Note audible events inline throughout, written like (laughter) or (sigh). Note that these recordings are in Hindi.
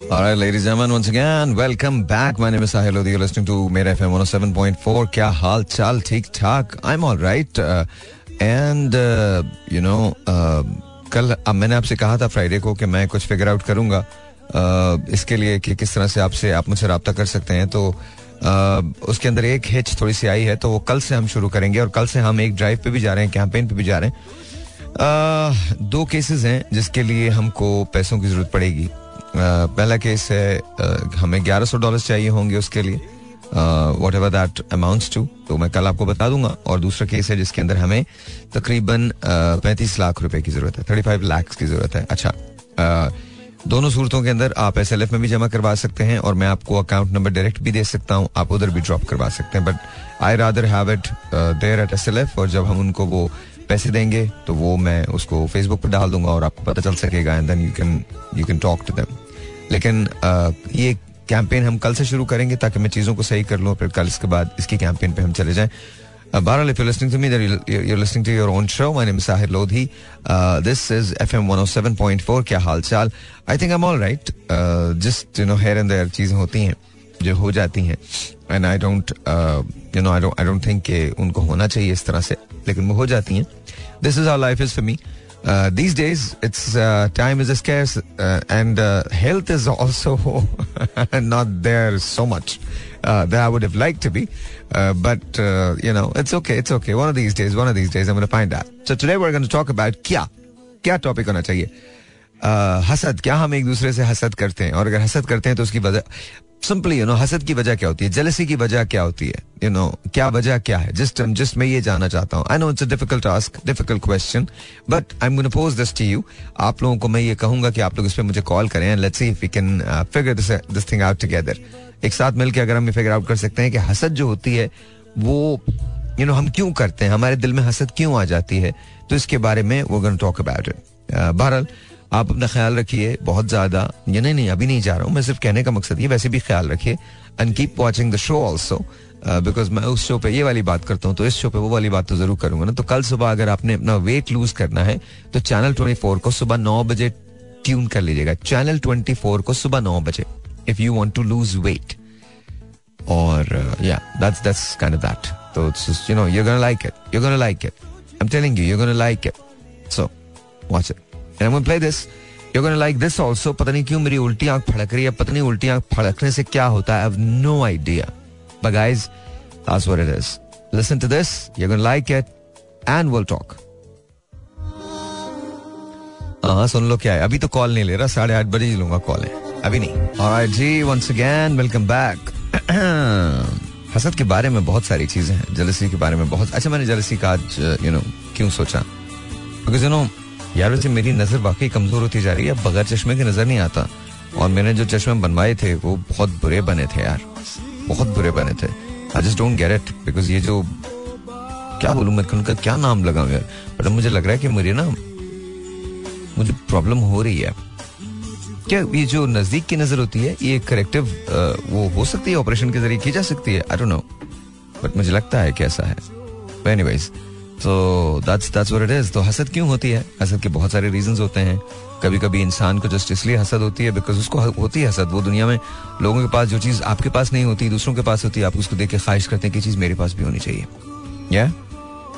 Alright, ladies and gentlemen, once again, welcome back. My name is Sahil Lodi. You're listening to Mera FM 107.4. क्या हाल चाल ठीक ठाक right. Uh, and, uh, you know, uh, कल अब मैंने आपसे कहा था फ्राइडे को कि मैं कुछ फिगर आउट करूँगा uh, इसके लिए कि किस तरह से आपसे आप मुझसे रब्ता कर सकते हैं तो uh, उसके अंदर एक हिच थोड़ी सी आई है तो वो कल से हम शुरू करेंगे और कल से हम एक ड्राइव पे भी जा रहे हैं कैंपेन पे भी जा रहे हैं uh, दो केसेस हैं जिसके लिए हमको पैसों की ज़रूरत पड़ेगी पहला केस है हमें ग्यारह सौ डॉलर चाहिए होंगे उसके लिए। Whatever that amounts to तो मैं कल आपको बता दूँगा। और दूसरा केस है जिसके अंदर हमें तकरीबन पैंतीस लाख रुपए की ज़रूरत है। थर्टी फाइव लाख की ज़रूरत है। अच्छा दोनों सूरतों के अंदर आप एस एल एफ़ में भी जमा करवा सकते हैं और मैं आपको अकाउंट नंबर डायरेक्ट भी दे सकता हूँ। आप उधर भी ड्रॉप करवा सकते हैं। But I rather have it there at S और जब हम उनको वो पैसे देंगे तो वो मैं उसको फेसबुक पर डाल दूँगा और आपको पता चल सकेगा and then you can you can talk to them लेकिन ये कैंपेन हम कल से शुरू करेंगे ताकि मैं चीज़ों को सही कर लूँ फिर कल इसके बाद इसकी कैंपेन पे हम चले जाएँ। बहरहाल if I think I and चीज़ें होती हैं, जो हो जाती हैं। एंड आई डोंट उनको होना चाहिए इस तरह से, लेकिन वो हो जाती हैं। This is our life is for me Uh, these days, it's uh, time is scarce, uh, and uh, health is also (laughs) not there so much uh, that I would have liked to be. Uh, but uh, you know, it's okay. It's okay. One of these days, one of these days, I'm going to find out. So today we're going to talk about क्या क्या टॉपिक होना चाहिए हसद क्या हम एक दूसरे से हसद करते हैं और अगर हसद करते हैं तो उसकी वजह सिंपली यू नो हसद की वजह क्या होती है? जेलसी की वजह क्या होती है? यू नो क्या वजह क्या है? जिस जिस मैं ये जानना चाहता हूँ। I know it's a difficult task difficult question but I am pose this to you आप लोगों को मैं ये कहूँगा कि आप लोग इस पर मुझे कॉल करें let's see if we can figure this thing out together एक साथ मिलकर अगर हम फिगर आउट कर सकते हैं कि हसद जो होती है वो यू you नो know, हम क्यों करते हैं? हमारे दिल में हसद क्यों आ जाती है? तो इसके बारे में वो गोना टॉक अबाउट इट बहरहाल आप अपना ख्याल रखिए, बहुत ज़्यादा। ये नहीं नहीं, अभी नहीं जा रहा हूँ, मैं सिर्फ़ कहने का मकसद ये, वैसे भी ख्याल रखिए। And keep watching the show also because मैं उस शो पे ये वाली बात करता हूँ तो इस शो पे वो वाली बात तो ज़रूर करूँगा ना। तो कल सुबह अगर आपने अपना वेट लूज करना है तो चैनल ट्वेंटी फोर को सुबह नौ बजे ट्यून कर लीजिएगा। चैनल ट्वेंटी फोर को सुबह नौ बजे if you want to lose weight और दैट तो you know you like it you like it I am telling you you like it so watch it To play this. You're going to like this also. पता नहीं क्यों मेरी उल्टी आँख फड़क रही है पता नहीं उल्टी आँख फड़कने से क्या होता है no idea. But guys, that's what it is. Listen to this. You're going to like it. And we'll talk. हाँ सुन लो क्या है अभी तो कॉल नहीं ले रहा साढ़े आठ बजे ही लूँगा कॉल है अभी नहीं Alright जी वंस अगेन वेलकम बैक हसद के बारे में बहुत सारी चीज़ें हैं जलसी के बारे में बहुत अच्छा मैंने जलसी का आज यू नो क्यों सोचा बिकॉज़ यू नो यार वैसे मेरी नज़र वाकई कमज़ोर होती जा रही है बगैर चश्मे के नज़र नहीं आता। और मैंने जो चश्मे बनवाए थे, वो बहुत बुरे बने थे यार। बहुत बुरे बने थे। I just don't get it because ये जो, क्या बोलूँ मैं उनका क्या नाम लगाऊँ यार बट मुझे लग रहा है कि मुझे ना, मुझे प्रॉब्लम हो रही है। क्या ये जो नज़दीक की नज़र होती है, ये करेक्टिव वो हो सकती है ऑपरेशन के ज़रिए की जा सकती है? आई डोंट नो बट मुझे लगता है कैसा है। एनीवेज तो that's that's what it is तो हसद क्यों होती है? हसद के बहुत सारे रीजंस होते हैं। कभी कभी इंसान को जस्ट इसलिए हसद होती है बिकॉज़ उसको होती है हसद। वो दुनिया में लोगों के पास जो चीज़ आपके पास नहीं होती, दूसरों के पास होती है, आप उसको देख के ख्वाहिश करते हैं कि चीज़ मेरे पास भी होनी चाहिए। या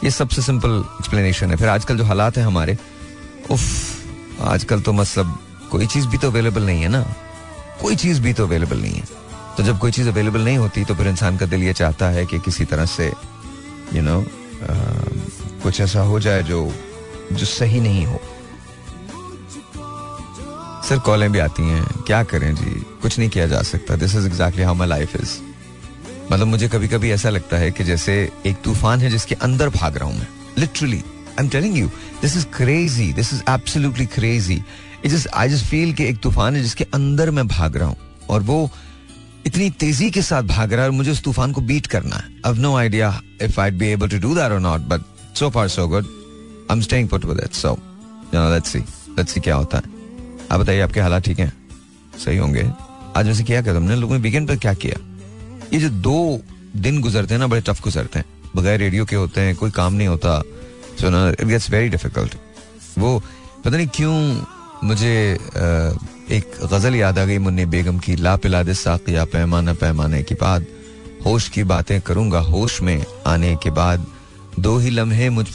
ये सबसे सिंपल एक्सप्लेनेशन है। फिर आजकल जो हालात है हमारे, उफ, आजकल तो मतलब कोई चीज़ भी तो अवेलेबल नहीं है ना। कोई चीज़ भी तो अवेलेबल नहीं है। तो जब कोई चीज़ अवेलेबल नहीं होती तो फिर इंसान का दिल ये चाहता है कि किसी तरह से यू नो कुछ ऐसा हो जाए जो जो सही नहीं हो। सर, कॉलें भी आती हैं। क्या करें जी? कुछ नहीं किया जा सकता। This is exactly how my life is मतलब मुझे कभी कभी ऐसा लगता है कि जैसे एक तूफ़ान है जिसके अंदर भाग रहा हूँ मैं। Literally I am telling you this is crazy this is absolutely crazy it just I just feel कि एक तूफ़ान है जिसके अंदर मैं भाग रहा हूँ। और वो इतनी तेज़ी के साथ भाग रहा है और मुझे उस तूफ़ान को बीट करना है। I no idea if I be able to do that और not but so far so good I am staying put with it so you know let's see let's see क्या होता है। आप बताइए, आपके हालात ठीक हैं? सही होंगे। आज वैसे किया क्या तुमने? लोगों ने वीकेंड पर क्या किया? ये जो दो दिन गुजरते हैं ना, बड़े टफ गुजरते हैं। बगैर रेडियो के होते हैं, कोई काम नहीं होता। सो ना इट गेट्स वेरी डिफ़िकल्ट वो पता नहीं क्यों मुझे एक गज़ल याद आ गई मुन्नी बेगम की ला पिला दे साकिया पैमाना पैमाने के बाद। होश की बातें करूँगा होश में आने के बाद। दो ही लम्हे मुझ,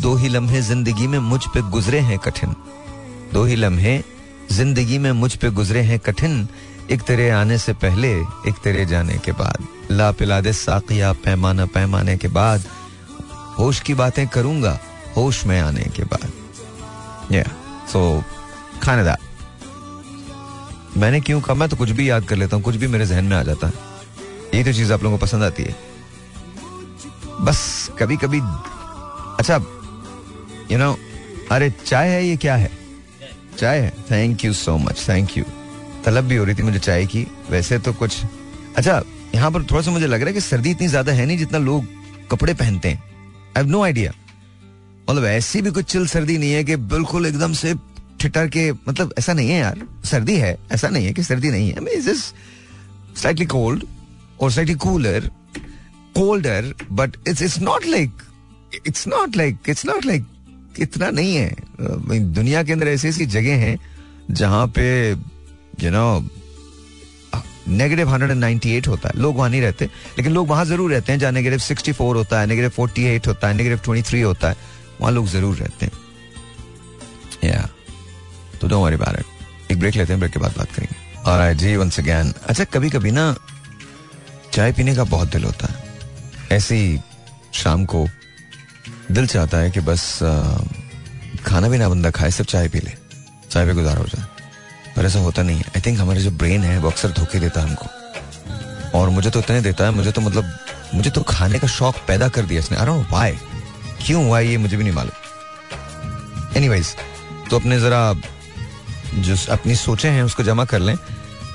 दो ही लम्हे ज़िंदगी में मुझ पे गुजरे हैं कठिन। दो ही लम्हे ज़िंदगी में मुझ पे गुजरे हैं कठिन। एक तेरे आने से पहले, एक तेरे जाने के बाद। ला पिला दे साकिया पैमाना पैमाने के बाद। होश की बातें करूँगा होश में आने के बाद। या सो खाने दा मैंने क्यों कहा? मैं तो कुछ भी याद कर लेता हूँ, कुछ भी मेरे जहन में आ जाता है। यही तो चीज़ आप लोगों को पसंद आती है। बस कभी कभी अच्छा यू नो अरे चाय है ये क्या है? चाय है। Thank you so much thank you तलब भी हो रही थी मुझे चाय की। वैसे तो कुछ अच्छा यहाँ पर थोड़ा सा मुझे लग रहा है कि सर्दी इतनी ज़्यादा है नहीं जितना लोग कपड़े पहनते हैं। आई हैव नो आइडिया मतलब ऐसी भी कुछ चिल सर्दी नहीं है कि बिल्कुल एकदम से ठिठर के मतलब ऐसा नहीं है यार, सर्दी है, ऐसा नहीं है कि सर्दी नहीं है। स्लाइटली कोल्ड और slightly cooler colder but it's it's not like it's not like it's not like इतना नहीं है। दुनिया के अंदर ऐसी ऐसी जगह हैं जहाँ पे you know negative hundred and ninety eight होता है। लोग वहाँ नहीं रहते, लेकिन लोग वहाँ ज़रूर रहते हैं जहाँ नेगेटिव सिक्सटी फोर होता है नेगेटिव फोर्टी एट होता है नेगेटिव ट्वेंटी थ्री होता है। वहाँ लोग ज़रूर रहते हैं। या तो डोंट वरी अबाउट इट एक ब्रेक लेते हैं ब्रेक के बाद बात करेंगे। और आई जी वंस अगेन अच्छा कभी कभी ना चाय पीने का बहुत दिल होता है। ऐसी शाम को दिल चाहता है कि बस खाना भी ना बंदा खाए, सिर्फ़ चाय पी ले। चाय पे गुजारा हो जाए। पर ऐसा होता नहीं है। आई थिंक हमारा जो ब्रेन है, वो अक्सर धोखे देता है हमको। और मुझे तो इतने देता है, मुझे तो मतलब मुझे तो खाने का शौक पैदा कर दिया इसने। आई वाई क्यों हुआ ये मुझे भी नहीं मालूम। एनीवेज तो अपने जरा जो अपनी सोचे हैं, उसको जमा कर लें।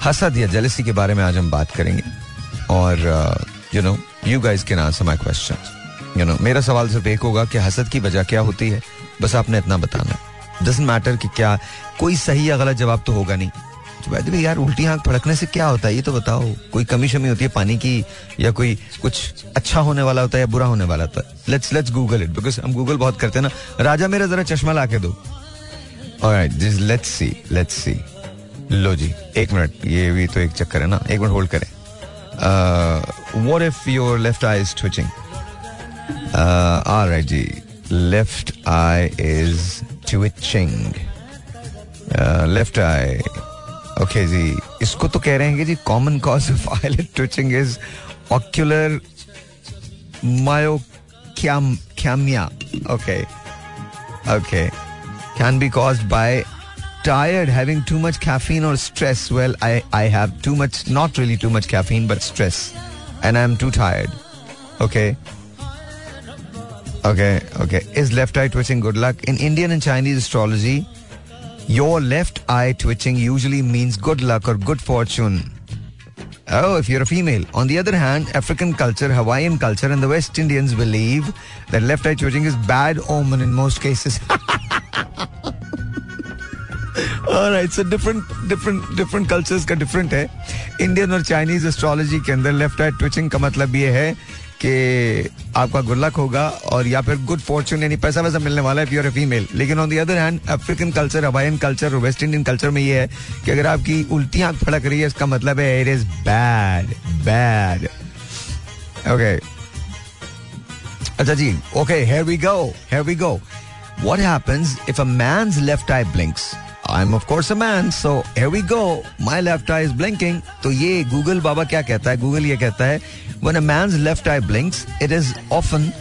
हसद या जेलसी के बारे में आज हम बात करेंगे। और you know you guys can answer my question you know मेरा सवाल सिर्फ़ एक होगा कि हसद की वजह क्या होती है? बस आपने इतना बताना। डजेंट मैटर कि क्या, कोई सही या गलत जवाब तो होगा नहीं। तो यार, उल्टी आँख फड़कने से क्या होता है, ये तो बताओ। कोई कमी शमी होती है पानी की, या कोई कुछ अच्छा होने वाला होता है या बुरा होने वाला होता है? Let's let's Google it because हम गूगल बहुत करते हैं ना। राजा मेरा जरा चश्मा ला के दो। लेट्स सी लेट्स सी लो जी, एक मिनट, ये भी तो एक चक्कर है ना? एक मिनट होल्ड करें। What if your left eye is twitching alright ji left eye is twitching left eye okay जी, इसको तो कह रहे हैं कि जी common cause of eyelid twitching is ocular myoclamic okay okay can be caused by tired, having too much caffeine or stress. Well, I, I have too much, not really too much caffeine, but stress. And I'm too tired. Okay. Okay, okay. Is left eye twitching good luck? In Indian and Chinese astrology, your left eye twitching usually means good luck or good fortune. Oh, if you're a female. On the other hand, African culture, Hawaiian culture, and the West Indians believe that left eye twitching is bad omen in most cases. (laughs) Different different different cultures का डिफरेंट है इंडियन और चाइनीज़ एस्ट्रोलॉजी के अंदर लेफ़्ट राइट ट्विचिंग का मतलब ये है कि आपका गुड लक होगा और या फिर गुड फॉर्चून यानी पैसा वैसा मिलने वाला है प्योर फीमेल लेकिन on the other hand African culture Hawaiian culture और वेस्ट इंडियन कल्चर में ये है कि अगर आपकी उल्टी आँख फड़क रही है इसका मतलब है it is bad bad okay अच्छा जी okay here we go here we go What happens if a man's left eye blinks? I'm of course a man, so here we go. My left eye is blinking. तो ये Google बाबा क्या कहता है? Google ये कहता है when a man's left eye blinks, it is often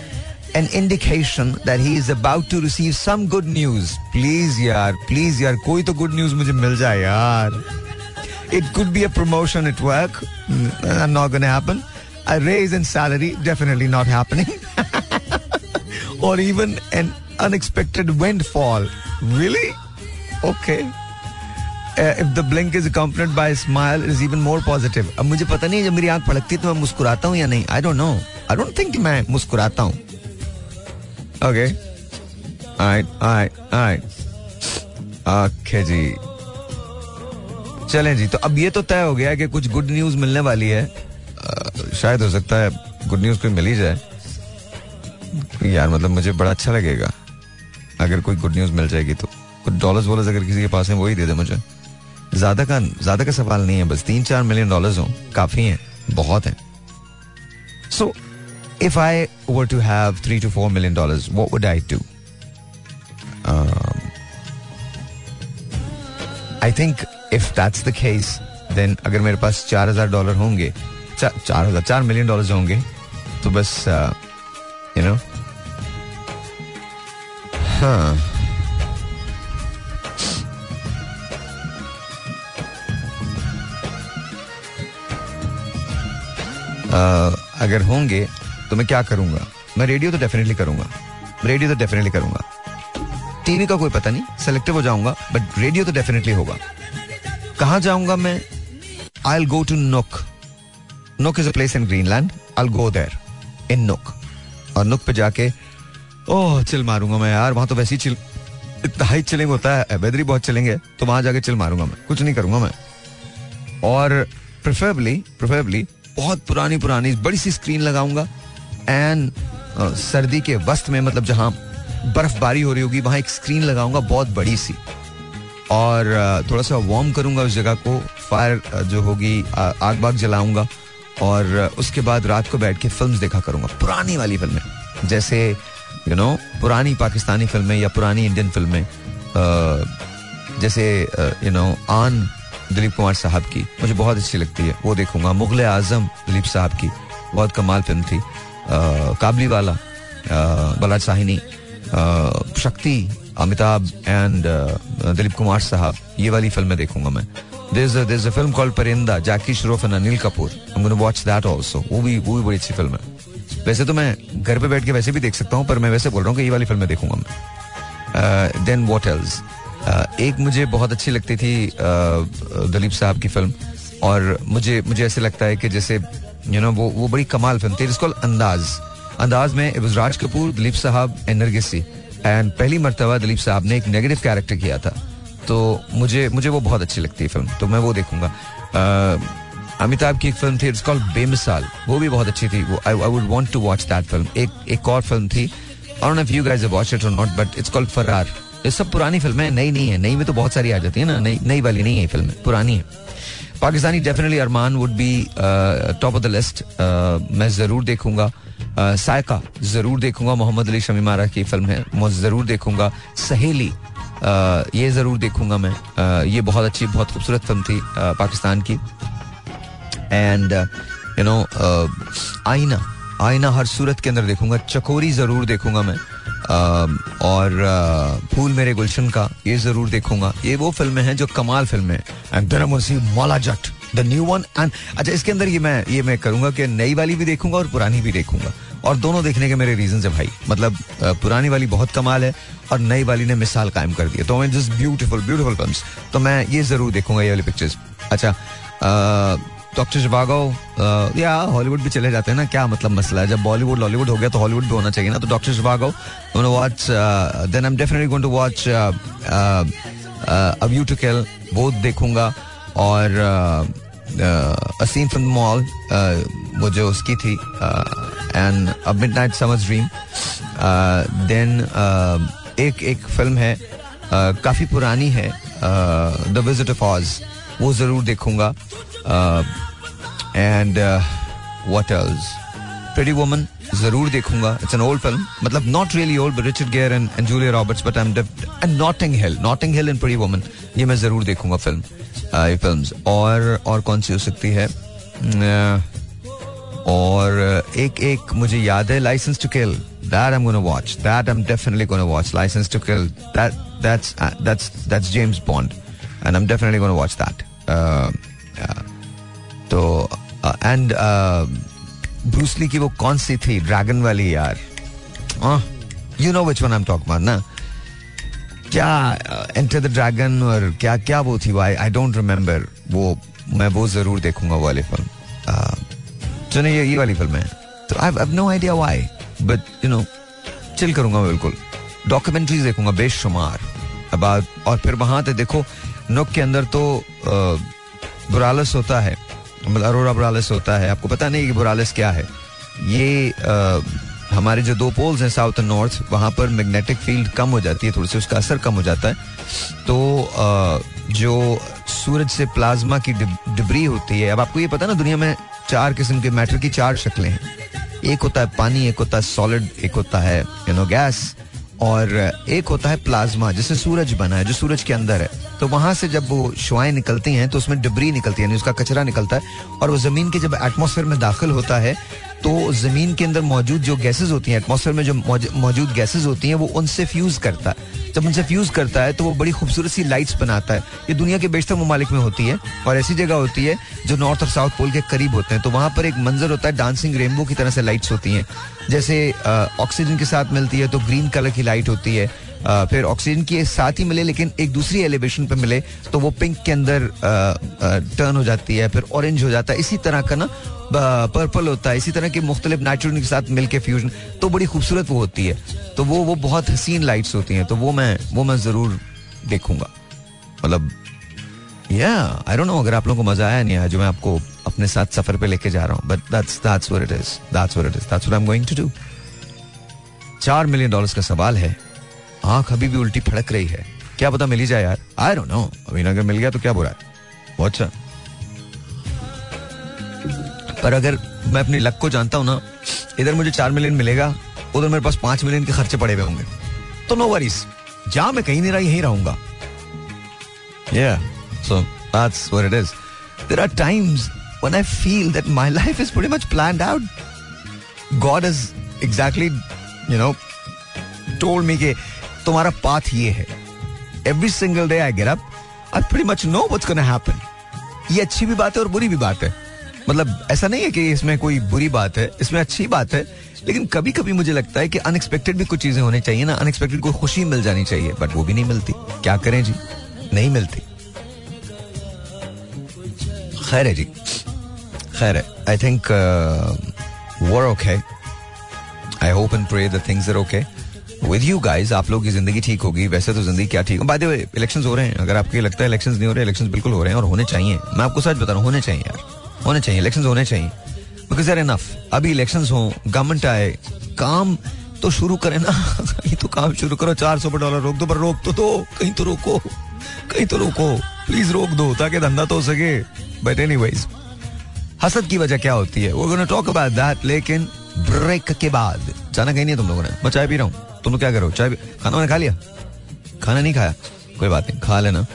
an indication that he is about to receive some good news. Please यार, please यार, कोई तो good news मुझे मिल जाए यार. It could be a promotion at work. Not gonna happen. A raise in salary, definitely not happening. (laughs) or even an unexpected windfall. Really? Okay. If the blink is accompanied by a smile, it is even more positive. अब मुझे पता नहीं जब मेरी आँख पड़कती है तो मैं मुस्कुराता हूँ या नहीं। I don't know I don't think मैं मुस्कुराता हूँ। ओके ओके जी. चलें जी तो अब ये तो तय हो गया कि कुछ गुड न्यूज़ मिलने वाली है। Uh, शायद हो सकता है गुड न्यूज़ कोई मिल ही जाए। यार मतलब मुझे बड़ा अच्छा लगेगा। अगर कोई गुड न्यूज़ मिल जाएगी तो। कुछ डॉलर्स वॉलर्स अगर किसी के पास है, वही दे दे मुझे। ज़्यादा का ज़्यादा का सवाल नहीं है, बस तीन चार मिलियन डॉलर्स हो, काफ़ी हैं, बहुत हैं। So if I were to have three to four million dollars what would I do I think if that's the case then अगर मेरे पास चार हज़ार डॉलर होंगे चार हज़ार चार मिलियन डॉलर होंगे तो बस यू नो हाँ। अगर होंगे तो मैं क्या करूँगा? मैं रेडियो तो डेफिनेटली करूँगा। रेडियो तो डेफिनेटली करूँगा। टीवी का कोई पता नहीं सेलेक्टिव हो जाऊँगा बट रेडियो तो डेफिनेटली होगा। कहा जाऊँगा मैं? I L go to Nuuk Nuuk is a place in Greenland I go there in Nuuk और नुक पे जाके ओह, चिल मारूँगा मैं यार, वहाँ तो वैसे ही चिल, इतना हाई चिलिंग होता है वेदर बहुत चलेंगे तो वहाँ जाके चिल मारूँगा मैं, कुछ नहीं करूँगा मैं। और प्रेफरेबली प्रेफरेबली बहुत पुरानी पुरानी, बड़ी सी स्क्रीन लगाऊँगा एंड सर्दी के वस्त में मतलब जहाँ बर्फबारी हो रही होगी, वहाँ एक स्क्रीन लगाऊँगा, बहुत बड़ी सी। और थोड़ा सा वार्म करूँगा उस जगह को फायर जो होगी आग बाग जलाऊँगा, और उसके बाद रात को बैठ के फ़िल्म देखा करूँगा, पुरानी वाली फ़िल्में जैसे यू नो पुरानी पाकिस्तानी फ़िल्में या पुरानी इंडियन फ़िल्में जैसे यू नो आन दिलीप कुमार साहब की, मुझे बहुत अच्छी लगती है, वो देखूँगा। मुगल आज़म दिलीप साहब की, बहुत कमाल फ़िल्म थी। काबली वाला बलाज साहिनी शक्ति, अमिताभ एंड दिलीप कुमार साहब, ये वाली फ़िल्में देखूँगा मैं। There's a there's a film called Parinda, Jackie Shroff and Anil Kapoor. I'm going to watch that also वो भी वो भी बड़ी अच्छी फ़िल्म है। वैसे तो मैं घर पे बैठ के वैसे भी देख सकता हूँ, पर मैं वैसे बोल रहा हूँ कि ये वाली फ़िल्में देखूँगा मैं। देन वॉट एल्स एक मुझे बहुत अच्छी लगती थी दिलीप साहब की फ़िल्म, और मुझे मुझे ऐसे लगता है कि जैसे यू नो वो वो बड़ी कमाल फ़िल्म थी इसको अंदाज। अंदाज में इट राज कपूर दिलीप साहब एंड नरगिसी एंड पहली मरतबा दिलीप साहब ने एक नेगेटिव कैरेक्टर किया था। तो मुझे मुझे वो बहुत अच्छी लगती है फ़िल्म तो मैं वो देखूँगा। अमिताभ की एक फ़िल्म थी इट्स कॉल्ड बेमिसाल। वो भी बहुत अच्छी थी। I I would want to watch that film एक एक और फ़िल्म थी। I don't know if you guys have watched it और not but it's called Farar ये सब पुरानी फ़िल्में नई नहीं है। नई में तो बहुत सारी आ जाती है ना। नई नई वाली नहीं है फ़िल्म पुरानी है। Pakistani definitely Armaan would be top of the list मैं ज़रूर देखूँगा। सायका ज़रूर देखूँगा। मोहम्मद अली शमी मारा की फ़िल्म है। मैं, ज़रूर देखूँगा। सहेली ये ज़रूर देखूँगा मैं। ये बहुत अच्छी, बहुत खूबसूरत फ़िल्म थी पाकिस्तान की। एंड यू नो आईना आईना हर सूरत के अंदर देखूँगा चकोरी ज़रूर देखूँगा मैं। Uh, और uh, फूल मेरे गुलशन का ये ज़रूर देखूँगा। ये वो फ़िल्में हैं जो कमाल फ़िल्में हैं। Maula Jatt the new one and अच्छा इसके अंदर ये मैं ये मैं करूँगा कि नई वाली भी देखूँगा और पुरानी भी देखूँगा। और दोनों देखने के मेरे रीजन है भाई। मतलब पुरानी वाली बहुत कमाल है और नई वाली ने मिसाल कायम कर दी तो मैं जस्ट ब्यूटीफुल ब्यूटीफुल फ़िल्म तो मैं ये ज़रूर देखूँगा ये वाली पिक्चर्स अच्छा डॉक्टर जवागो या हॉलीवुड भी चले जाते हैं ना क्या मतलब मसला है? जब बॉलीवुड लॉलीवुड हो गया तो हॉलीवुड भी होना चाहिए ना तो doctor Zhivago watch then I am definitely going to watch a view to kill वो देखूँगा और असीम फ्रॉम मॉल वो जो उसकी थी and a midnight summer's dream then एक एक फ़िल्म है uh, काफ़ी पुरानी है द विज़िट ऑफ़ ऑज वो ज़रूर देखूँगा। And what else pretty woman ज़रूर देखूँगा इट्स एन ओल्ड फ़िल्म मतलब not really old but Richard Gere and and Julia Roberts but I am and Notting Hill Notting Hill and pretty woman ये मैं ज़रूर देखूँगा फ़िल्म ये फिल्म्स और और कौन सी हो सकती है और एक एक मुझे याद है licence to kill that I am gonna watch that I am definitely gonna watch licence to kill that that's that's that's James Bond and I am definitely gonna watch that तो एंड ब्रूसली की वो कौन सी थी? ड्रैगन वाली यार। You know which one I am talk ना? क्या एंटर द ड्रैगन और क्या क्या वो थी? आई आई डोंट रिमेम्बर वो, मैं वो ज़रूर देखूँगा वो वाली फ़िल्म जो नहीं ये ये वाली फ़िल्म है। तो I have no idea why but you know chill करूँगा बिल्कुल। डॉक्यूमेंट्रीज देखूँगा, बेशुमार। अबाउट और फिर वहाँ तक देखो, नुक के अंदर तो बुरालस होता है मतलब अरोरा बुरालस होता है। आपको पता नहीं कि बुरालस क्या है। ये आ, हमारे जो दो पोल्स हैं साउथ एंड नॉर्थ वहाँ पर मैग्नेटिक फ़ील्ड कम हो जाती है थोड़ी सी उसका असर कम हो जाता है। तो आ, जो सूरज से प्लाज्मा की डिब्री होती है अब आपको ये पता ना दुनिया में चार किस्म के मैटर की चार शक्लें हैं। एक होता है पानी एक होता है सॉलिड एक होता है यू नो गैस और एक होता है प्लाज्मा जिससे सूरज बना है जो सूरज के अंदर है। तो वहाँ से जब वो शुआएँ निकलती हैं तो उसमें डिब्री निकलती है उसका कचरा निकलता है, और वो ज़मीन के जब एटमोसफेयर में दाखिल होता है तो ज़मीन के अंदर मौजूद जो गैसेज होती हैं एटमोसफेयर में जो मौजूद गैसेज होती हैं, वो उनसे फ्यूज करता है। जब उनसे फ्यूज करता है तो वो बड़ी खूबसूरत सी लाइट्स बनाता है। ये दुनिया के बेशतर ममालिक में होती है, और ऐसी जगह होती है, जो नॉर्थ और साउथ पोल के करीब होते हैं। तो वहाँ पर एक मंजर होता है डांसिंग रेनबो की तरह से लाइट्स होती हैं। जैसे ऑक्सीजन के साथ मिलती है तो ग्रीन कलर की लाइट होती है। फिर ऑक्सीजन के साथ ही मिले, लेकिन एक दूसरी एलिवेशन पे मिले तो वो पिंक के अंदर टर्न हो जाती है, फिर ऑरेंज हो जाता है। इसी तरह का ना पर्पल होता है। इसी तरह के मुख्तलिफ़ नाइट्रोजन के साथ मिलके फ्यूजन तो बड़ी खूबसूरत वो होती है। तो वो वो बहुत हसीन लाइट्स होती हैं तो वो मैं वो मैं ज़रूर देखूँगा। मतलब या आई डोंट नो अगर आप लोगों को मज़ा आया नहीं आया, जो मैं आपको अपने साथ सफ़र पे लेके जा रहा हूँ। But that's that's it is that's it is that's I am going to do चार मिलियन डॉलर्स का सवाल है। आँख अभी भी उल्टी फड़क रही है। क्या पता मिल जाए यार। आई डोंट नो अभी अगर मिल गया तो क्या बुरा है? बहुत अच्छा। पर अगर मैं अपनी लक को जानता हूँ ना इधर मुझे चार मिलियन मिलेगा उधर मेरे पास पाँच मिलियन के खर्चे पड़े हुए होंगे। तो नो वरीज जहाँ मैं कहीं नहीं रहा यहीं रहूँगा। Yeah, so that's what it is. There are times when I feel that my life is pretty much planned out. God has exactly, you know, told me कि तुम्हारा पाथ ये है। Every single day I get up I pretty much know what's gonna happen ये अच्छी भी बात है और बुरी भी बात है। मतलब ऐसा नहीं है कि इसमें कोई बुरी बात है, इसमें अच्छी बात है, लेकिन कभी कभी मुझे लगता है कि अनएक्सपेक्टेड भी कुछ चीज़ें होनी चाहिए ना अनएक्सपेक्टेड कोई खुशी मिल जानी चाहिए बट वो भी नहीं मिलती। क्या करें जी? नहीं मिलती। खैर है जी। खैर है। I think we're okay I hope and pray the things are okay with you guys आप लोग की ज़िंदगी ठीक होगी, वैसे तो ज़िंदगी क्या ठीक हो बाय द वे हो रहे हैं। अगर आपको लगता है इलेक्शंस नहीं हो रहे इलेक्शंस बिल्कुल हो रहे हैं और होने चाहिए। मैं आपको सच बता रहा हूँ, होने चाहिए यार। होने चाहिए इलेक्शंस होने चाहिए। बिकॉज़ यार इनफ अभी इलेक्शंस हो गवर्नमेंट आए, काम तो शुरू करें ना। (laughs) कहीं तो काम शुरू करो, चार सौ डॉलर रोक दो, पर रोक तो दो। कहीं तो रोको। कहीं तो रोको। प्लीज़ रोक दो, ताकि धंधा तो हो सके। बट एनी हसद की वजह क्या होती है? वो टॉक अबाउट दैट लेकिन ब्रेक के बाद। जाना कहीं नहीं तुम लोगों ने। मैं चाय पी रहा हूँ। तुम क्या करो? चाय खाना मैंने खा लिया? खाना नहीं खाया? कोई बात नहीं खा लेना।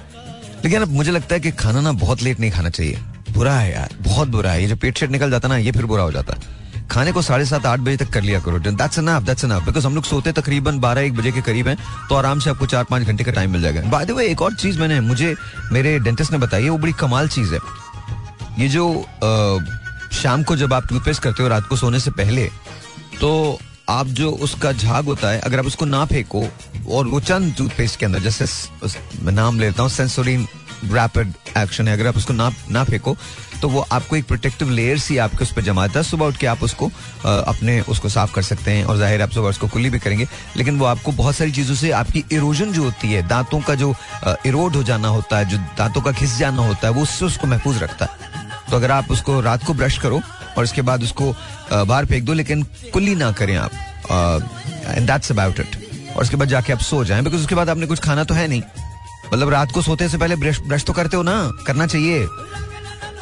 लेकिन अब मुझे लगता है कि खाना ना बहुत लेट नहीं खाना चाहिए। बुरा है यार बहुत बुरा है। ये जो पेट शेट निकल जाता ना ये फिर बुरा हो जाता है। खाने को साढ़े सात आठ बजे तक कर लिया करो। That's enough that's enough because हम लोग सोते तकरीबन बारह एक बजे के करीब हैं तो आराम से आपको चार पाँच घंटे का टाइम मिल जाएगा। बाय द वे एक और चीज़ मैंने मुझे मेरे डेंटिस्ट ने बताई है वो बड़ी कमाल चीज़ है। ये जो आ, शाम को जब आप टूथपेस्ट करते हो रात को सोने से पहले तो आप जो उसका झाग होता है अगर आप उसको ना फेंको और वो चंद टूथपेस्ट के अंदर जैसे मैं नाम लेता हूँ सेंसोरिन रैपिड एक्शन है अगर आप उसको ना ना फेंको तो वो आपको एक प्रोटेक्टिव लेयर सी आपके उस पर जमा है। सुबह उठ के आप उसको आ, अपने उसको साफ़ कर सकते हैं और ज़ाहिर आप सुबह उसको कुल्ली भी करेंगे लेकिन वो आपको बहुत सारी चीज़ों से आपकी इरोजन जो होती है दांतों का जो इरोड हो जाना होता है जो दांतों का घिस जाना होता है वो उससे उसको महफूज रखता है। तो अगर आप उसको रात को ब्रश करो और इसके बाद उसको बाहर फेंक दो लेकिन कुल्ली ना करें आप। एंड दैट्स अबाउट इट और उसके बाद जाके आप सो जाएँ बिकॉज़ उसके बाद आपने कुछ खाना तो है नहीं। मतलब रात को सोते से पहले ब्रश ब्रश तो करते हो ना? करना चाहिए।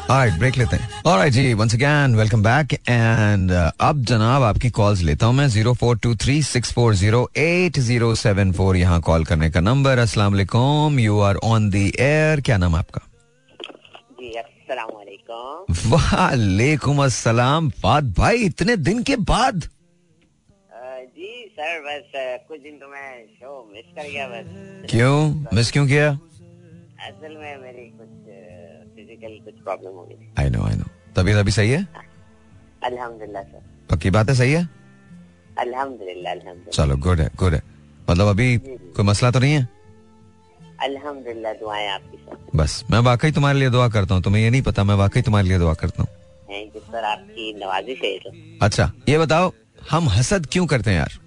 Alright, ब्रेक लेते हैं। Alright ji again welcome back and uh, अब जनाब आपकी कॉल्स लेता हूँ मैं zero four two three six four zero eight zero seven four यहाँ कॉल करने का नंबर अस्सलाम वालेकुम you are on the air क्या नाम आपका? जी वालेकुम। वालेकुम अस्सलाम। फाद भाई इतने दिन के बाद। जी सर बस कुछ दिन तो मैं शो मिस कर गया बस। क्यों? मिस क्यों किया? असल में मेरी कुछ फ़िज़िकल कुछ प्रॉब्लम हो गई आई नो आई नो तबीयत अभी सही है? अल्हम्दुलिल्लाह सर। पक्की बात है सही है? अल्हम्दुलिल्लाह अल्हम्दुलिल्लाह। चलो गुड है गुड है। मतलब अभी कोई मसला तो नहीं है? अल्हम्दुलिल्लाह दुआएँ आपकी बस मैं वाकई तुम्हारे लिए दुआ करता हूँ तुम्हें ये नहीं पता मैं वाकई तुम्हारे लिए दुआ करता हूँ। थैंक यू सर आपकी नवाजिश है तो। अच्छा ये बताओ हम हसद क्यों करते हैं यार?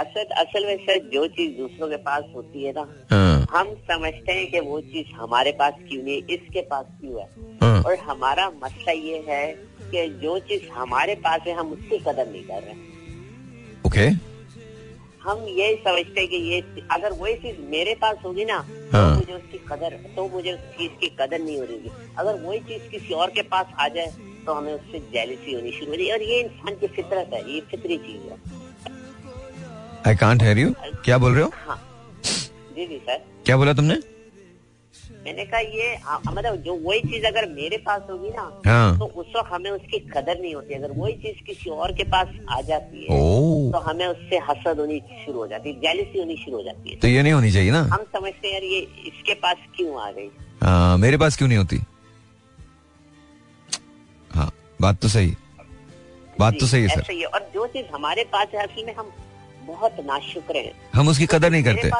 असल असल में सर जो चीज़ दूसरों के पास होती है ना हाँ, हम समझते हैं कि वो चीज़ हमारे पास क्यों नहीं है, इसके पास क्यों है। हाँ, और हमारा मसला ये है कि जो चीज़ हमारे पास है हम उसकी कदर नहीं कर रहे ओके हम ये समझते हैं कि ये अगर वही चीज़ मेरे पास होगी ना हाँ। तो मुझे उसकी कदर तो मुझे उस चीज़ की कदर नहीं हो रही। अगर वही चीज़ किसी और के पास आ जाए तो हमें उससे जेलिसी होनी शुरू हो जाएगी और ये इंसान की फितरत है ये फितरी चीज़ है। आई कांट हेयर यू क्या बोल रहे हो? हाँ। जी जी सर क्या बोला तुमने? मैंने कहा ये मतलब जो वही चीज़ अगर मेरे पास होगी ना हाँ। तो उस वक्त हमें उसकी कदर नहीं होती। अगर वही चीज़ किसी और के पास आ जाती है तो हमें उससे हसद होनी शुरू हो जाती है जेलिसी होनी शुरू हो जाती है। तो ये नहीं होनी चाहिए ना? हम समझते हैं यार ये इसके पास क्यों आ गई? हाँ मेरे पास क्यों नहीं होती? हाँ बात तो सही बात तो सही है सर। और जो चीज़ हमारे पास है असल में हम बहुत नाशुक्र हैं। हम उसकी कदर नहीं करते।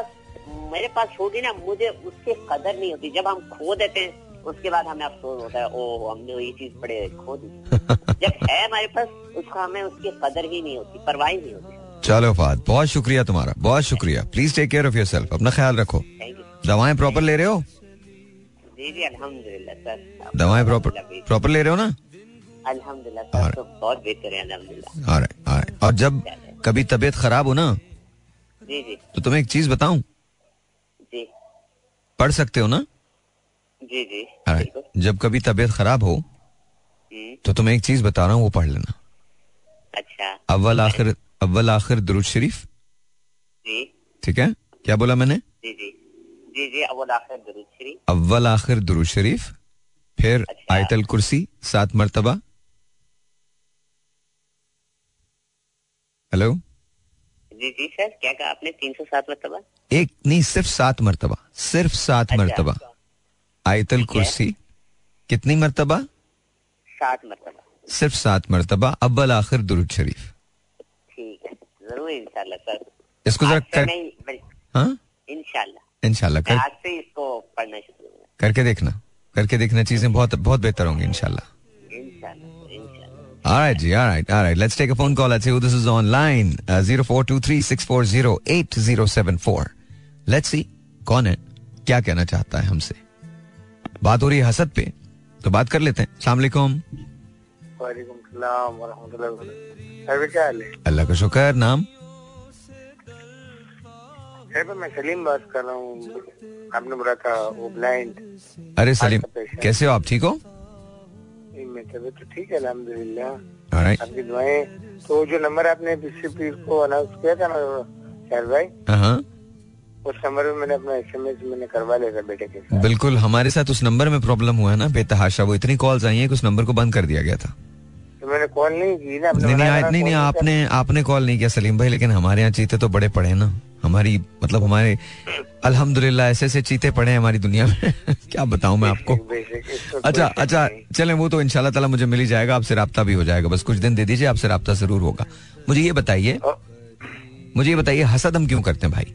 मेरे पास होगी ना मुझे उसकी कदर नहीं होती। जब हम खो देते हैं उसके बाद हमें अफसोस होता है ओ हमने ये चीज़ बड़े खो दी। (laughs) जब है हमारे पास उसका हमें उसकी कदर ही नहीं होती परवाह ही नहीं होती। चलो फाद बहुत शुक्रिया तुम्हारा बहुत शुक्रिया। Please take care of yourself अपना ख्याल रखो। दवाएँ प्रॉपर ले रहे हो? जी जी अल्हम्दुलिल्लाह सर। दवाएँ प्रॉपर प्रॉपर ले रहे हो ना? अल्हम्दुलिल्लाह सर तो बहुत बेहतर है अल्हम्दुलिल्लाह. और जब कभी तबीयत खराब हो ना जी जी। तो तुम्हें एक चीज़ बताऊँ? पढ़ सकते हो ना? जी जी. बिल्कुल। जब कभी तबीयत खराब हो हम्म, तो तुम्हें एक चीज़ बता रहा हूँ वो पढ़ लेना। अच्छा। अव्वल आखिर अव्वल आखिर दुरूद शरीफ। जी। ठीक है? क्या बोला मैंने? जी जी। जी जी अव्वल आखिर दरूद शरीफ। अव्वल आखिर दुरूद शरीफ फिर अच्छा। आयतल कुर्सी सात मरतबा। हेलो जी जी सर। क्या कहा आपने? तीन सौ सात मरतबा? एक नहीं सिर्फ़ सात मरतबा। सिर्फ़ सात अच्छा। मरतबा। आयतल कुर्सी। कितनी मरतबा? सात मरतबा। सिर्फ़ सात मरतबा। अव्वल आखिर दुरूद शरीफ। ठीक है। ज़रूर इंशाल्लाह सर। इसको जरा कर हाँ इंशाल्लाह। इंशाल्लाह कर आज से इसको पढ़ना शुरू करके देखना। करके देखना चीज़ें बहुत बहुत बेहतर होंगी इंशाल्लाह। All right, G. All right, all right. Let's take a phone call. Let's see who this is online. Zero four two three six four zero eight zero seven four. Let's see कौन है क्या कहना चाहता है हमसे बात हो रही है हसद पे तो बात कर लेते हैं सलाम वालेकुम सलाम वरहमतुल्लाहि वबरकातुहू अरे क्या हाल है अल्लाह का शुक्र नाम मैं सलीम बात कर रहा हूँ आपने बोला था वो ब्लाइंड अरे सलीम कैसे हो आप ठीक हो मैं तबीयत तो ठीक है आपकी दुआएँ। तो जो नंबर आपने पिछले पीर को अनाउंस किया था ना शहर भाई हाँ उस नंबर में मैंने अपना एसएमएस मैंने करवा लिया था बेटे के साथ। बिल्कुल हमारे साथ उस नंबर में प्रॉब्लम हुआ है ना बेतहाशा। वो इतनी कॉल्स आई हैं कि उस नंबर को बंद कर दिया गया था। तो मैंने कॉल नहीं की ना नहीं नहीं नहीं आपने आपने कॉल नहीं किया सलीम भाई लेकिन हमारे यहाँ चीते तो बड़े पड़े ना। हमारी मतलब हमारे अल्हम्दुलिल्लाह ऐसे ऐसे चीते पड़े हैं हमारी दुनिया में। (laughs) क्या बताऊँ मैं आपको? अच्छा अच्छा। चलें वो तो इंशाल्लाह ताला मुझे मिल ही जाएगा आपसे रब्ता भी हो जाएगा। बस कुछ दिन दे दीजिए आपसे रब्ता ज़रूर होगा। मुझे ये बताइए मुझे ये बताइए हसद हम क्यों करते हैं भाई?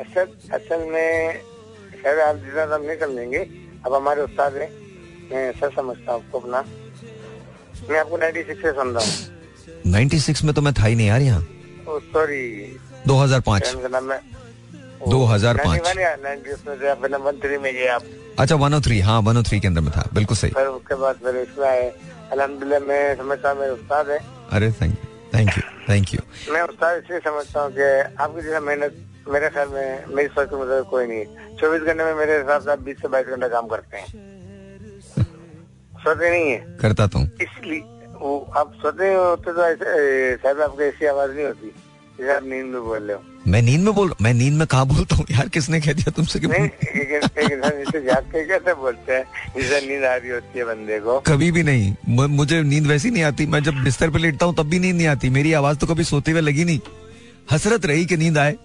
असल असल में शायद आप जितना हम नहीं समझेंगे अब हमारे उस्ताद हैं मैं सर समझता हूँ आपको अपना। मैं आपको 96 से रहा हूँ 96 में तो मैं था ही नहीं यार यहाँ। सॉरी 2005 का नाम है 2005 वन थ्री में गए आप। अच्छा 103 हाँ 103 के अंदर में था बिल्कुल सही। फिर उसके बाद फिर इसमें आए। अलहमदुल्ला मैं समझता मेरे उस्ताद है। अरे thank you thank you thank you मैं उस्ताद इसलिए समझता हूँ कि आपकी जैसा मेहनत मेरे ख्याल में मेरी सोच के मुताबिक कोई नहीं है। चौबीस घंटे में मेरे हिसाब से आप बीस से बाईस घंटा काम करते हैं। सोते नहीं है। करता तो इसलिए वो आप सोते होते तो ऐसे शायद आपको ऐसी आवाज़ नहीं होती। आप नींद में बोल रहे हो। मैं नींद में बोल मैं नींद में कहा बोलता हूँ? यार किसने कह दिया तुमसे कि नहीं जिसे जाग के कैसे बोलते हैं? जिसे नींद आ रही होती है बंदे को। कभी भी नहीं। म, मुझे नींद वैसी नहीं आती। मैं जब बिस्तर पे लेटता हूँ तब भी नींद नहीं आती। मेरी आवाज़ तो कभी सोते हुए लगी नहीं। हसरत रही कि नींद आए।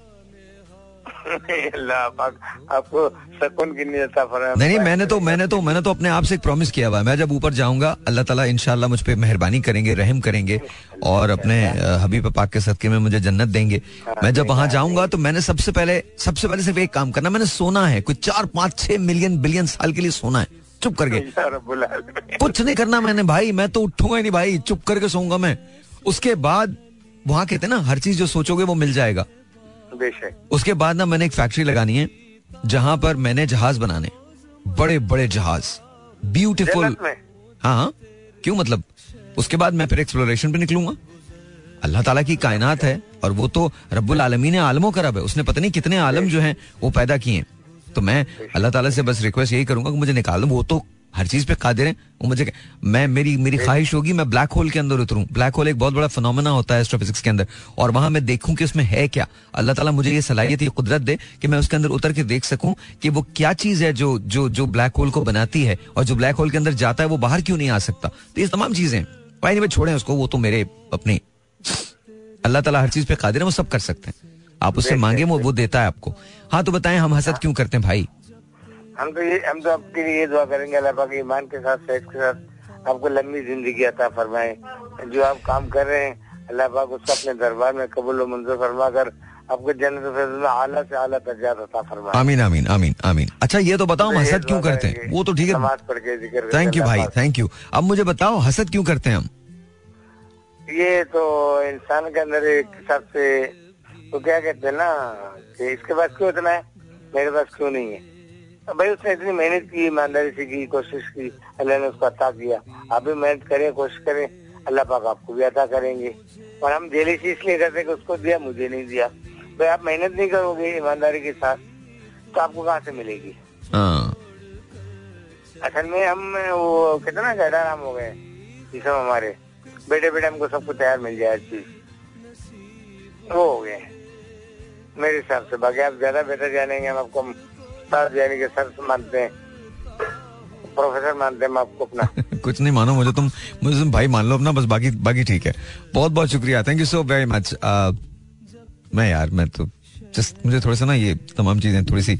अल्लाह पाक आपको सुकून की फरमाए नहीं नहीं मैंने तो मैंने तो मैंने तो अपने आप से एक प्रॉमिस किया हुआ है। मैं जब ऊपर जाऊँगा अल्लाह ताला इंशाल्लाह मुझ पे मेहरबानी करेंगे रहम करेंगे और अपने अ, हबीब पाक के सदके में मुझे जन्नत देंगे। मैं जब वहाँ जाऊँगा तो मैंने सबसे पहले सबसे पहले सिर्फ़ एक काम करना। मैंने सोना है कुछ चार पाँच छह मिलियन बिलियन साल के लिए सोना है। चुप करके। कुछ नहीं करना मैंने भाई। मैं तो उठूँगा ही नहीं भाई। चुप करके सोऊँगा मैं। उसके बाद वहाँ कहते हैं ना हर चीज़ जो सोचोगे वो मिल जाएगा। बेशक उसके बाद ना मैंने एक फैक्ट्री लगानी है जहाँ पर मैंने जहाज़ बनाने। बड़े बड़े जहाज़। ब्यूटीफुल हाँ हाँ। क्यों मतलब? उसके बाद मैं फिर एक्सप्लोरेशन पे निकलूँगा। अल्लाह ताला की कायनात है और वो तो रब्बुल आलमीन आलमों का रब है। उसने पता नहीं कितने आलम जो। हैं वो पैदा किए तो मैं अल्लाह ताला से बस रिक्वेस्ट यही करूँगा कि मुझे निकाल दो। वो तो हर चीज़ पे कादिर हैं। वो मुझे मैं मेरी मेरी ख्वाहिश होगी मैं ब्लैक होल के अंदर उतरूं। ब्लैक होल एक बहुत बड़ा फिनोमेना होता है एस्ट्रोफिजिक्स के अंदर। और वहाँ मैं देखूँ कि उसमें है क्या। अल्लाह ताला मुझे ये सलाहियत ये कुदरत दे कि मैं उसके अंदर उतर के देख सकूँ कि वो क्या चीज़ है जो जो जो ब्लैक होल को बनाती है। और जो ब्लैक होल के अंदर जाता है वो बाहर क्यों नहीं आ सकता? तो ये तमाम चीज़ें भाई नहीं छोड़े उसको वो तो मेरे अपने अल्लाह ताला हर चीज़ पे कादिर है वो सब कर सकते हैं। आप उससे मांगे वो वो देता है आपको। हाँ तो बताएँ हम हसद क्यों करते हैं भाई? हम तो ये हम तो आपके लिए ये दुआ करेंगे अल्लाह पाक ईमान के साथ सेहत के साथ आपको लंबी ज़िंदगी अता फरमाए। जो आप काम कर रहे हैं अल्लाह पाक उसको अपने दरबार में कबूल व मंजूर फरमा कर आपको जन्नत में आला से आला दर्जात अता फरमाए। आमीन आमीन आमीन आमीन। अच्छा ये तो बताओ हम हसद क्यों करते हैं? वो तो ठीक है। नमाज़ पढ़ के ज़िक्र थैंक यू भाई थैंक यू अब मुझे बताओ हसद क्यों करते हैं हम? ये तो इंसान के अंदर एक हिसाब से तो क्या कहते हैं ना कि इसके पास क्यों इतना है? मेरे पास क्यों नहीं है? भाई उसने इतनी मेहनत की ईमानदारी से की कोशिश की अल्लाह ने उसको अता किया। आप भी मेहनत करें कोशिश करें अल्लाह पाक आपको भी अता करेंगे। और हम जेलिसी इसलिए करते हैं कि उसको दिया मुझे नहीं दिया। भाई आप मेहनत नहीं करोगे ईमानदारी के साथ तो आपको कहाँ से मिलेगी? हाँ। असल में हम वो कहते ना ज़्यादा आराम हो गए ये सब हमारे। बेटे बेटे हमको सबको तैयार मिल जाए हर चीज़ वो हो गए मेरे हिसाब से बाकी आप ज़्यादा बेहतर जानेंगे हम आपको उस्ताद यानी कि सर मानते हैं। प्रोफेसर मानते हैं आपको अपना। (laughs) कुछ नहीं मानो मुझे तुम मुझे तुम भाई मान लो अपना बस बाकी बाकी ठीक है। बहुत बहुत शुक्रिया। Thank you so very much मैं यार मैं तो जस्ट मुझे थोड़ा सा ना ये तमाम चीज़ें थोड़ी सी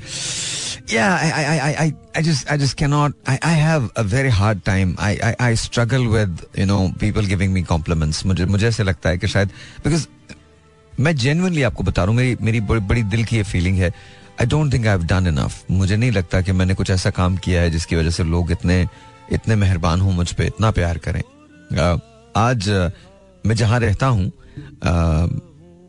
yeah I, I, I, I, I just I just cannot I, I have a very hard time. I, I, I struggle with you know people giving me compliments. मुझे मुझे ऐसे लगता है कि शायद because मैं जेनुअनली आपको बता रहा हूँ मेरी मेरी बड़ी दिल की ये फीलिंग है। I don't think I done enough मुझे नहीं लगता कि मैंने कुछ ऐसा काम किया है जिसकी वजह से लोग इतने इतने मेहरबान हों मुझ पे इतना प्यार करें। Uh, आज uh, मैं जहाँ रहता हूँ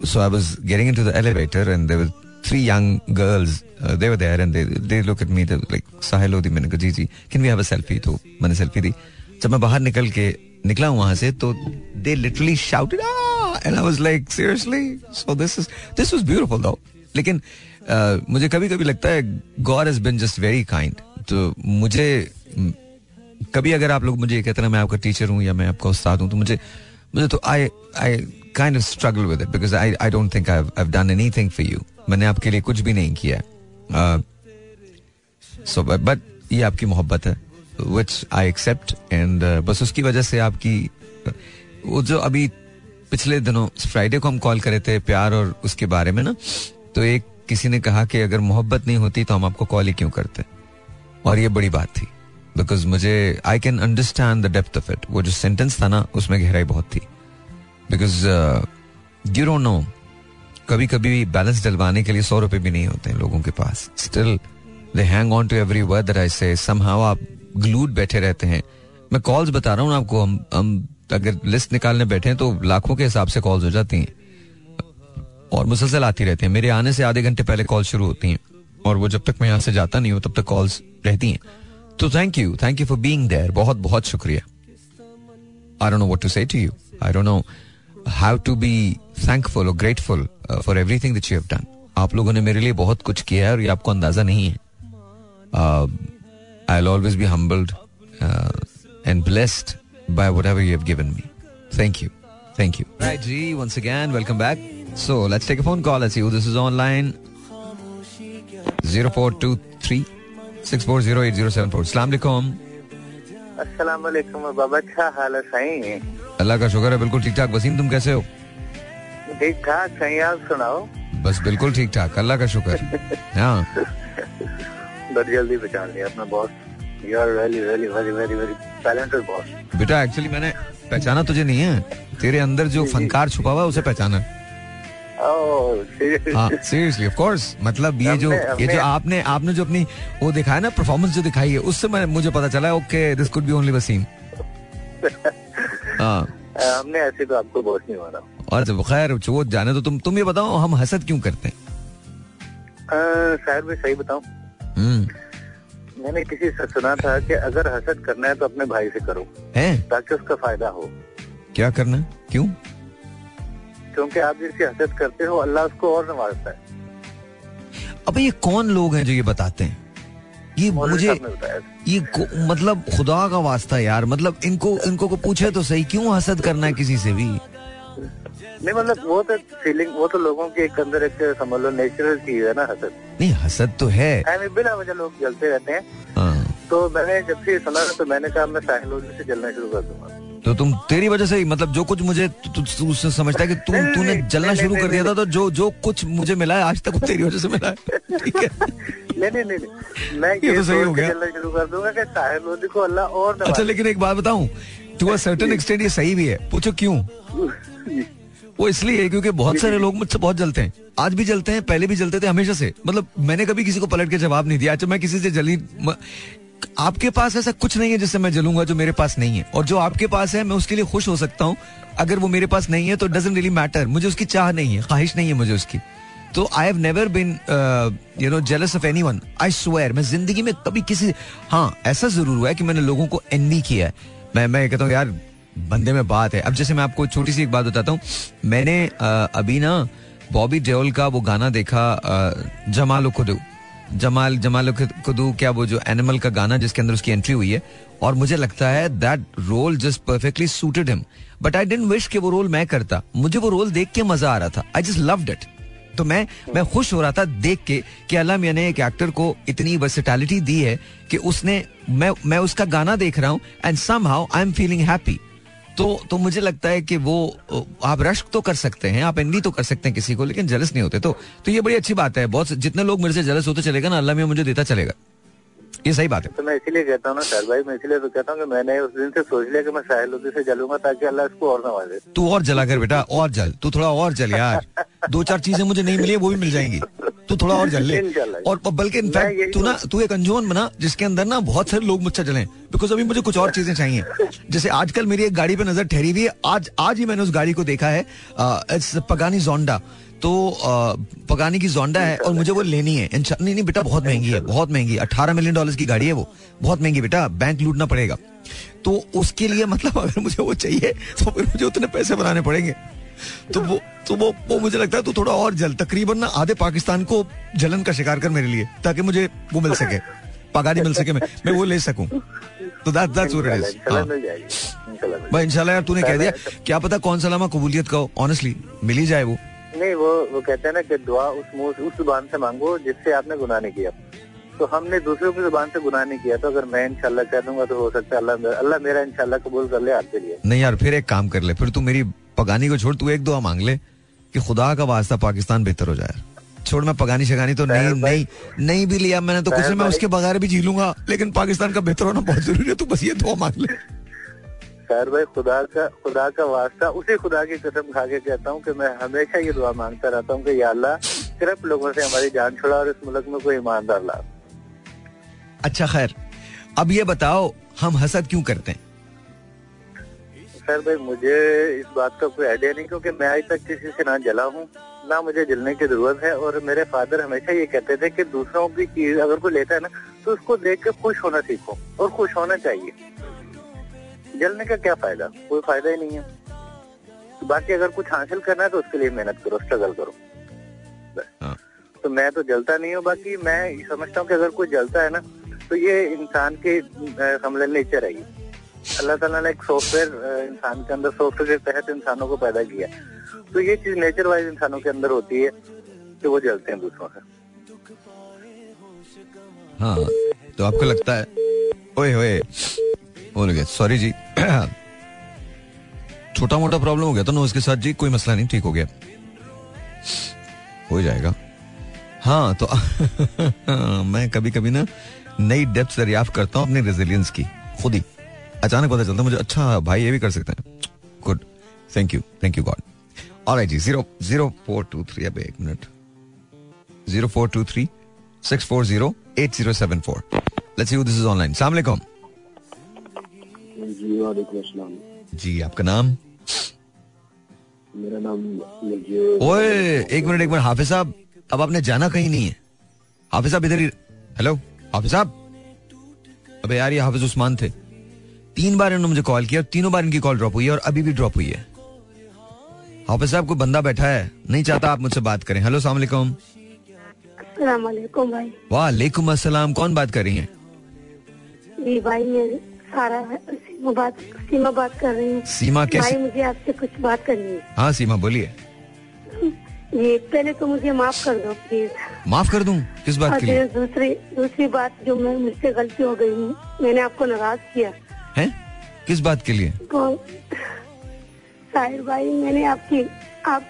so I was getting into the elevator and were three young girls they were there and they look at me like Sahil होती मैंने कहा जी जी can we have a selfie तो मैंने सेल्फी दी। जब मैं बाहर निकल के निकला हूँ वहाँ से तो they literally shouted and I was like seriously so this is this was beautiful though लेकिन uh, मुझे कभी कभी लगता है God has been just very kind तो मुझे कभी अगर आप लोग मुझे कहते हैं मैं आपका टीचर हूँ या मैं आपका उस्ताद हूँ तो मुझे मुझे तो I I kind of struggle with it because I I don't think I have done anything for you मैंने आपके लिए कुछ भी नहीं किया सो बट ये आपकी मोहब्बत है विच आई एक्सेप्ट एंड बस उसकी वजह से आपकी वो जो अभी पिछले दिनों फ्राइडे को हम कॉल करे थे प्यार और उसके बारे में ना तो एक किसी ने कहा कि अगर मोहब्बत नहीं होती तो हम आपको कॉल ही क्यों करते? और ये बड़ी बात थी। बिकॉज़ मुझे I can understand the depth of it वो जो सेंटेंस था ना, उसमें गहराई बहुत थी। बिकॉज़ यू डोंट नो कभी कभी बैलेंस डलवाने के लिए सौ रुपए भी नहीं होते हैं लोगों के पास। Still they hang on to every word I say आप ग्लूड बैठे रहते हैं। मैं कॉल्स बता रहा हूँ आपको, हम हम अगर लिस्ट निकालने बैठे हैं तो लाखों के हिसाब से कॉल्स हो जाती हैं। और मुसलसल आती रहती हैं मेरे आने से आधे घंटे पहले कॉल शुरू होती हैं और वो जब तक मैं यहाँ से जाता नहीं हूँ तब तक कॉल्स रहती हैं तो thank you thank you for being there बहुत बहुत शुक्रिया I don't know what to say to you I don't know how to be thankful और grateful for everything that you have done आप लोगों ने मेरे लिए बहुत कुछ किया है और ये आपको अंदाज़ा नहीं है I always be humbled and blessed by whatever you have given me. Thank you. Thank you. Right, G, once again, welcome back. So let's take a phone call. Let's see who this is online. 0423 6408074. Assalamu alaikum. अस्सलाम वालेकुम बाबा क्या हाल है? सही अल्लाह का शुक्र है बिल्कुल ठीक ठाक। वसीम तुम कैसे हो? ठीक ठाक सही आप सुनाओ। बस बिल्कुल ठीक ठाक अल्लाह का शुक्र। हाँ। बहुत जल्दी पहचान लिया अपना boss you are really really very very very talented boss बेटा एक्चुअली मैंने पहचाना तुझे नहीं है। तेरे अंदर जो फनकार छुपा हुआ है उसे पहचाना? हाँ सीरियसली ऑफ़ कोर्स मतलब ये जो ये जो आपने आपने जो अपनी वो दिखाया ना परफॉर्मेंस जो दिखाई है उससे मैं मुझे पता चला okay this could be only Waseem हाँ। हमने ऐसे तो आपको बॉस नहीं माना। और जब खैर वो जाने तो तुम तुम ये बताओ हम हसद क्यों करते हैं? शायद मैं सही बताऊँ। हम्म। मैंने किसी से सुना था कि अगर हसद करना है तो अपने भाई से करो हैं? ताकि उसका फ़ायदा हो। क्या करना है? क्यों? क्योंकि आप जिसकी हसद करते हो अल्लाह उसको और नवाजता है। अब ये कौन लोग हैं जो ये बताते हैं? ये मुझे ये मतलब खुदा का वास्ता यार मतलब इनको इनको को पूछे तो सही क्यों हसद करना है किसी से भी? नहीं मतलब वो तो फीलिंग वो तो लोगों के एक अंदर एक समझ लो नेचुरल चीज़ है ना हसद। नहीं हसद तो है। बिना वजह लोग जलते रहते हैं। हाँ, तो मैंने जब से सुना तो मैंने कहा मैं लोधी से जलना शुरू कर दूँगा। तो तुम तेरी वजह से ही मतलब जो कुछ मुझे तू- तू- तू उससे समझता है कि तू तूने जलना शुरू कर दिया था तो जो जो कुछ मुझे मिला है आज तक तेरी वजह से मिला है। ठीक है? (laughs) नहीं नहीं नहीं। मैं ये तो सही हो गया। शुरू कर दूँगा कि साहिल लोधी को अल्लाह और अच्छा लेकिन एक बात बताऊँ टू अ सर्टेन एक्सटेंट ये सही भी है। पूछो क्यों? वो इसलिए है क्योंकि बहुत सारे लोग मुझसे बहुत जलते हैं। आज भी जलते हैं पहले भी जलते थे हमेशा से। मतलब मैंने कभी किसी को पलट के जवाब नहीं दिया। अच्छा मैं किसी से जली आपके पास ऐसा कुछ नहीं है जिससे मैं जलूँगा जो मेरे पास नहीं है। और जो आपके पास है मैं उसके लिए खुश हो सकता हूँ। अगर वो मेरे पास नहीं है तो डजेंट रियली मैटर मुझे उसकी चाह नहीं है ख्वाहिश नहीं है मुझे उसकी। तो I have never been you know jealous of anyone I swear मैं ज़िंदगी में कभी किसी हाँ ऐसा ज़रूर हुआ है कि मैंने लोगों को एनवी किया है। मैं मैं कहता हूँ यार बंदे में बात है। अब जैसे मैं आपको छोटी सी एक बात बताता हूँ। मैंने अ, अभी ना बॉबी देओल का वो गाना देखा अ, जमालो खुदू जमाल जमाल खुदू क्या वो जो एनिमल का गाना जिसके अंदर उसकी एंट्री हुई है, और मुझे लगता है that role just perfectly suited him but I didn't wish कि वो रोल मैं करता। मुझे वो रोल देख के मज़ा आ रहा था। आई जस्ट लव्ड इट तो मैं मैं खुश हो रहा था देख के कि अल्लाह मियाँ ने एक एक्टर को इतनी वर्सेटैलिटी दी है कि उसने, मैं मैं उसका गाना देख रहा हूँ and somehow I am feeling happy तो तो मुझे लगता है कि वो, आप रश्क तो कर सकते हैं, आप एनवी तो कर सकते हैं किसी को, लेकिन जलस नहीं होते। तो तो ये बड़ी अच्छी बात है। बहुत जितने लोग मेरे से जलस होते चलेगा ना, अल्लाह में मुझे देता चलेगा। ये सही बात है। तो मैं इसीलिए कहता हूँ ना सर भाई मैं इसीलिए तो कहता हूँ कि मैंने उस दिन से सोच लिया कि मैं साहिल लोधी से जलूँगा ताकि अल्लाह इसको और नवाजे। तू और जला कर बेटा और जल। तू थोड़ा और जल यार। दो चार चीज़ें मुझे नहीं मिली वो भी मिल जाएँगी। तू थोड़ा और जल ले। और बल्कि इनफैक्ट तू ना तू एक अंजुमन बना जिसके अंदर ना बहुत सारे लोग मुझसे जले। बिकॉज़ अभी मुझे कुछ और चीज़ें चाहिए। जैसे आजकल मेरी एक गाड़ी पे नज़र ठहरी हुई है। आज आज ही मैंने उस गाड़ी को देखा है। इट्स पगानी जोंडा तो पगानी की जोंडा है और मुझे वो लेनी है। नहीं नहीं बेटा बहुत महँगी है बहुत महँगी अठारह मिलियन डॉलर की गाड़ी है वो। बहुत महँगी बेटा बैंक लूटना पड़ेगा। तो उसके लिए मतलब अगर मुझे वो चाहिए तो फिर मुझे उतने पैसे बनाने पड़ेंगे। तो वो तो वो वो मुझे लगता है तू थोड़ा और जल तकरीबन ना आधे पाकिस्तान को जलन का शिकार कर मेरे लिए ताकि मुझे वो मिल सके पगानी मिल सके मैं मैं वो ले सकूँ। तो that that's what it is भाई इंशाल्लाह यार तूने कह दिया क्या पता कौन सा लामा कबूलियत का हो? ऑनेस्टली मिल ही जाए वो। नहीं वो वो कहते हैं ना कि दुआ उस मुँह उस ज़ुबान से मांगो जिससे आपने गुनाह नहीं किया। तो हमने दूसरों की ज़ुबान से गुनाह नहीं किया तो अगर मैं इंशाल्लाह कह दूँगा तो हो सकता है अल्लाह अल्लाह मेरा इंशाल्लाह कबूल कर ले आपके लिए। नहीं यार फिर एक काम कर ले फिर तू मेरी पगानी को छोड़ तू एक दुआ मांग ले कि खुदा का वास्ता पाकिस्तान बेहतर हो जाए। छोड़ मैं पगानी शगानी तो नहीं नहीं नहीं भी लिया मैंने तो कुछ मैं उसके बगैर भी जी लूँगा लेकिन पाकिस्तान का बेहतर होना बहुत ज़रूरी है तू बस ये दुआ मांग ले। सर भाई खुदा का खुदा का वास्ता उसी खुदा की कसम खा के कहता हूँ कि मैं हमेशा ये दुआ माँगता रहता हूँ कि या अल्लाह सिर्फ़ लोगों से हमारी जान छुड़ा और इस मुल्क में कोई ईमानदार ला। अच्छा खैर अब ये बताओ हम हसद क्यों करते हैं? सर भाई मुझे इस बात का कोई आइडिया नहीं क्योंकि मैं आज तक किसी से ना जला हूँ ना मुझे जलने की ज़रूरत है और मेरे फादर हमेशा ये कहते थे कि दूसरों की चीज़ अगर कोई लेता है ना तो उसको देख के खुश होना सीखो और खुश होना चाहिए। जलने का क्या फ़ायदा? कोई फ़ायदा ही नहीं है। बाकी अगर कुछ हासिल करना है तो उसके लिए मेहनत करो स्ट्रगल करो। हाँ। तो मैं तो जलता नहीं हूँ बाकी मैं समझता हूँ कि अगर कोई जलता है ना तो ये इंसान के समझ नेचर है ये। अल्लाह ताला ने एक सॉफ्टवेयर इंसान के अंदर सॉफ्टवेयर के तहत इंसानों को पैदा किया। तो ये चीज़ नेचर वाइज इंसानों के अंदर होती है कि वो जलते हैं दूसरों से। हाँ तो आपको लगता है ओए ओए बोल गया सॉरी जी। छोटा मोटा प्रॉब्लम हो गया था ना उसके साथ जी कोई मसला नहीं, ठीक हो गया। हो जाएगा। हाँ तो (laughs) मैं कभी कभी ना नई डेप्थ दरियाफ्त करता हूँ अपनी रेजिलियंस की, खुद ही। अचानक पता चलता मुझे अच्छा भाई, ये भी कर सकते हैं। Good thank you thank you God और जी zero zero four two three अब एक minute zero four two three six four zero eight zero seven four let's you this is online सलाम अलैकुम जी वालेकुम जी आपका नाम? मेरा नाम ओए एक मिनट एक मिनट हाफिज साहब अब आपने जाना कहीं नहीं है। हाफिज साहब इधर ही हेलो हाफिज साहब। अबे यार ये हाफिज उस्मान थे। तीन बार इन्होंने मुझे कॉल किया और तीनों बार इनकी कॉल ड्रॉप हुई है और अभी भी ड्रॉप हुई है। हाफिज साहब कोई बंदा बैठा है? नहीं चाहता आप मुझसे बात करें। हेलो सलाम सलामकुम भाई। वालेकुम अस्सलाम कौन बात कर रही है? जी भाई सारा सीमा बात सीमा बात कर रही हूँ। सीमा भाई कैसी? मुझे आपसे कुछ बात करनी है। हाँ सीमा बोलिए। जी पहले तो मुझे माफ़ कर दो प्लीज़ माफ़ कर दूँ? किस बात के लिए? दूसरी दूसरी बात जो मैं मुझसे गलती हो गई हूँ मैंने आपको नाराज़ किया। हैं? किस बात के लिए? तो साहिर भाई मैंने आपकी आप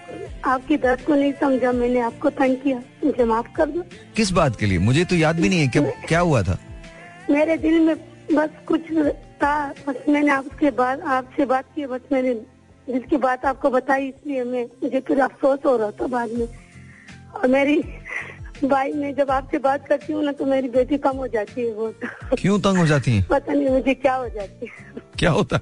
आपकी दर्द को नहीं समझा मैंने आपको तंग किया। मुझे माफ़ कर दो। किस बात के लिए? मुझे तो याद भी नहीं है क्या क्या हुआ था। मेरे दिल में बस कुछ था बस मैंने आपके बाद आपसे बात की बस मैंने जिसकी बात आपको बताई इसलिए मैं मुझे फिर अफसोस हो रहा था बाद में। और मेरी भाई मैं जब आपसे बात करती हूँ ना तो मेरी बेटी कम हो जाती है बहुत। क्यों तंग हो जाती हैं? पता नहीं मुझे क्या हो जाती है। क्या होता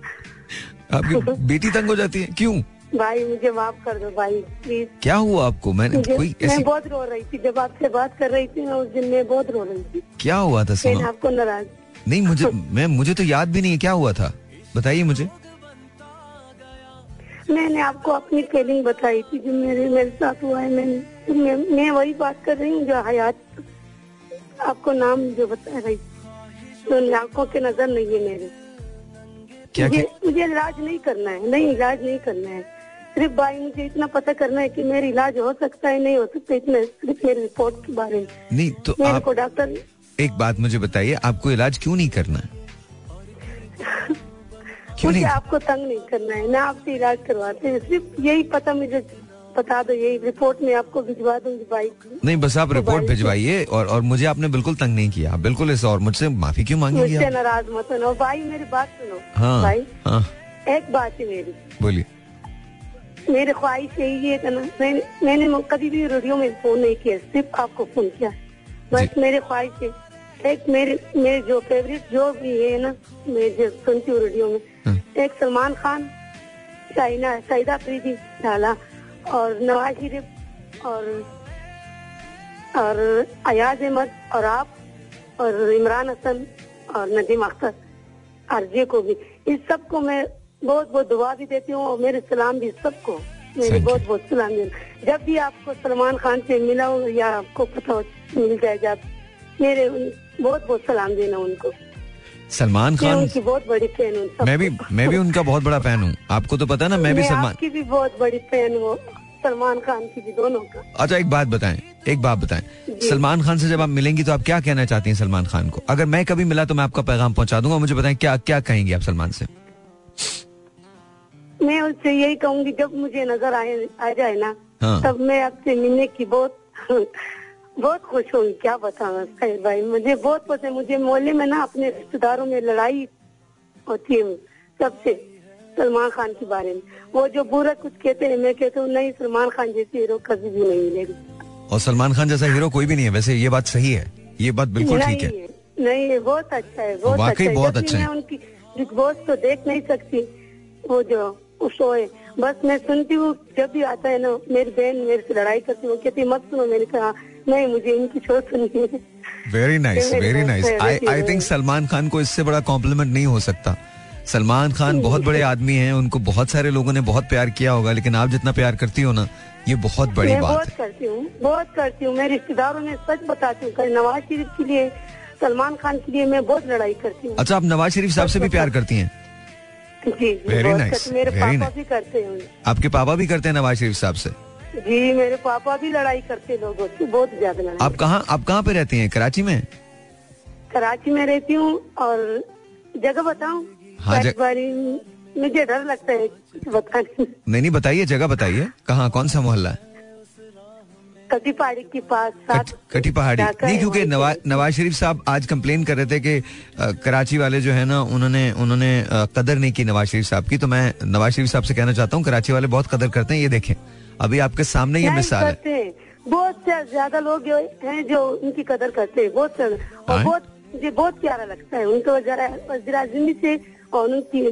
आपकी बेटी तंग हो जाती है? क्यों? भाई मुझे माफ़ कर दो भाई प्लीज़ क्या हुआ आपको? मैंने कोई मैं बहुत रो रही थी जब आपसे बात कर रही थी ना उस दिन मैं बहुत रो रही थी। क्या हुआ था आपको नाराज़ नहीं मुझे मैं मुझे तो याद भी नहीं है क्या हुआ था? बताइए मुझे। मैंने आपको अपनी फीलिंग बताई थी जो मेरे मेरे साथ हुआ है। मैंने तो मैं, मैं वही बात कर रही हूँ जो हयात आपको नाम जो बता रही। तो आँखों के नज़र नहीं है मेरे। क्या मुझे क्या मुझे इलाज नहीं करना है। नहीं इलाज नहीं करना है। सिर्फ़ भाई मुझे इतना पता करना है कि मेरा इलाज हो सकता है नहीं हो सकता इतना सिर्फ़ मेरी रिपोर्ट के बारे में। नहीं तो मेरे आप को डॉक्टर एक बात मुझे बताइए आपको इलाज क्यों नहीं करना? है (laughs) क्यों मुझे नहीं? आपको तंग नहीं करना है ना आपसे इलाज करवाते हैं सिर्फ़ यही पता मुझे बता दो यही रिपोर्ट में आपको भिजवा दूँगी भाई नहीं बस आप तो रिपोर्ट भिजवाइए और और मुझे आपने बिल्कुल तंग नहीं किया। बिल्कुल ऐसा और मुझसे माफ़ी क्यों मांगी मुझसे नाराज़ मत होना। भाई मेरी बात सुनो। हाँ भाई हाँ। एक बात है मेरी। बोलिए। मेरी ख्वाहिश यही है ना मैंने मैंने कभी भी रेडियो में फ़ोन नहीं किया सिर्फ़ आपको फ़ोन किया। बस मेरी ख्वाहिश है एक मेरे मेरे जो फेवरेट जो भी है ना मैं जो सुनती हूँ रेडियो में हाँ। एक सलमान खान शाइना सईदा अफरीदी डाला और नवाज़ शरीफ और और अयाज अहमद और आप और इमरान हसन और नदीम अख्तर आरजे को भी। इस सबको मैं बहुत बहुत दुआ भी देती हूँ और मेरे सलाम भी सबको। मेरे बहुत बहुत सलाम। जब भी आपको सलमान खान से मिला हो या आपको पता हो मिल जाएगा मेरे बहुत बहुत सलाम देना उनको। सलमान खान। उनकी बहुत बड़ी फ़ैन हूँ मैं भी मैं भी उनका बहुत बड़ा फ़ैन हूँ। आपको तो पता है ना मैं भी सलमान आपकी भी बहुत बड़ी फ़ैन हूँ सलमान खान की भी दोनों का। अच्छा एक बात बताएँ एक बात बताएँ। सलमान खान से जब आप मिलेंगी तो आप क्या कहना चाहती हैं सलमान खान को? अगर मैं कभी मिला तो मैं आपका पैगाम पहुँचा दूँगा। मुझे बताएँ क्या क्या कहेंगे आप सलमान से? मैं उससे यही कहूँगी जब मुझे नज़र आए आ जाए ना हाँ। तब मैं आपसे मिलने की बहुत बहुत खुश होंगी क्या बताऊँ साहिल भाई। मुझे बहुत पसंद मुझे मोहल्ले में ना अपने रिश्तेदारों में लड़ाई होती है सबसे सलमान खान के बारे में। वो जो बुरा कुछ कहते हैं मैं कहती हूँ नहीं सलमान खान जैसी हीरो कभी भी नहीं मिलेगी और सलमान खान जैसा हीरो कोई भी नहीं है वैसे ये बात सही है ये बात बिल्कुल ठीक है। नहीं है, बहुत अच्छा है बहुत वाकई अच्छा है। बहुत अच्छा है। उनकी बिग बॉस तो देख नहीं सकती वो जो शो है बस मैं सुनती हूँ जब भी आता है ना मेरी बहन मेरे से लड़ाई करती है वो कहती मत सुनो मैंने कहा नहीं मुझे इनकी शो सुननी है very nice very nice I I think Salman Khan को इससे बड़ा कॉम्प्लीमेंट नहीं हो सकता। सलमान खान बहुत बड़े आदमी हैं उनको बहुत सारे लोगों ने बहुत प्यार किया होगा लेकिन आप जितना प्यार करती हो ना ये बहुत बड़ी मैं बात बहुत है। करती हूँ बहुत करती हूँ मैं रिश्तेदारों में सच बताती हूँ नवाज़ शरीफ के लिए सलमान खान के लिए मैं बहुत लड़ाई करती हूँ। अच्छा आप नवाज़ शरीफ साहब से भी प्यार करती हैं? वेरी नाइस करते हैं। आपके पापा भी करते हैं नवाज़ शरीफ साहब से? जी मेरे पापा भी लड़ाई करते हैं लोगों से बहुत ज़्यादा आप कहाँ आप कहाँ पे रहती हैं? कराची में? कराची में रहती हूँ और जगह बताऊँ? हाँ, जग- मुझे डर लगता है बताने नहीं नहीं बताइए जगह बताइए। कहाँ कौन सा मोहल्ला? है कटी पहाड़ी के पास कट, कटी पहाड़ी। नहीं क्योंकि नवाज़ शरीफ साहब आज कंप्लेन कर रहे थे कि कराची वाले जो है ना उन्होंने उन्होंने कदर नहीं की नवाज़ शरीफ साहब की। तो मैं नवाज़ शरीफ साहब से कहना चाहता हूँ कराची वाले बहुत कदर करते हैं ये देखें। अभी आपके सामने ये मिसाल है। बहुत ज़्यादा लोग हैं जो उनकी कदर करते हैं बहुत और? बहुत मुझे बहुत प्यारा लगता है। उनको जरा वज़ीर आजमी से और उनकी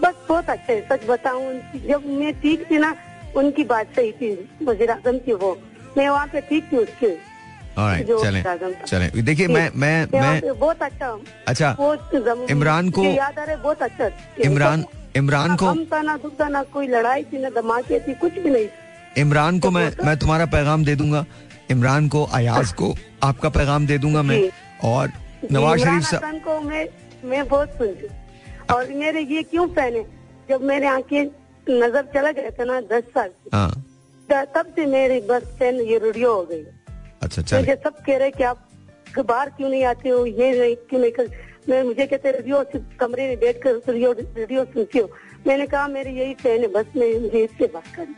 बस बहुत अच्छा है सच बताऊँ जब मैं ठीक थी ना उनकी बात सही थी वज़ीर आज़म की वो। मैं वहाँ पे ठीक थी उसके। चलें। चलें। देखिए मैं मैं मैं बहुत अच्छा अच्छा इमरान को- याद आ रहा है बहुत अच्छा। इमरान इमरान को हम था ना दुख था ना कोई लड़ाई थी ना धमाके थी कुछ भी नहीं। इमरान को मैं मैं तुम्हारा पैगाम दे दूँगा। इमरान को अयाज को आपका पैगाम दे दूँगा मैं। और नवाज़ शरीफ साहब को मैं मैं बहुत सुनती और मेरे ये क्यों पहने जब मेरे आँखें नज़र चला गया था ना दस साल त- तब से मेरी बस फ़ैन ये रेडियो हो गई। अच्छा चले मुझे सब कह रहे कि आप बाहर क्यों नहीं आते हो? ये नहीं क्यों नहीं कर मैं मुझे कहते रेडियो कमरे में बैठ कर रेडियो रेडियो सुनती हो। मैंने कहा मेरी यही फ़ैन है बस मैं मुझे इससे बात करनी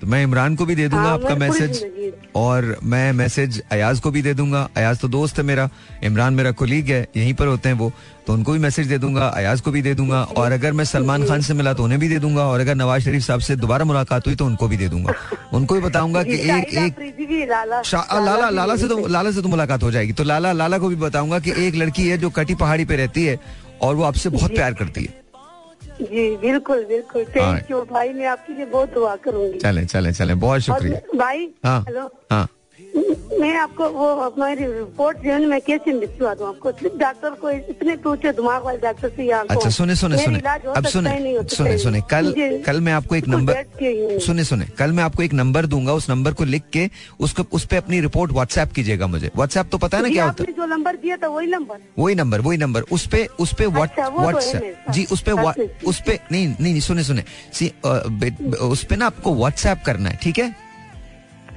तो मैं इमरान को भी दे दूँगा हाँ, आपका मैसेज और मैं मैसेज अयाज को भी दे दूँगा। अयाज तो दोस्त है मेरा इमरान मेरा कोलीग है यहीं पर होते हैं वो। तो उनको भी मैसेज दे दूँगा अयाज को भी दे दूँगा और अगर मैं सलमान खान से मिला तो उन्हें भी दे दूँगा और अगर नवाज़ शरीफ साहब से दोबारा मुलाकात हुई तो उनको भी दे दूँगा। उनको भी बताऊँगा कि एक एक लाला लाला लाला से तो लाला से तो मुलाकात हो जाएगी। तो लाला लाला को भी बताऊँगा कि एक लड़की है जो कटी पहाड़ी पे रहती है और वो आपसे बहुत प्यार करती है। जी बिल्कुल बिल्कुल। हाँ। थैंक यू भाई मैं आपके लिए बहुत दुआ करूँगी। चलें चलें चलें। बहुत शुक्रिया। भाई हाँ। हेलो हाँ। मैं आपको वो हमारी रिपोर्ट जो है मैं कैसे भिजवा दूँ आपको? सिर्फ़ डॉक्टर को इतने पूछे दिमाग वाले डॉक्टर से यहाँ अच्छा सुने सुने सुने अब सुने सुने सुने कल कल मैं आपको एक नंबर सुने सुने कल मैं आपको एक नंबर दूँगा उस नंबर को लिख के उसको उस पे अपनी रिपोर्ट व्हाट्सएप कीजिएगा मुझे। व्हाट्सएप तो पता है ना क्या होता है? जो नंबर दिया था वही नंबर। वही नंबर वही नंबर। उस पे उस पे अच्छा, वो तो व्हाट्सएप जी उस पे अच्छा, उस पे नहीं नहीं सुने सुने सी उस पे ना आपको व्हाट्सएप करना है ठीक है?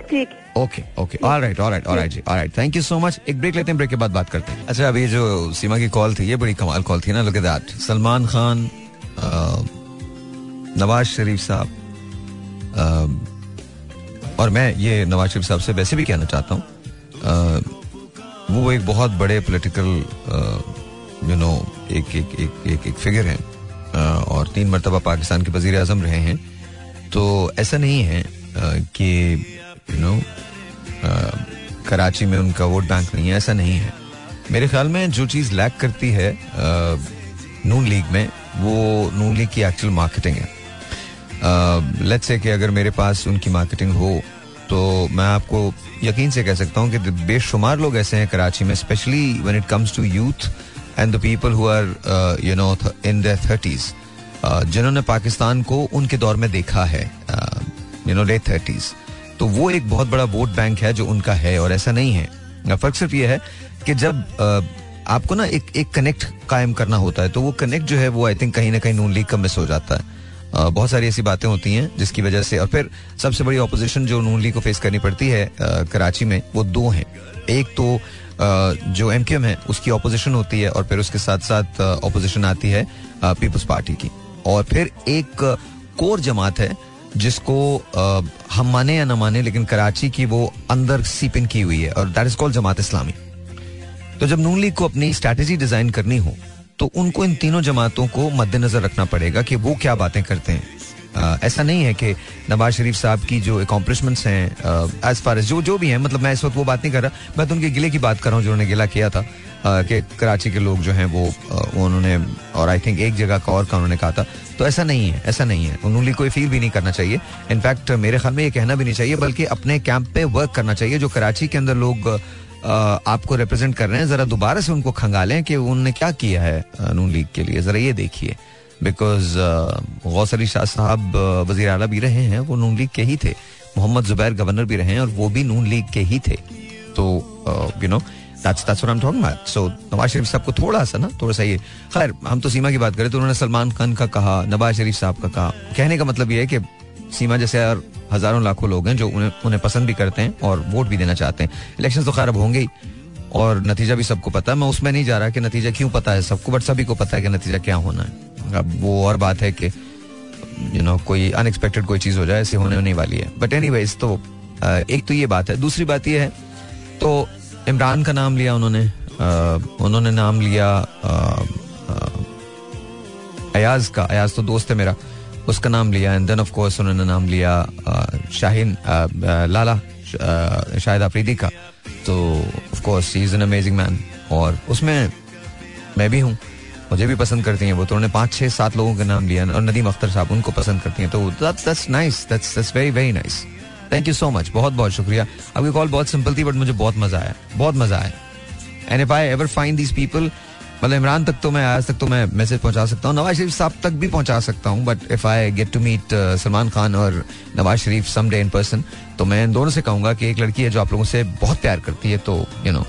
ठीक है। Okay okay all right all right all right ji all right thank you so much एक ब्रेक लेते हैं ब्रेक के बाद बात करते हैं. अच्छा अभी जो सीमा की कॉल थी ये बड़ी कमाल कॉल थी ना? Look at that Salman Khan Nawaz Sharif Sahab और मैं ये नवाज़ शरीफ साहब से वैसे भी कहना चाहता हूँ वो एक बहुत बड़े पॉलिटिकल यू नो एक एक एक एक, एक फिगर हैं और तीन मरतबा पाकिस्तान के वज़ीर अजम रहे हैं। तो ऐसा नहीं है कि यू नो कराची में उनका वोट बैंक नहीं है, ऐसा नहीं है। मेरे ख्याल में जो चीज़ लैक करती है नून लीग में, वो नून लीग की एक्चुअल मार्केटिंग है। लेट्स से कि अगर मेरे पास उनकी मार्केटिंग हो तो मैं आपको यकीन से कह सकता हूँ कि बेशुमार लोग ऐसे हैं कराची में specially when it comes to youth and the people who are you know in their thirties जिन्होंने पाकिस्तान को उनके दौर में देखा है यू नो लेट थर्टीज तो वो एक बहुत बड़ा वोट बैंक है जो उनका है और ऐसा नहीं है। फ़र्क सिर्फ़ ये है कि जब आपको ना एक एक कनेक्ट कायम करना होता है तो वो कनेक्ट जो है वो आई थिंक कहीं ना कहीं नून लीग का मिस हो जाता है। बहुत सारी ऐसी बातें होती हैं जिसकी वजह से, और फिर सबसे बड़ी ऑपोजिशन जो नून लीग को फेस करनी पड़ती है कराची में, वो दो हैं। एक तो जो एम है, उसकी ऑपोजिशन होती है और फिर उसके साथ साथ ऑपोजिशन आती है पीपल्स पार्टी की। और फिर एक कोर जमात है जिसको uh, हम माने या ना माने लेकिन कराची की वो अंदर सीप इन की हुई है और that is called Jamaat Islami. तो जब नून लीग को अपनी स्ट्रैटेजी डिज़ाइन करनी हो तो उनको इन तीनों जमातों को मद्देनजर रखना पड़ेगा कि वो क्या बातें करते हैं। ऐसा नहीं है कि नवाज़ शरीफ साहब की जो अकॉम्पलिशमेंट्स हैं एज फार एज जो जो भी हैं मतलब मैं इस वक्त वो बात नहीं कर रहा, मैं तो उनके गिले की बात कर रहा हूँ जो उन्होंने गिला किया था कि कराची के लोग जो हैं वो उन्होंने, और आई थिंक एक जगह का और का उन्होंने कहा था तो ऐसा नहीं है, ऐसा नहीं है, उन्होंने कोई फील भी नहीं करना चाहिए। इनफैक्ट मेरे ख्याल में ये कहना भी नहीं चाहिए, बल्कि अपने कैंप पे वर्क करना चाहिए, जो कराची के अंदर लोग आपको रिप्रेजेंट कर रहे हैं, जरा दोबारा से उनको खंगालें कि उन्होंने क्या किया है नून लीग के लिए, जरा ये देखिए। बिकॉज़ गौस अली शाह साहब वज़ीर अला भी रहे हैं, वो नून लीग के ही थे। मोहम्मद जुबैर गवर्नर भी रहे हैं और वो भी नून लीग के ही थे। तो you know about so Nawaz Sharif Sahab को थोड़ा सा ना, थोड़ा सा ये, खैर, हम तो सीमा की बात करें तो उन्होंने सलमान खान का कहा, नवाज़ शरीफ साहब का कहा। कहने का मतलब ये है कि सीमा जैसे और हज़ारों लाखों लोग हैं जो उन्हें उन्हें पसंद भी करते हैं और वोट भी देना चाहते हैं। इलेक्शन तो खैर अब होंगे ही। और नतीजा भी सबको पता है। मैं उसमें नहीं जा रहा कि नतीजा क्यों पता है सबको बट सभी को पता है कि नतीजा क्या होना है। अब वो और बात है कि यू नो कोई अनएक्सपेक्टेड कोई चीज़ हो जाए, ऐसे होने नहीं वाली है। बट एनी तो एक तो ये बात है। दूसरी बात ये है तो इमरान का नाम लिया उन्होंने उन्होंने नाम लिया अयाज का। अयाज तो दोस्त है मेरा, उसका नाम लिया। एंड देन ऑफ़ कोर्स उन्होंने नाम लिया शाहीन लाला शाहिद अफरीदी का। तो course he is an amazing man और उसमें मैं भी हूँ। मुझे भी पसंद करती हैं वो तो। उन्होंने पाँच छः सात लोगों के नाम लिया और नदीम अख्तर साहब उनको पसंद करती हैं। तो that's nice that's that's very very nice thank you so much बहुत बहुत शुक्रिया। आपकी कॉल बहुत सिंपल थी बट मुझे बहुत मज़ा आया। बहुत मज़ा आया। And if I ever find these people मतलब इमरान तक तो मैं आज तक तो मैं मैसेज पहुँचा सकता हूँ, नवाज़ शरीफ साहब तक भी पहुँचा सकता हूँ but if I get to meet Salman Khan और Nawaz Sharif someday in person तो मैं इन दोनों से कहूँगा कि एक लड़की है जो आप लोगों से बहुत प्यार करती है तो you know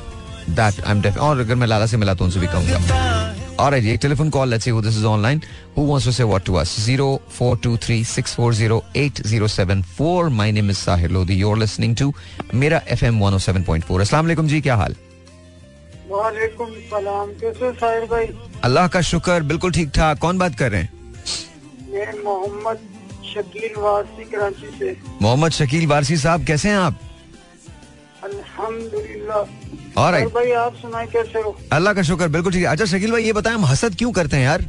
that I am def और अगर मैं लाला से मिला तो उनसे भी कहूँगा। और एक telephone call let's see this is online who wants to say what to us 0423640874 my name is Sahir Lodhi you are listening to मेरा एफएम 107.4 अस्सलाम वालेकुम जी क्या हाल वालेकुम सलाम कैसे साहिर भाई? अल्लाह का शुक्र बिल्कुल ठीक ठाक। कौन बात कर रहे हैं? मैं मोहम्मद शकील वारसी कराची से। मोहम्मद शकील वारसी साहब कैसे हैं आप? अल्हम्दुलिल्लाह। और भाई आप सुनाए कैसे हो? अल्लाह का शुक्र बिल्कुल ठीक। है अच्छा शकील भाई ये बताएँ हम हसद क्यों करते हैं यार?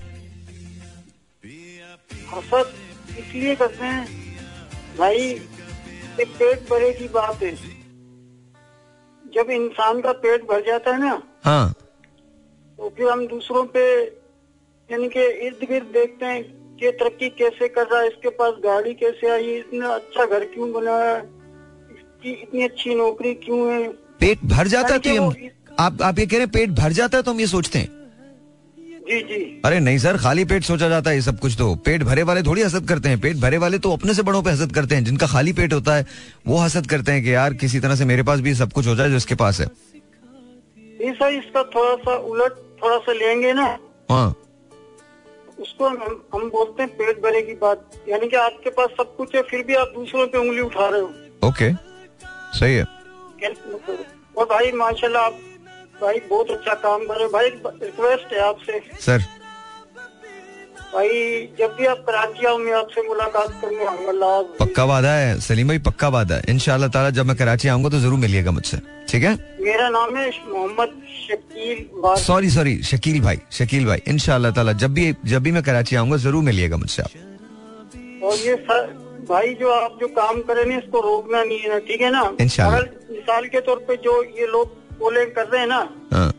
हसद इसलिए करते हैं भाई ये पेट भरे की बात है। जब इंसान का पेट भर जाता है ना हाँ। तो फिर हम दूसरों पे यानी के इर्द गिर्द देखते हैं कि तरक्की कैसे कर रहा है इसके पास गाड़ी कैसे आई इतना अच्छा घर क्यों बनाया इसकी इतनी अच्छी नौकरी क्यों है। पेट भर जाता है तो आप आप ये कह रहे हैं पेट भर जाता है तो हम ये सोचते हैं। जी जी। अरे नहीं सर खाली पेट सोचा जाता है ये सब कुछ तो। पेट भरे वाले थोड़ी हसद करते हैं। पेट भरे वाले तो अपने से बड़ों पे हसद करते हैं। जिनका खाली पेट होता है वो हसद करते हैं कि यार किसी तरह से मेरे पास भी सब कुछ हो जाए जो इसके पास है। ऐसा इसका थोड़ा सा उलट थोड़ा सा लेंगे ना? हाँ। उसको हम हम बोलते हैं पेट भरे की बात। यानी कि आपके पास सब कुछ है फिर भी आप दूसरों पे उंगली उठा रहे हो। ओके। सही है। और भाई माशाल्लाह आप भाई बहुत अच्छा काम कर रहे भाई रिक्वेस्ट है आपसे। सर। भाई जब भी आप कराची आओ मैं आपसे मुलाकात करने आऊँगा पक्का वादा है सलीम भाई पक्का वादा है। इनशाला ताला जब मैं कराची आऊँगा तो ज़रूर मिलिएगा मुझसे। ठीक है? मेरा नाम है मोहम्मद शकील सॉरी सॉरी शकील भाई शकील भाई। इनशाला ताला जब भी जब भी मैं कराची आऊँगा ज़रूर मिलिएगा मुझसे आप। और ये सर भाई जो आप जो काम करें ना इसको रोकना नहीं है ना ठीक है ना। अगर मिसाल के तौर पे जो ये लोग पोलिंग कर रहे हैं ना? हाँ।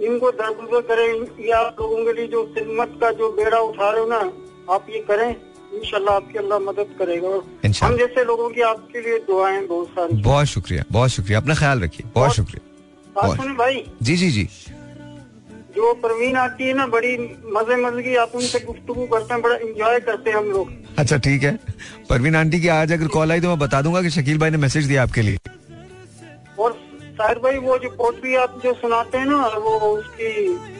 इनको दरगुजर करें ये आप लोगों के लिए जो खिदमत का जो बेड़ा उठा रहे हो ना आप ये करें। इंशाल्लाह आपकी अल्लाह मदद करेगा। और हम जैसे लोगों की आपके लिए दुआएँ बहुत सारी बहुत शुक्रिया बहुत शुक्रिया। अपना ख्याल रखिए बहुत शुक्रिया। बहुत- सुने भाई। जी जी जी। जो परवीन आती है ना बड़ी मज़े मज़े की आप उनसे गुफ्तु करते हैं बड़ा इंजॉय करते हैं हम लोग। अच्छा ठीक है। परवीन आंटी की आज अगर कॉल आई तो मैं बता दूँगा कि शकील भाई ने मैसेज दिया आपके लिए। साहिर भाई वो जो पोट्री आप जो सुनाते हैं ना वो उसकी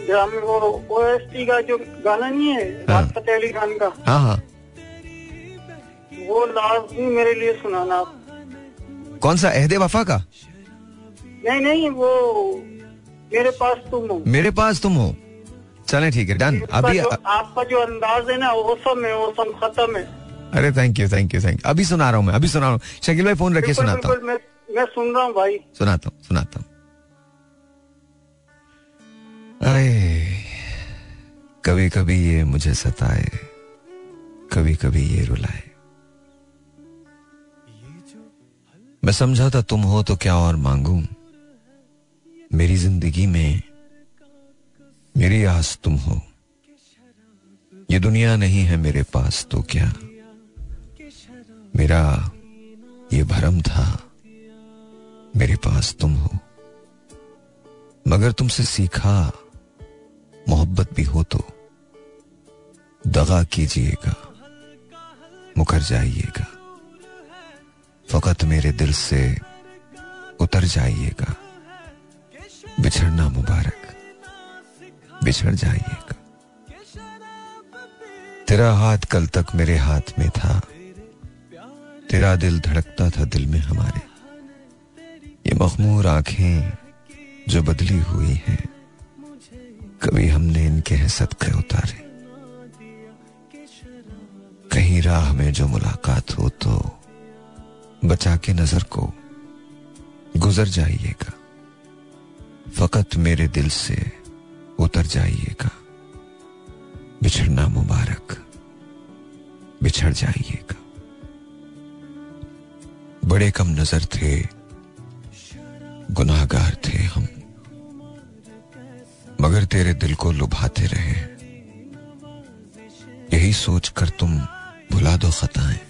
ड्रामे वो ओएसटी का जो गाना नहीं है हाँ। राहत फतेह अली खान का हाँ हाँ। वो लाजमी मेरे लिए सुनाना आप। कौन सा अहदे वफा का? नहीं नहीं वो मेरे पास तुम हो। मेरे पास तुम हो। चलें ठीक है डन। अभी आपका जो अंदाज है ना वो ओसम है ओसम खत्म है। अरे thank you thank you thank you अभी सुना रहा हूँ मैं अभी सुना रहा हूँ। शकील भाई फ़ोन रखे सुनाता हूँ। मैं सुन रहा हूँ भाई। सुनाता हूँ सुनाता हूँ। कभी कभी ये मुझे सताए कभी कभी ये रुलाए। मैं समझा था तुम हो तो क्या और मांगू? मेरी ज़िंदगी में मेरी आस तुम हो। ये दुनिया नहीं है मेरे पास तो क्या? मेरा ये भरम था। मेरे पास तुम हो। मगर तुमसे सीखा, मोहब्बत भी हो तो दगा कीजिएगा, मुकर जाइएगा। फकत मेरे दिल से उतर जाइएगा। बिछड़ना मुबारक, बिछड़ जाइएगा। तेरा हाथ कल तक मेरे हाथ में था। तेरा दिल धड़कता था दिल में हमारे। ये मखमूर आँखें जो बदली हुई हैं, कभी हमने इनके हैं सदके उतारे। कहीं राह में जो मुलाकात हो तो बचा के नज़र को गुजर जाइएगा। फकत मेरे दिल से उतर जाइएगा। बिछड़ना मुबारक, बिछड़ जाइएगा। बड़े कम नज़र थे गुनाहगार थे हम। मगर तेरे दिल को लुभाते रहे। यही सोचकर तुम भुला दो खताएँ।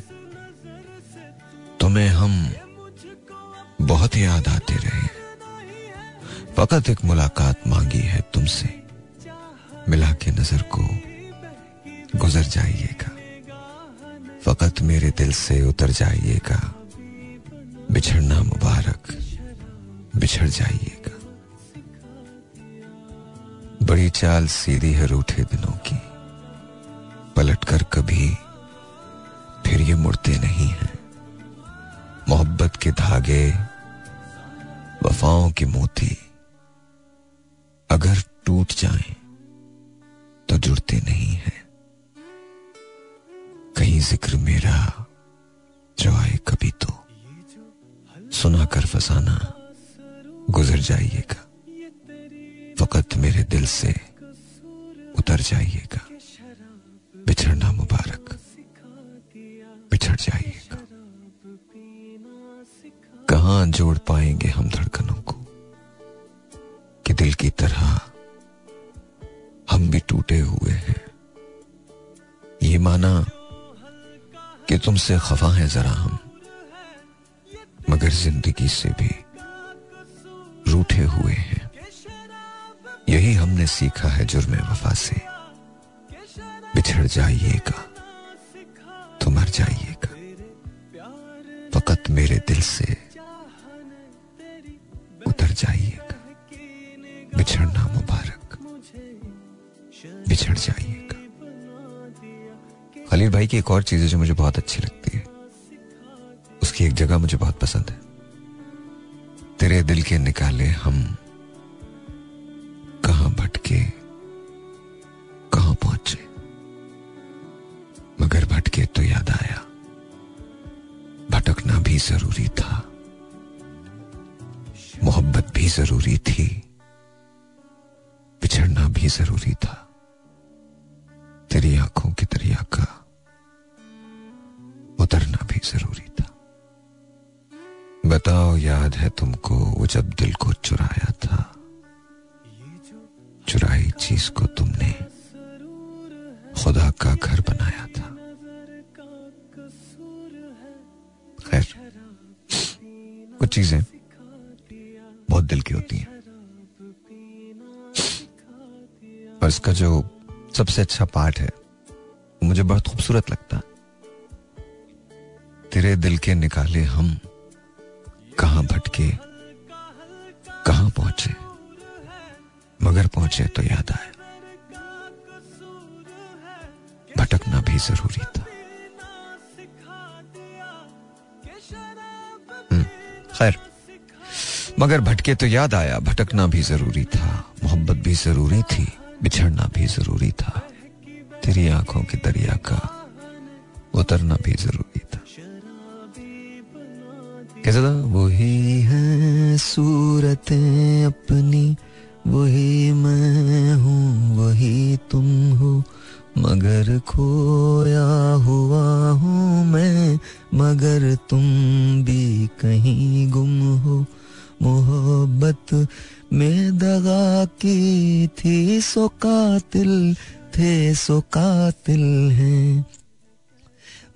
तुम्हें हम बहुत याद आते रहे। फकत एक मुलाकात मांगी है तुमसे। मिला के नज़र को गुजर जाइएगा। फकत मेरे दिल से उतर जाइएगा। बिछड़ना मुबारक। बिछड़ जाइएगा। बड़ी चाल सीधी है रूठे दिनों की। पलट कर कभी फिर ये मुड़ते नहीं हैं। मोहब्बत के धागे, वफाओं की मोती अगर टूट जाएँ तो जुड़ते नहीं हैं। कहीं ज़िक्र मेरा जो आए कभी तो। सुना कर फसाना गुजर जाइएगा। फकत मेरे दिल से उतर जाइएगा। बिछड़ना मुबारक। बिछड़ जाइएगा। कहाँ जोड़ पाएँगे हम धड़कनों को? कि दिल की तरह हम भी टूटे हुए हैं। ये माना कि तुमसे खफा है जरा हम, मगर ज़िंदगी से भी रूठे हुए हैं। यही हमने सीखा है जुर्म वफा से। बिछड़ जाइएगा तो मर जाइएगा। फकत मेरे दिल से उतर जाइएगा। बिछड़ना मुबारक। बिछड़ जाइएगा। खलील भाई की एक और चीज़ है जो मुझे बहुत अच्छी लगती है। उसकी एक जगह मुझे बहुत पसंद है। तेरे दिल के निकाले हम कहाँ भटके, कहाँ पहुँचे? मगर भटके तो याद आया, भटकना भी ज़रूरी था। मोहब्बत भी ज़रूरी थी, बिछड़ना भी ज़रूरी था। तेरी आँखों की दरिया का उतरना भी ज़रूरी था। बताओ, याद है तुमको वो जब दिल को चुराया था? चुराई चीज़ को तुमने खुदा का घर बनाया था। खैर कुछ चीज़ें बहुत दिल की होती हैं। और इसका जो सबसे अच्छा पार्ट है मुझे बहुत खूबसूरत लगता। तेरे दिल के निकाले हम कहाँ भटके कहाँ पहुँचे। मगर पहुँचे तो याद आया भटकना भी ज़रूरी था। हम्म, खैर। मगर भटके तो याद आया भटकना भी ज़रूरी था। मोहब्बत भी ज़रूरी थी बिछड़ना भी ज़रूरी था। तेरी आँखों के दरिया का उतरना भी ज़रूरी था। कैसा था? वही है सूरत अपनी, वही मैं हूँ, वही तुम हो। मगर खोया हुआ हूँ मैं, मगर तुम भी कहीं गुम हो। मोहब्बत में दगा की थी, सो कातिल थे, सो कातिल हैं।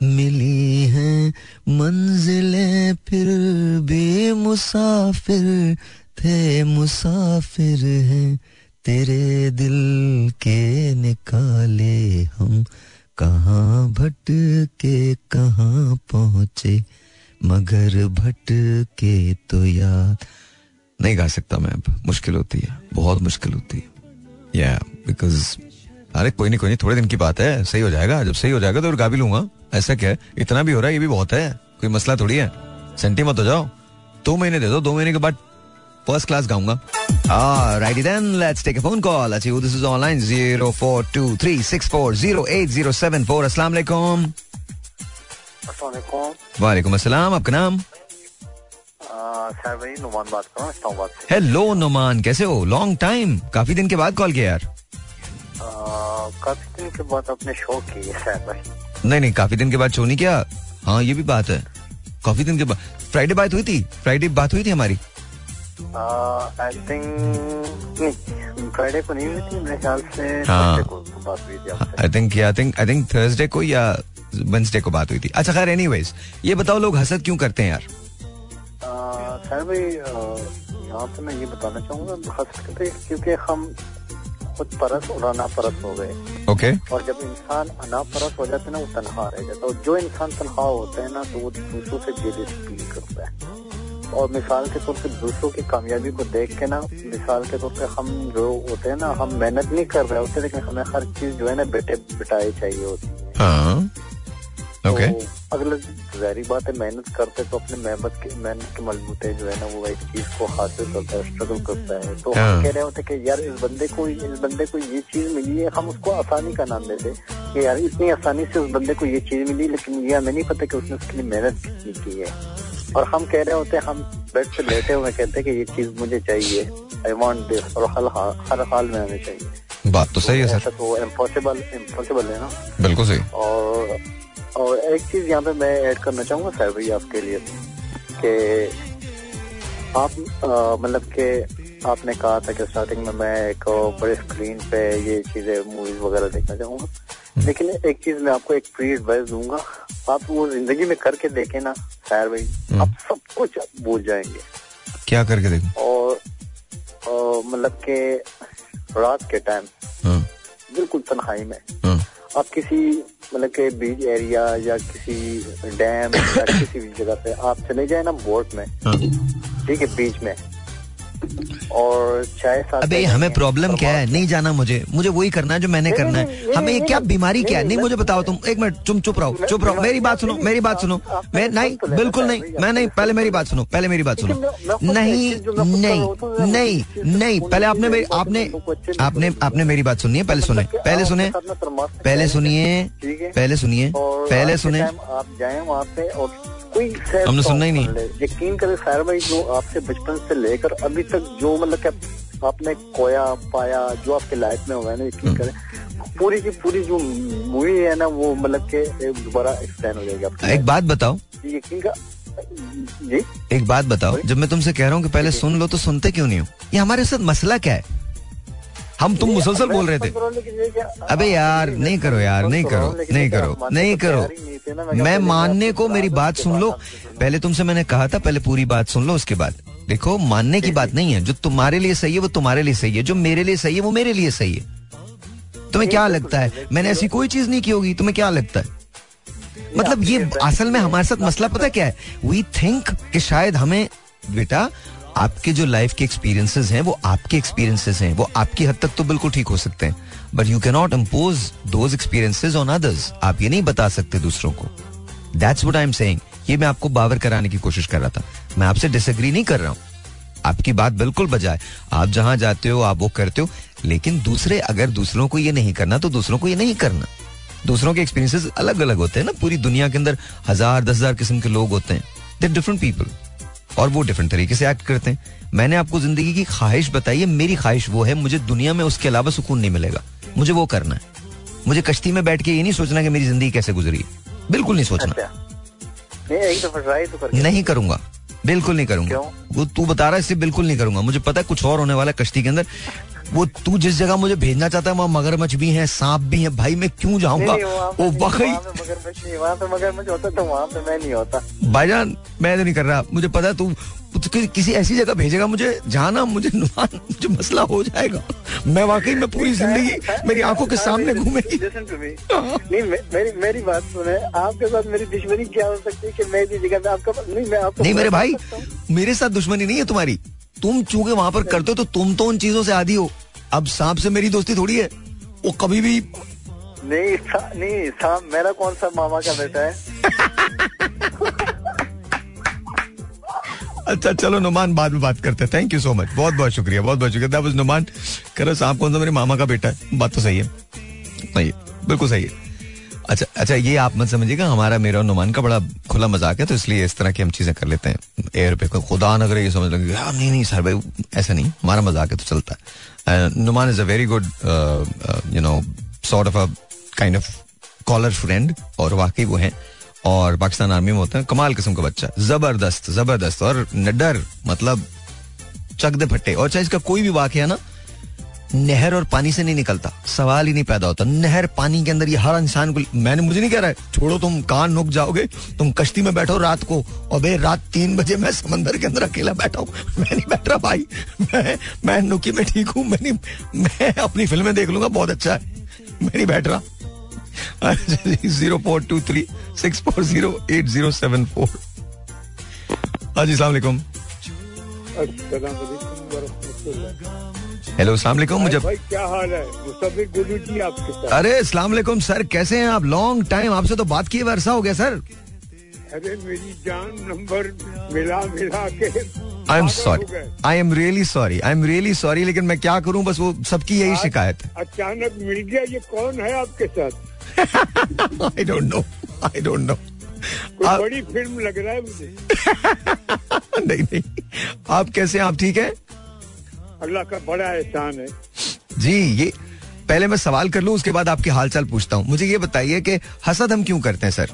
मिली हैं मंजिलें फिर भी मुसाफिर थे मुसाफिर हैं तेरे दिल के निकाले हम, कहाँ भटके, कहाँ पहुँचे, मगर भट के तो याद। नहीं गा सकता मैं अब, मुश्किल होती है, बहुत मुश्किल होती है। या बिकॉज़ अरे कोई नहीं कोई नहीं, थोड़े दिन की बात है, सही हो जाएगा, जब सही हो जाएगा तो और गा भी लूँगा। ऐसा क्या है? इतना भी हो रहा है ये भी बहुत है। कोई मसला थोड़ी है? सेंटी मत हो जाओ। दो महीने दे दो दो महीने के बाद फ़र्स्ट क्लास गाऊँगा। Alrighty then, let's take a phone call. Let's see who this is online. Zero four two three six four zero eight zero seven four. Assalamu alaikum. वालेकुम अस्सलाम आपका नाम नुमान बात कर रहा हूँ हेलो नुमान कैसे हो? लॉन्ग टाइम काफ़ी दिन के बाद कॉल किया यार। आ, काफ़ी दिन के बाद अपने शो की सर भाई। नहीं नहीं काफ़ी दिन के बाद शो नहीं किया। हाँ ये भी बात है। काफ़ी दिन के बाद। फ्राइडे बात हुई थी? फ्राइडे बात हुई थी हमारी? आई थिंक फ्राइडे को नहीं हुई थी मेरे ख्याल से। Thursday को बात हुई थी आपसे। I think I think I think Thursday को या वेंसडे को बात हुई थी। अच्छा खैर एनीवेज ये बताओ लोग हसद क्यों करते हैं यार? सर भाई यहाँ पे मैं ये बताना चाहूँगा क्योंकि हम खुद परस और अना परस हो गए। ओके। और जब इंसान अना परस हो जाता है ना वो तनखा रह जाता है। और जो इंसान तनखा होते है ना तो वो दूसरों से जेलिस फील करता है। और मिसाल के तौर पर दूसरों की कामयाबी को देख के ना मिसाल के तौर पर हम जो होते हैं ना हम मेहनत नहीं कर रहे होते लेकिन हमें हर चीज़ जो है ना बेटे बिटाई चाहिए होती है। हाँ। ओके तो अगले जारी बात है मेहनत करते तो अपने मेहनत के मेहनत के मजबूते जो है ना वो एक चीज़ को हासिल करता है स्ट्रगल करता है। तो हाँ। हम कह रहे होते कि यार इस बंदे को इस बंदे को ये चीज़ मिली है हम उसको आसानी का नाम देते कि यार इतनी आसानी से उस बंदे को ये चीज़ मिली लेकिन ये हमें नहीं पता कि उसने उसके लिए मेहनत कितनी की है। और हम कह रहे होते हैं हम बेड से लेटे हुए कहते हैं कि ये चीज़ मुझे चाहिए आई वांट दिस और हर हाल हर हाल में हमें चाहिए। बात तो सही है सर। तो इम्पॉसिबल इम्पॉसिबल है ना? बिल्कुल सही। और और एक चीज़ यहाँ पे मैं ऐड करना चाहूँगा सर भाई आपके लिए कि आप मतलब कि आपने कहा था कि स्टार्टिंग में मैं एक बड़े स्क्रीन पे ये चीज़ें मूवीज़ वगैरह देखना चाहूँगा। लेकिन एक चीज़ मैं आपको एक फ्री एडवाइस दूँगा आप वो ज़िंदगी में करके देखे ना सैर भाई आप सब कुछ भूल जाएँगे। क्या करके देखूँ? और मतलब के रात के टाइम हाँ बिल्कुल तन्हाई में। आप किसी मतलब के बीच एरिया या किसी डैम या किसी भी जगह पे आप चले जाए ना बोट में हाँ। ठीक है बीच में और चाय साथ अबे हमें प्रॉब्लम क्या है? नहीं जाना मुझे। मुझे वही करना है जो मैंने करना है। हमें ये क्या बीमारी क्या है? नहीं, मुझे बताओ तुम। एक मिनट तुम चुप रहो चुप रहो। मेरी बात सुनो मेरी बात सुनो। मैं नहीं तो बिल्कुल नहीं। मैं नहीं तो पहले मेरी बात सुनो पहले मेरी बात सुनो। नहीं नहीं हूँ, तो नहीं नहीं पहले आपने मेरी आपने अच्छे नहीं आपने आपने मेरी बात पहले सुने मतलब पहले सुने अपने साथ में तरमाश से पहले सुनिए हैं, है? पहले सुनिए पहले सुने आप जाए वहाँ पे और कोई हमने सुनना ही नहीं। यकीन करें सैर भाई जो आपसे बचपन से लेकर अभी तक जो मतलब कि आपने खोया पाया जो आपके लाइफ में हुआ है ना हम्म। यकीन करें पूरी की पूरी जो मूवी है ना वो मतलब के दोबारा एक्सटेंड हो जाएगी आपकी एक बात बताओ। यकीन का जी? एक बात बताओ जब मैं तुमसे कह रहा हूँ कि पहले सुन लो तो सुनते क्यों नहीं हो? ये हमारे साथ मसला क्या है? हम तुम मुसलसल बोल रहे थे। अबे यार नहीं करो यार नहीं करो नहीं करो नहीं करो। मैं मानने को मेरी बात सुन लो। पहले तुमसे मैंने कहा था पहले पूरी बात सुन लो उसके बाद। देखो मानने की बात नहीं है। जो तुम्हारे लिए सही है वो तुम्हारे लिए सही है। जो मेरे लिए सही है वो मेरे लिए सही है। तुम्हें क्या लगता है? मैंने ऐसी कोई चीज़ नहीं की होगी। तुम्हें क्या लगता है? मतलब ये असल में हमारे साथ मसला पता क्या है? वी थिंक कि शायद हमें बेटा आपके जो लाइफ के एक्सपीरियंसेस हैं वो आपके एक्सपीरियंसेस हैं। वो आपकी हद तक तो बिल्कुल ठीक हो सकते हैं। But you can not impose those experiences on others आप ये नहीं बता सकते दूसरों को। That's what I am saying ये मैं आपको बावर कराने की कोशिश कर रहा था। मैं आपसे डिसएग्री नहीं कर रहा हूँ। आपकी बात बिल्कुल बजाय। आप जहाँ जाते हो, आप वो करते हो, लेकिन दूसरे, अगर दूसरों को ये नहीं करना तो दूसरों को ये नहीं करना। दूसरों के एक्सपीरियंसेस अलग अलग होते हैं ना। पूरी दुनिया के अंदर हज़ार, दस हज़ार किस्म के लोग होते हैं। दे डिफरेंट पीपल और वो डिफरेंट तरीके से एक्ट करते हैं। मैंने आपको ज़िंदगी की ख्वाहिश बताई है, मेरी ख्वाहिश वो है, मुझे दुनिया में उसके अलावा सुकून नहीं मिलेगा। मुझे वो करना है। मुझे कश्ती में बैठ के ये नहीं सोचना कि मेरी ज़िंदगी कैसे गुजरी बिल्कुल नहीं सोचना। अच्छा। नहीं ट्राई तो करके नहीं करूँगा। बिल्कुल नहीं करूँगा। क्यों? वो तू बता रहा है इससे बिल्कुल नहीं करूँगा। मुझे पता है कुछ और होने वाला है कश्ती के अंदर। वो तू जिस जगह मुझे भेजना चाहता है वहाँ मगरमच्छ भी है सांप भी है। भाई मैं क्यों जाऊँगा? वो वाकई वहाँ पे मगरमच्छ नहीं वहाँ पे मगरमच्छ होता तो वहाँ पे मैं नहीं होता। भाईजान मैं तो नहीं कर रहा। मुझे पता है तू तू किसी ऐसी जगह भेजेगा मुझे जाना मुझे (laughs) नुकसान मुझे मसला हो जाएगा। मैं वाकई में पूरी ज़िंदगी मेरी आँखों के सामने घूमेगी. नहीं मेरी मेरी बात सुने। आपके साथ मेरी दुश्मनी क्या हो सकती है कि मैं जगह आपका नहीं मैं आपको नहीं मेरे भाई मेरे साथ दुश्मनी नहीं है तुम्हारी। तुम चूँकि वहाँ पर करते हो तो तुम तो उन चीज़ों से आदी हो। अब सांप से मेरी दोस्ती थोड़ी है। वो कभी भी नहीं सा, नहीं सा, मेरा कौन सा मामा का बेटा है? (laughs) अच्छा चलो नुमान बाद में बात करते हैं। थैंक यू सो मच बहुत बहुत शुक्रिया बहुत बहुत शुक्रिया। That was Numan. करो सांप कौन सा मेरे मामा का बेटा है? बात तो सही है। सही है। बिल्कुल सही है। अच्छा अच्छा ये आप मत समझिएगा हमारा मेरा और नुमान का बड़ा खुला मज़ाक है तो इसलिए इस तरह की हम चीज़ें कर लेते हैं। एयर पे खुदा न करे ये समझ लगे "हाँ, नहीं नहीं सर भाई ऐसा नहीं हमारा मज़ाक है तो चलता है। Numan is a very good you know sort of a kind of caller friend और वाकई वो हैं। और पाकिस्तान आर्मी में होते हैं कमाल किस्म का बच्चा ज़बरदस्त ज़बरदस्त और निडर मतलब चक दे फट्टे। और चाहे इसका कोई भी वाकया ना नहर और पानी से नहीं निकलता। सवाल ही नहीं पैदा होता। नहर, पानी के अंदर ये हर इंसान को मैंने मुझे नहीं कह रहा है, छोड़ो तुम कान नुक जाओगे? तुम कश्ती में बैठो रात को। और बे रात तीन बजे मैं समंदर के अंदर अकेला बैठा हूँ। मैं नहीं बैठ रहा भाई। मैं मैं नुकी में ठीक हूँ। मैं मैं अपनी फ़िल्में देख लूँगा, बहुत अच्छा है। मैं नहीं बैठ रहा। Zero four two three, six four zero eight zero seven four. हाँ जी सलाम हेलो सलाम मुझे भाई क्या हाल है? मुस्तफिक गुलू जी आपके साथ। अरे अस्सलाम सर कैसे हैं आप? लॉन्ग टाइम आपसे तो बात किए वर्षा हो गया सर अरे मेरी जान नंबर मिला मिला के I am sorry I am really sorry I am really sorry लेकिन मैं क्या करूँ? बस वो सबकी यही शिकायत है। अचानक मिल गया ये कौन है आपके साथ? I don't know I don't know बड़ी फ़िल्म लग रहा है मुझे। (laughs) नहीं नहीं। आप कैसे आप ठीक है? अल्लाह का बड़ा एहसान है। जी ये पहले मैं सवाल कर लूँ उसके बाद आपके हालचाल पूछता हूँ। मुझे ये बताइए कि हसद हम क्यों करते हैं सर?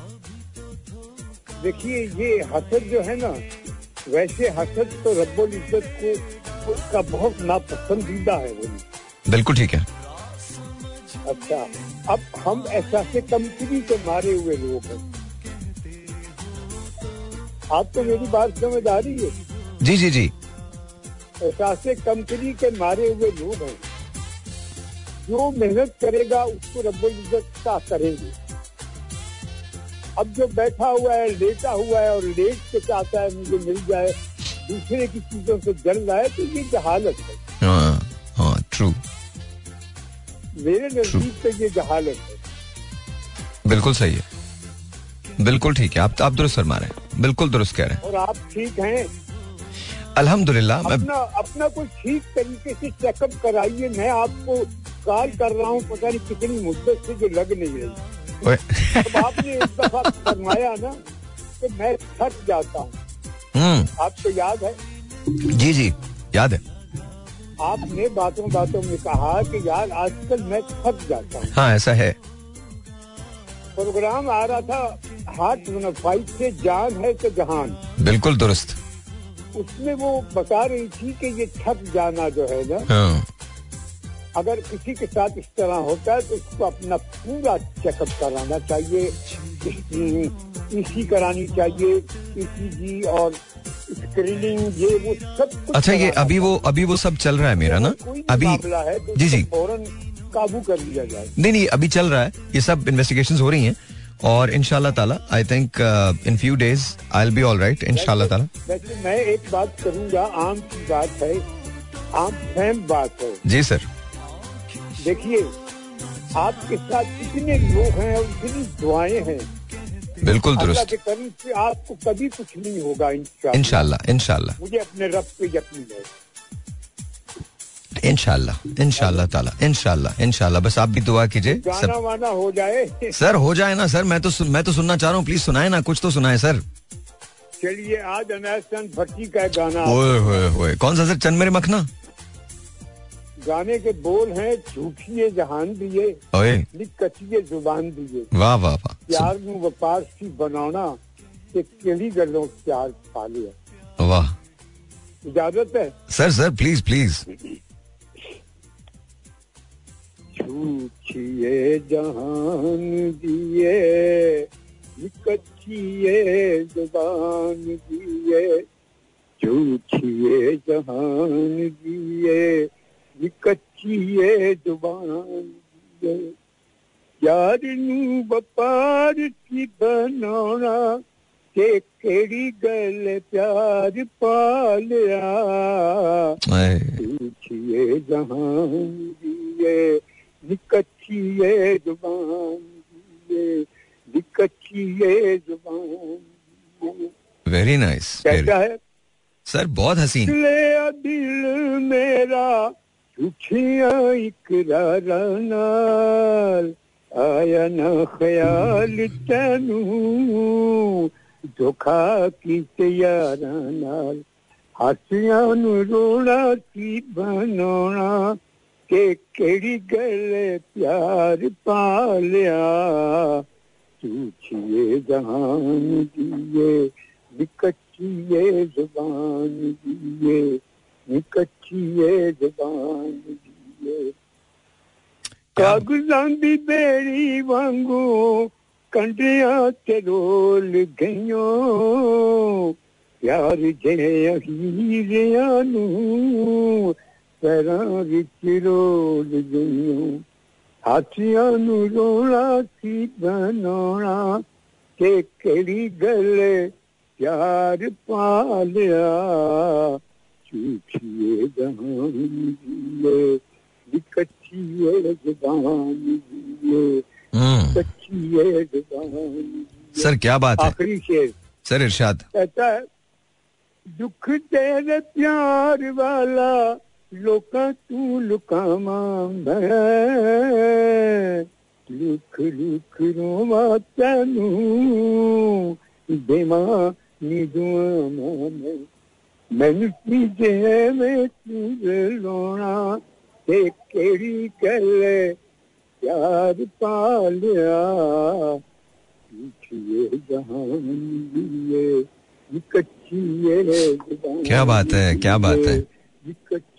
देखिए ये हसद जो है ना वैसे हसद तो रब्बुल इज़्ज़त को उसका बहुत नापसंदीदा है वो। बिल्कुल ठीक है। अच्छा अब हम ऐसा से कमतरी के मारे हुए लोग हैं। आप तो मेरी बात समझ आ रही है? जी जी जी। एहसास कंपनी के मारे हुए लोग हैं। जो मेहनत करेगा उसको इज़्ज़त का करेंगे। अब जो बैठा हुआ है लेटा हुआ है और लेट के चाहता है मुझे मिल जाए दूसरे की चीज़ों से जल रहा है तो ये जहालत है। हाँ हाँ ट्रू मेरे नज़दीक से ये जहालत है। बिल्कुल सही है। बिल्कुल ठीक है। आप आप दुरुस्त फरमा रहे हैं। बिल्कुल दुरुस्त कह रहे हैं। और आप ठीक हैं? अल्हम्दुलिल्लाह मैं अपना अपना कोई ठीक तरीके से चेकअप कराइए मैं आपको कॉल कर रहा हूँ पता नहीं कितनी मुद्दत से जो लग नहीं रही। तो आपने एक दफ़ा फरमाया ना कि मैं थक जाता हूँ। हम्म। आपको याद है? जी जी याद है। आपने बातों बातों में कहा कि यार आजकल मैं थक जाता हूँ। हाँ ऐसा है। प्रोग्राम आ रहा था हार्ट फाइट से जान है तो जहान। बिल्कुल दुरुस्त। उसमें वो बता रही थी कि ये थक जाना जो है ना हाँ। अगर किसी के साथ इस तरह होता है तो उसको अपना पूरा चेकअप कराना चाहिए। ईसी करानी चाहिए ईसीजी और स्क्रीनिंग ये वो सब अच्छा ये अभी वो अभी वो सब चल रहा है मेरा ना? अभी है तो जी जी। फ़ौरन काबू कर लिया जाए। नहीं नहीं अभी चल रहा है। ये सब इन्वेस्टिगेशन हो रही हैं। और इनशाला ताला I think in few days I will be all right इनशाला ताला। वैसे मैं एक बात करूँगा आम की बात है आम फैम बात है। जी सर देखिए आपके साथ कितने लोग हैं और इतनी दुआएँ हैं। बिल्कुल दुरुस्त। आपको कभी कुछ नहीं होगा इंशाल्लाह। इनशाला इनशाला मुझे अपने रब पे यकीन है। इनशाला इनशाला इनशाला बस आप भी दुआ कीजिए सर हो जाए। सर हो जाए ना सर मैं तो मैं तो सुनना चाह रहा हूँ प्लीज़ सुनाए ना कुछ तो सुनाए सर। चलिए आज अनाज भट्टी का गाना ओए होए होए कौन सा सर चंद मेरे मखना? गाने के बोल हैं झूठिए जहान दिए कचिए ज़ुबान दिए। वाह वाह वाह। प्यार में की बनाना केड़ी गलों प्यार पा लिया। वाह। इजाज़त है? सर सर प्लीज़ प्लीज़ झूठिए जहान दिए कच्चिए जुबान दिए झूठिए जहान दिए कच्चिए जुबान दिए यार ਨੂੰ ਵਪਾਰ ਕੀ ਬਣਾਉਣਾ ਤੇ ਕਿਹੜੀ ਗੱਲ ਪਿਆਰ ਪਾ ਲਿਆ आए, पूछिए निकची ये ज़ुबान ये निकची ये ज़ुबान। वेरी नाइस कैसा है? सर बहुत हसीन। ले दिल मेरा आया ना ख्याल धोखा की तैयारा नाल। नु रोना के केड़ी गले प्यार पालिया पूछिए जहान दिए निकचिए जबान दिए निकचिए जबान दिए कागजां दी बेड़ी वांगू, कंडिया ते रोल गयो प्यार जे अहीरिया नू ਪੈਰਾਂ ਵਿੱਚ ਰੋਲ ਗਈਆਂ ਹਾਥੀਆਂ ਨੂੰ ਰੋਣਾ ਸੀ ਬਣਾਉਣਾ ਕਿ ਕਿਹੜੀ ਗੱਲ ਪਿਆਰ ਪਾ ਲਿਆ ਝੂਠੀਏ ਗਾਂ ਦੀ ਕੱਚੀਏ ਜ਼ਬਾਨ ਦੀ हम्म ਕੱਚੀਏ ਜ਼ਬਾਨ सर क्या बात है ਆਖਰੀ ਸ਼ੇਰ सर इरशाद कहता है दुख तेरे प्यार वाला लोका तू मैं लुख लुख रोवा तेनू। देवा नी दुआ मैं मैनू में तू लोना ते केड़ी गल प्यार पा लिया पूछिए दिए कच्ची क्या बात है, क्या बात है।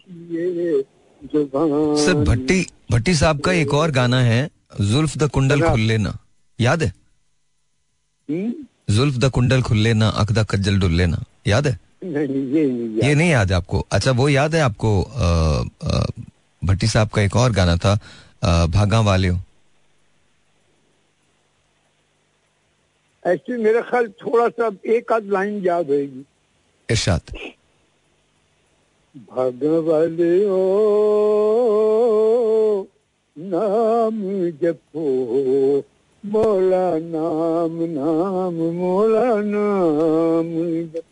ये सर भट्टी भट्टी साहब का एक और गाना है जुल्फ द कुंडल हाँ। खुल लेना। याद है? हम्म? जुल्फ द कुंडल खुल लेना अख द कज्जल डुल लेना। याद है? नहीं ये नहीं ये याद। नहीं याद है आपको? अच्छा वो याद है आपको भट्टी साहब का एक और गाना था अ, भागा वाले ऐसे मेरा ख्याल थोड़ा सा एक आध लाइन याद होगी इरशाद। भगवाले ओ नाम जपो मोला नाम नाम मोला नाम जपो।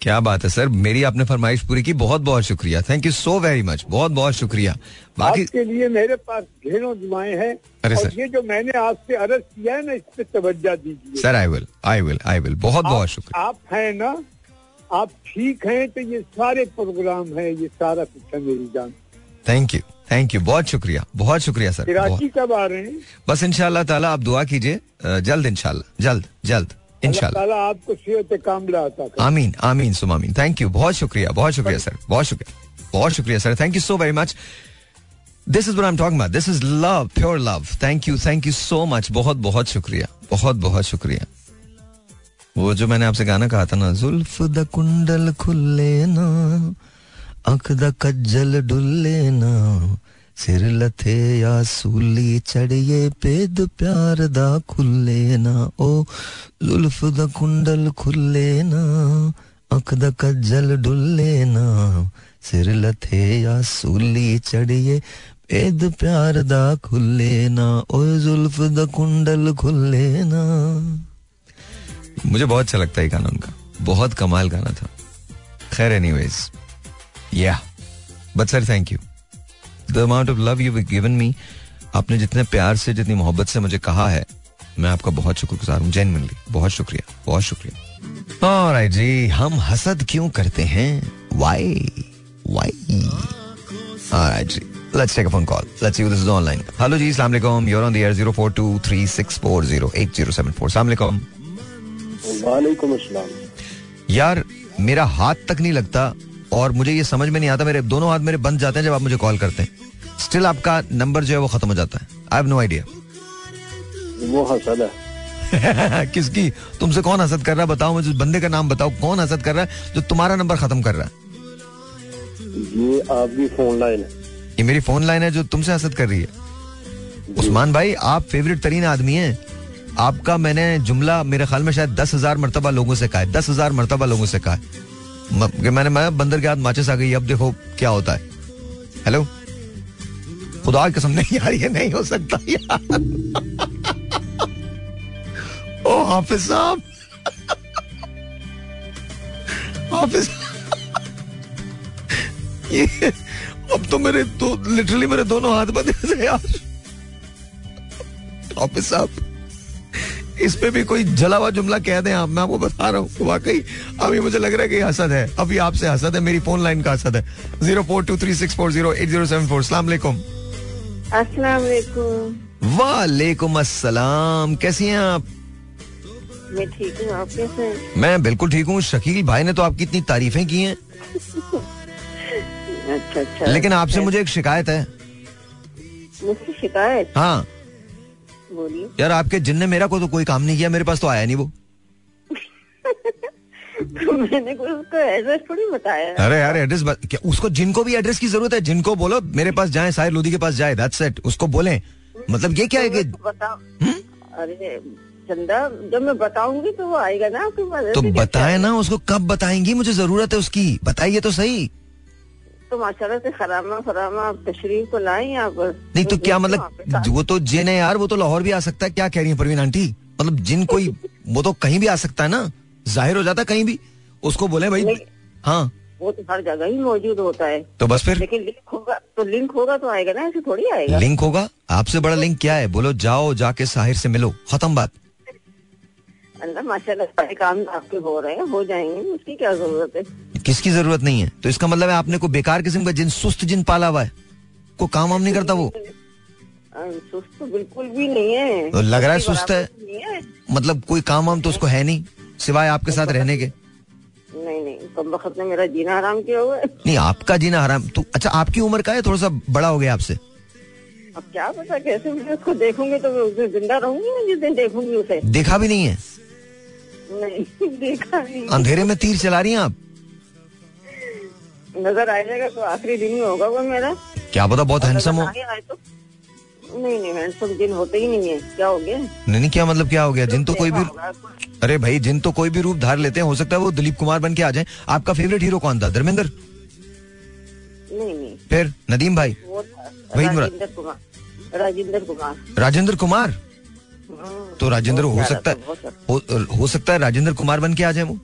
क्या बात है सर। मेरी आपने फरमाइश पूरी की। बहुत बहुत शुक्रिया। Thank you so very much बहुत बहुत शुक्रिया। बाकी आपके लिए मेरे पास ढेरों दुआएँ हैं। अरे और सर। ये जो मैंने आपसे अर्ज़ किया है ना इस पे तवज्जो दीजिए। Sir I will I will I will बहुत बहुत शुक्रिया। आप हैं ना आप ठीक हैं तो ये सारे प्रोग्राम है ये सारा कुछ है मेरी जान। थैंक यू थैंक यू बहुत शुक्रिया। बहुत शुक्रिया सर कराची कब आ रहे हैं? बस इनशाला ताला आप दुआ कीजिए जल्द इंशाल्लाह। जल्द जल्द इंशाल्लाह। आपको सेहत कामला आता आमीन आमीन सुम आमीन। थैंक यू बहुत शुक्रिया बहुत शुक्रिया सर बहुत शुक्रिया। बहुत शुक्रिया sir thank you so very much this is I am talking this is love pure love thank you thank you so much बहुत बहुत शुक्रिया। बहुत बहुत शुक्रिया। वो जो मैंने आपसे गाना कहा था ना, जुल्फ द कुंडल खुले ना, अख द कज्जल डुल्ले ना, सिर लथे या सूली चढ़िए पेद प्यार दा खुले ना, ओ जुल्फ द कुंडल खुले ना, अख द कज्जल डुल्ले ना, सिर लथे या सूली चढ़िए पेद प्यार दा खुले ना, ओ जुल्फ द कुंडल खुले ना। मुझे बहुत अच्छा लगता है गाना उनका बहुत कमाल गाना था खैर एनीवेज या but sir thank you the amount of love you given me आपने जितने प्यार से जितनी मोहब्बत से मुझे कहा है मैं आपका बहुत शुक्रगुजार हूँ जेनवनली बहुत शुक्रिया बहुत शुक्रिया ऑलराइट जी हम हसद क्यों करते हैं वाई वाई ऑलराइट जी Let's take a phone call. Let's see who this is online. Hello जी, अस्सलाम वालेकुम. You're on the air 0423640807. अस्सलाम वालेकुम. वालेकुम अस्सलाम। यार मेरा हाथ तक नहीं लगता और मुझे ये समझ में नहीं आता मेरे दोनों हाथ मेरे बंद जाते हैं जब आप मुझे कॉल करते हैं। स्टिल आपका नंबर जो है वो खत्म हो जाता है। आई हैव नो आइडिया वो हसद है। (laughs) किसकी? तुमसे कौन हसद कर रहा है? बताओ मुझे बंदे का नाम बताओ। कौन हसद कर रहा है जो तुम्हारा नंबर खत्म कर रहा है? ये आपकी फ़ोन लाइन है। ये मेरी फ़ोन लाइन है जो तुमसे हसद कर रही है। उस्मान भाई आप फेवरेट तरीन आदमी हैं। आपका मैंने जुमला, मेरे ख्याल में शायद दस हज़ार मरतबा लोगों से कहा है। दस हज़ार मरतबा लोगों से कहा है। मैंने, मैं बंदर के हाथ माचिस आ गई, अब देखो क्या होता है। हेलो खुदा कसम, नहीं यार, ये नहीं हो सकता यार। (laughs) ओ, हाफिज साहब। (laughs) हाफिज ये, अब तो मेरे दो, लिटरली मेरे दोनों हाथ बंद थे यार। (laughs) ऑफ़िस साहब। इस पे भी कोई जला हुआ जुमला कह दें आप मैं आपको बता रहा हूँ वाकई अभी मुझे लग रहा है कि हसद है। अभी आपसे हसद है मेरी फ़ोन लाइन का हसद है। Zero four two three six four zero eight zero seven four सलाम वालेकुम अस्सलाम वालेकुम वालेकुम अस्सलाम कैसी हैं आप? मैं ठीक हूँ आप कैसे मैं बिल्कुल ठीक हूँ शकील भाई ने तो आपकी इतनी तारीफें की हैं। (laughs) अच्छा अच्छा लेकिन आपसे मुझे एक शिकायत है। मुझसे शिकायत? हाँ। बोलिए। यार आपके जिन ने मेरा को तो कोई काम नहीं किया मेरे पास तो आया नहीं वो। तो मैंने कोई उसको एड्रेस थोड़ी बताया। अरे यार एड्रेस बत- क्या उसको जिनको भी एड्रेस की ज़रूरत है जिनको बोलो मेरे पास जाए साहिर लोधी के पास जाए दैट्स इट उसको बोले। मतलब ये क्या है कि तो बताओ अरे चंदा जब मैं बताऊँगी तो वो आएगा ना आपके पास तो बताए ना उसको कब बताएँगी मुझे ज़रूरत है उसकी बताइए तो सही। तो माशाल्लाह से खरामा फरामा तशरीफ़ को लाए यहाँ पर नहीं तो क्या मतलब वो तो जिन है यार वो तो लाहौर भी आ सकता है क्या कह रही है परवीन आंटी? मतलब जिन कोई (laughs) वो तो कहीं भी आ सकता है ना? ज़ाहिर हो जाता कहीं भी। उसको बोले भाई हाँ। वो तो हर जगह ही मौजूद होता है। तो बस फिर? लेकिन लिंक होगा तो लिंक होगा तो आएगा ना ऐसे थोड़ी आएगा। लिंक होगा? आपसे बड़ा लिंक क्या है? बोलो जाओ जाके साहिर से मिलो। खत्म बात। अल्लाह माशाल्लाह सारे काम आपके हो रहे हैं हो जाएँगे उसकी क्या ज़रूरत है? किसकी ज़रूरत नहीं है? तो इसका मतलब है आपने को बेकार किस्म का जिन सुस्त जिन पाला हुआ है को काम वाम नहीं करता वो? सुस्त तो बिल्कुल भी नहीं है। तो लग रहा है सुस्त है। मतलब कोई काम वाम तो उसको है नहीं सिवाय आपके साथ रहने के? नहीं नहीं कम वक्त ने मेरा जीना आराम किया हुआ है। नहीं आपका जीना हराम तो अच्छा आपकी उम्र का है? थोड़ा सा बड़ा हो गया आपसे। अब क्या पता कैसे मैं उसको देखूँगी तो मैं ज़िंदा रहूँगी ना जिस दिन देखूँगी उसे। देखा भी नहीं है? नहीं देखा नहीं। अंधेरे में तीर चला रही हैं आप? नज़र आ जाएगा तो आखिरी दिन ही होगा वो मेरा। क्या पता बहुत हैंडसम हो। नहीं तो। नहीं नहीं हैंडसम दिन होते ही नहीं है। क्या हो गया? नहीं नहीं क्या मतलब क्या हो गया? जिन तो कोई भी। अरे भाई जिन तो कोई भी रूप धार लेते हैं हो सकता है वो दिलीप कुमार बन के आ जाए। आपका फेवरेट हीरो कौन था? धर्मेंद्र? नहीं नहीं। फिर नदीम भाई? वही राजेंद्र कुमार। राजेंद्र कुमार। राजेंद्र कुमार? तो राजेंद्र हो सकता है हो, हो सकता है राजेंद्र कुमार बन के आ जाए वो?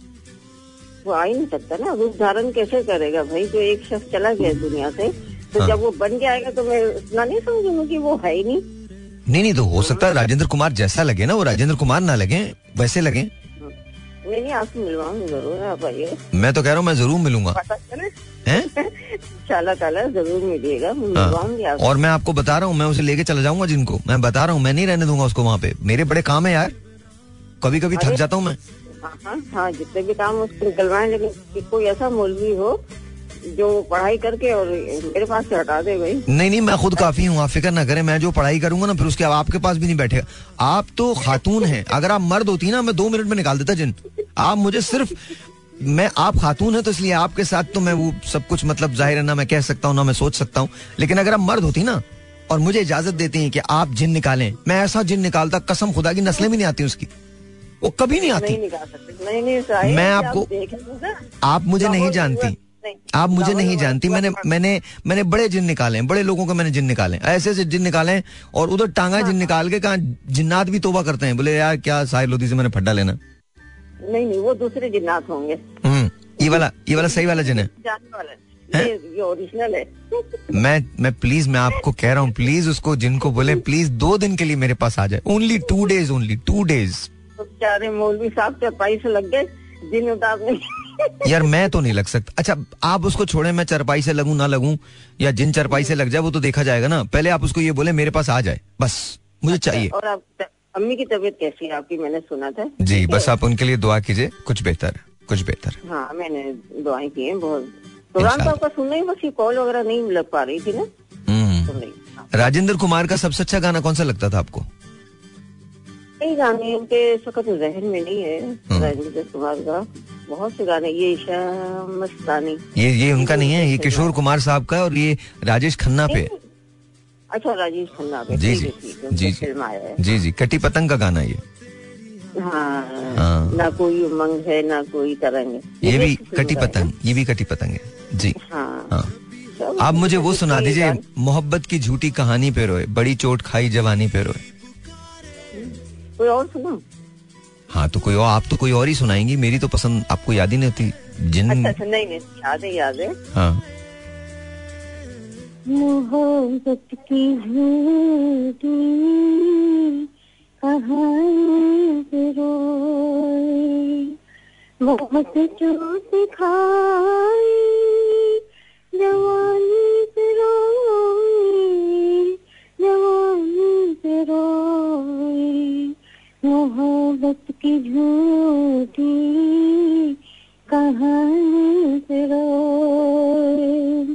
वो आ ही नहीं सकता ना रूप धारण कैसे करेगा भाई? जो एक शख्स चला गया दुनिया से तो हाँ। जब वो बन जाएगा तो मैं इतना नहीं समझूँगी कि वो है ही नहीं। नहीं नहीं तो हो सकता है राजेंद्र कुमार जैसा लगे ना वो राजेंद्र कुमार ना लगे वैसे लगे। नहीं नहीं आपसे मिलवाऊँगी ज़रूर आप आइए। मैं तो कह रहा हूँ मैं ज़रूर मिलूँगा। हैं शाला ताला ज़रूर मिलिएगा मैं हाँ। और मैं आपको बता रहा हूँ मैं उसे लेके चला जाऊँगा जिनको। मैं बता रहा हूँ मैं नहीं रहने दूँगा उसको वहाँ पे। मेरे बड़े काम है यार। कभी कभी थक जाता हूँ मैं। हाँ हाँ हाँ जितने भी काम उसको निकलवाए लेकिन कोई ऐसा मौलवी हो जो पढ़ाई करके और मेरे पास से हटा दे भाई। नहीं नहीं मैं खुद काफ़ी हूँ आप फ़िक्र ना करें मैं जो पढ़ाई करूँगा ना फिर उसके आपके पास भी नहीं बैठेगा। आप तो खातून हैं। अगर आप मर्द होती ना मैं दो मिनट में निकाल देता जिन। आप मुझे सिर्फ़ मैं आप खातून है तो इसलिए आपके साथ तो मैं वो सब कुछ मतलब ज़ाहिर है ना मैं कह सकता हूँ ना मैं सोच सकता हूँ। लेकिन अगर आप मर्द होती ना और मुझे इजाज़त देती हैं कि आप जिन निकालें मैं ऐसा जिन निकालता कसम खुदा की नस्लें भी नहीं आती उसकी। वो कभी नहीं आती। नहीं नहीं नहीं मैं आपको- आप मुझे नहीं जानती। आप मुझे नहीं जानती। मैंने मैंने मैंने बड़े जिन निकाले बड़े लोगों के मैंने जिन निकाले। ऐसे ऐसे जिन निकाले और उधर टांगा जिन निकाल के कहा जिन्नात भी तोबा करते हैं। बोले यार क्या साहिर लोधी से मैंने फड्डा लेना? नहीं नहीं वो दूसरे जिन्नात होंगे। हम्म ये वाला ये वाला सही वाला जिन है? ओरिजिनल मैं मैं प्लीज़ मैं आपको कह रहा हूँ प्लीज़ उसको जिनको बोले प्लीज़ दो दिन के लिए मेरे पास आ जाए। Only two days only two days बेचारे मौलवी साहब चरपाई से लग गए दिन उतारने यार मैं तो नहीं लग सकता। अच्छा आप उसको छोड़े मैं चरपाई से लगू ना लगूं या जिन चरपाई से लग जाए वो तो देखा जाएगा ना। पहले आप उसको ये बोले मेरे पास आ जाए बस मुझे चाहिए। और आप अम्मी की तबीयत कैसी है? आपकी मैंने सुना था। जी बस आप उनके लिए दुआ कीजिए कुछ बेहतर कुछ बेहतर। हाँ मैंने दुआएँ की हैं बहुत। कुरान। साहब का सुनना ही बस ये कॉल वगैरह नहीं लग पा रही थी ना? हम्म। सुन रही हाँ। राजेंद्र कुमार का सबसे अच्छा गाना कौन सा लगता था आपको? कई गाने उनके सखत जहन में नहीं है हम्म। राजेंद्र कुमार का। बहुत से गाने ये मस्तानी। ये ये उनका नहीं है ये किशोर कुमार साहब का और ये राजेश खन्ना पे। है। अच्छा राजेश खन्ना जी जी जी जी। जी जी कटी पतंग का गाना ये। हाँ हाँ। ना कोई उमंग है ना कोई तरंग है। ये भी कटी पतंग ये भी कटी पतंग है। जी। हाँ। हाँ। आप मुझे वो सुना दीजिए मोहब्बत की झूठी कहानी पे रोए बड़ी चोट खाई जवानी पे रोए। कोई और सुनो? हाँ तो कोई और आप तो कोई और ही सुनाएँगी मेरी तो पसंद आपको याद ही नहीं होती जिन अच्छा अच्छा नहीं नहीं याद है याद। है हाँ। मोहब्बत की झूठी कहानी रोए बहुत चोट खाई जवानी रोए जवानी रोए मोहब्बत की झूठी कहानी पे रोए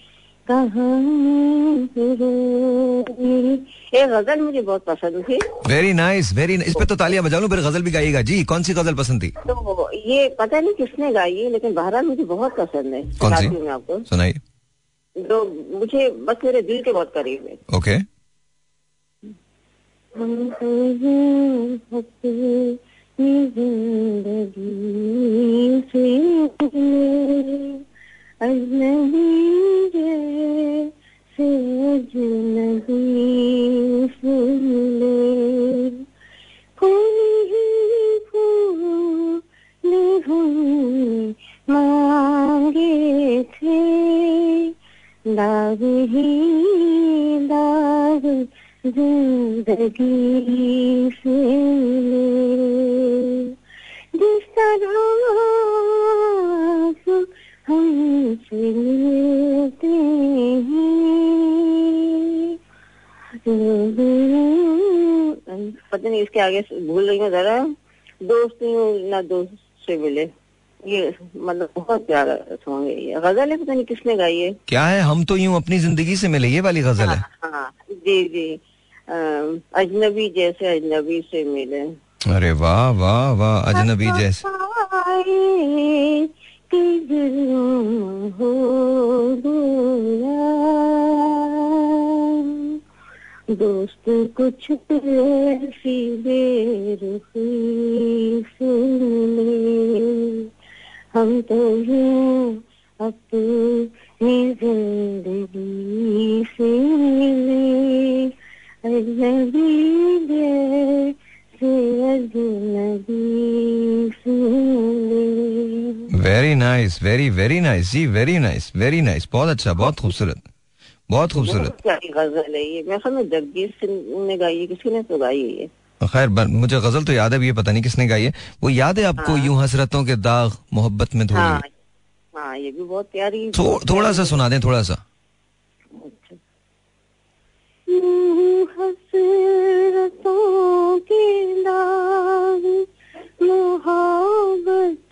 ये गज़ल मुझे बहुत पसंद थी। वेरी नाइस वेरी इस पे तो तालियाँ बजा लूँ फिर गज़ल भी गाइएगा। जी कौन सी गज़ल पसंद थी? तो ये पता नहीं किसने गाई है लेकिन बहरहाल मुझे बहुत पसंद है। कौन सी? मैं आपको। सुनाइए। तो मुझे बस मेरे दिल के बहुत करीब है। ओके तो ज़िंदगी से। निकले, अजनबी जैसे अजनबी से मिले कोई ही फूल हमने मांगे थे दाग ही दाग ज़िंदगी से मिले जिस तरह मिलते हैं पता नहीं इसके आगे भूल रही हूँ जरा दोस्त ना दोस्त से मिले ये मतलब बहुत प्यारा सॉन्ग है ये गज़ल है पता नहीं किसने गाई है क्या है हम तो यूँ अपनी ज़िंदगी से मिले ये वाली गज़ल हाँ, है हाँ जी जी अजनबी जैसे अजनबी से मिले अरे वाह वाह वाह अजनबी जैसे कि हो गया दोस्त, कुछ ऐसी बेरुखी से हम तो यूँ अपनी ज़िंदगी से मिले। अजनबी अजनबी से मिले very nice very very nice जी वेरी नाइस वेरी नाइस बहुत अच्छा बहुत खूबसूरत बहुत खूबसूरत। गज़ल है ये। मैं जगजीत सिंह ने गाई है। किसी ने तो गाई है खैर मुझे गज़ल तो याद है ये पता नहीं किसने गाई है। वो याद है आपको यूँ हसरतों के दाग मोहब्बत में हाँ थोड़ी हाँ ये भी बहुत प्यारी थो, थोड़ा सा सुना दें थोड़ा सा। हसरतों के दाग मोहब्बत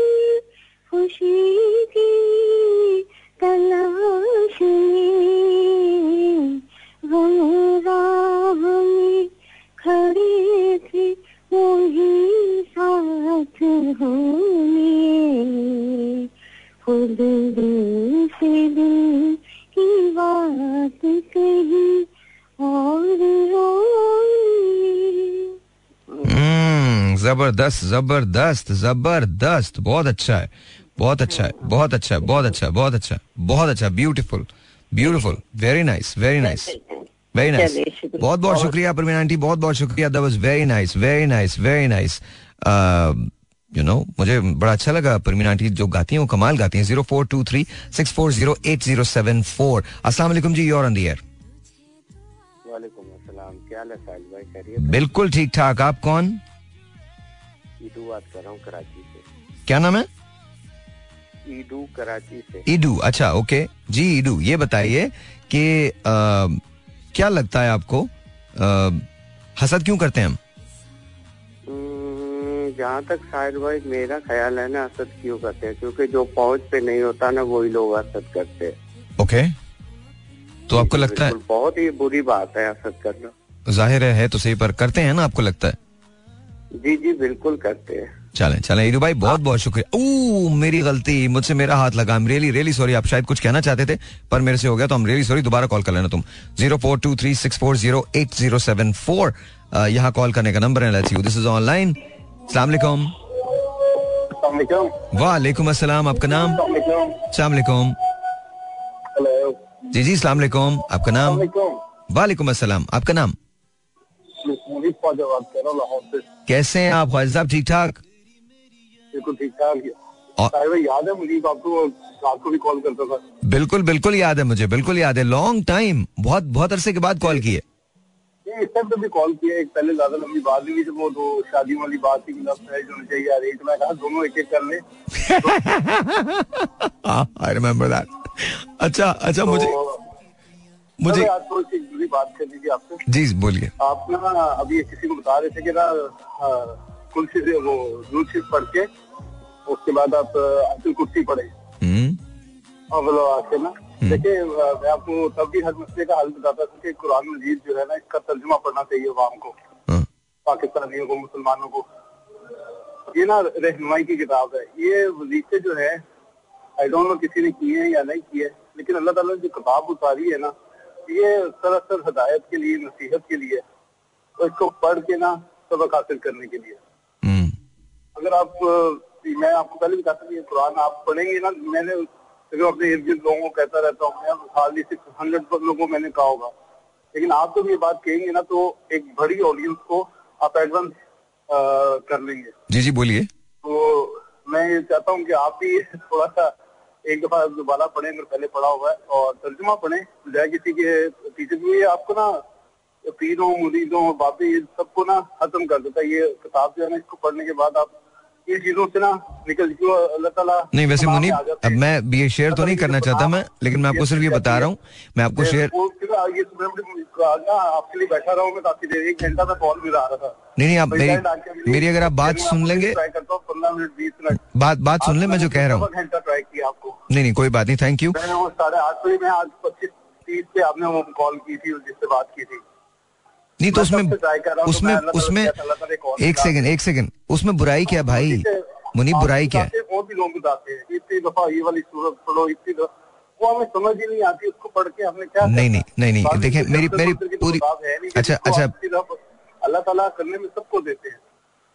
खुशी की तलाश में हम राह में खड़े थे वही साथ हमें खुद दिल से दिल की बात कही और हम्म, ज़बरदस्त ज़बरदस्त ज़बरदस्त बहुत अच्छा है। बहुत अच्छा है बहुत अच्छा है बहुत अच्छा बहुत अच्छा बहुत अच्छा beautiful beautiful very nice very nice very nice बहुत बहुत शुक्रिया परवीन आंटी बहुत बहुत शुक्रिया that was very nice very nice very nice you know मुझे बड़ा अच्छा लगा परवीन आंटी जो गाती हैं वो कमाल गाती हैं zero four two three six four zero eight zero seven four असला जी योर ऑन द एयर वालेकुम अस्सलाम क्या हाल है साहिल भाई? खैरियत बिल्कुल ठीक ठाक आप कौन? ईदू बात कर रहा हूँ कराची से। क्या नाम है? ईदू कराची से। ईडू अच्छा ओके। जी ईडू ये बताइए कि क्या लगता है आपको अ, हसद क्यों करते हैं हम? हम्म, जहाँ तक साहिल भाई मेरा ख्याल है ना हसद क्यों करते हैं? क्योंकि जो पहुँच पे नहीं होता ना वही लोग हसद करते हैं। ओके। तो आपको लगता है बहुत ही बुरी बात है हसद करना। ज़ाहिर है, है तो सही पर करते हैं ना आपको लगता है? जी जी बिल्कुल करते हैं। चलें चले। ईदू भाई बहुत बहुत शुक्रिया। ओ मेरी गलती। मुझसे मेरा हाथ लगा। आई रियली रियली सॉरी आप शायद कुछ कहना चाहते थे पर मेरे से हो गया तो हम रियली सॉरी दोबारा कॉल कर लेना तुम। Zero four two three six four zero eight zero seven four यहाँ कॉल करने का नंबर है। Let's you this is online सलाम वालेकुम अस्सलाम आपका नाम? सलाम जी जी सलाम अलैकुम आपका नाम? वालेकुम अस्सलाम आपका नाम? कैसे हैं आप? ख्वाजा साहब ठीक ठाक बिल्कुल ठीक ठाक याद है मुनीफ आपको रात भी कॉल करता था। बिल्कुल बिल्कुल याद है मुझे बिल्कुल याद है। लॉन्ग टाइम बहुत बहुत अरसे के बाद कॉल किए। इस टाइम पे भी कॉल किया एक पहले ज़्यादा लंबी बात नहीं हुई जब वो दो शादी वाली बात थी लव मैरिज होनी चाहिए यार एक मैं कहा दोनों एक एक कर ले। आई रिमेम्बर दैट अच्छा अच्छा मुझे तो मुझे मुझे आज थोड़ी सी बात करनी थी आपसे। जी बोलिए। आप ना अभी किसी को बता रहे थे कि ना कुर्सी से वो दूध शीत पढ़ के उसके बाद आप असल कुर्सी पढ़े हम्म। और आके ना देखिए मैं आपको तब भी हर मसले का हल बताता था कि कुरान मजीद जो है ना इसका तर्जुमा पढ़ना चाहिए आवाम को हाँ, पाकिस्तानियों को मुसलमानों को। ये ना रहनुमाई की किताब है। ये वजीफे जो है आई डोंट नो किसी ने किए हैं या नहीं किए लेकिन अल्लाह ताला ने जो किताब उतारी है ना ये सरासर हदायत के लिए नसीहत के लिए तो इसको पढ़ के ना सबक हासिल करने के लिए। हम्म, अगर आप मैं आपको पहले भी कहता था कुरान आप पढ़ेंगे ना मैंने अगर अपने इर्द गिर्द लोगों को कहता रहता हूँ मैं हार्डली सिक्स हंड्रेड लोगों को मैंने कहा होगा। लेकिन आप जब ये बात कहेंगे ना तो एक बड़ी ऑडियंस को आप एडवांस कर लेंगे। जी जी बोलिए। तो मैं ये चाहता हूँ कि आप भी (laughs) थोड़ा सा एक दफ़ा दोबारा पढ़े अगर पहले पढ़ा हुआ है और तर्जुमा पढ़े। बजाय किसी के टीचर भी आपको ना पीरों मुरीदों बाबी सबको ना खत्म कर देता है। ये किताब जो है ना इसको पढ़ने के बाद आप इन चीज़ों से ना निकल अल्लाह ताला नहीं वैसे मुनीब अब मैं ये शेयर तो नहीं करना चाहता मैं लेकिन मैं आपको सिर्फ़ ये बता रहा हूँ मैं आपको शेयर ये ना आपके लिए बैठा रहा हूँ मैं काफ़ी देर एक घंटा तक कॉल आ रहा था। नहीं नहीं आप तो मेरी मेरी अगर आप बात सुन लेंगे ट्राई करता पंद्रह मिनट बीस मिनट। बात बात सुन ले मैं जो कह रहा हूँ। घंटा ट्राई किया आपको। नहीं नहीं कोई बात नहीं थैंक यू साढ़े आठ बजे में आज पच्चीस तीस पे आपने कॉल की थी जिससे बात की थी। नहीं तो उसमें उसमें उसमें एक सेकंड एक सेकंड। उसमें बुराई क्या भाई? मुनीब बुराई क्या? है और भी लोग बताते हैं। इतनी दफ़ा ये वाली सूरत पढ़ो इतनी वो हमें समझ ही नहीं आती उसको पढ़ के हमने क्या नहीं, नहीं, नहीं, नहीं, मेरी- मेरी तो पूरी- अच्छा, अच्छा। अल्लाह ताला करने में सबको देते हैं।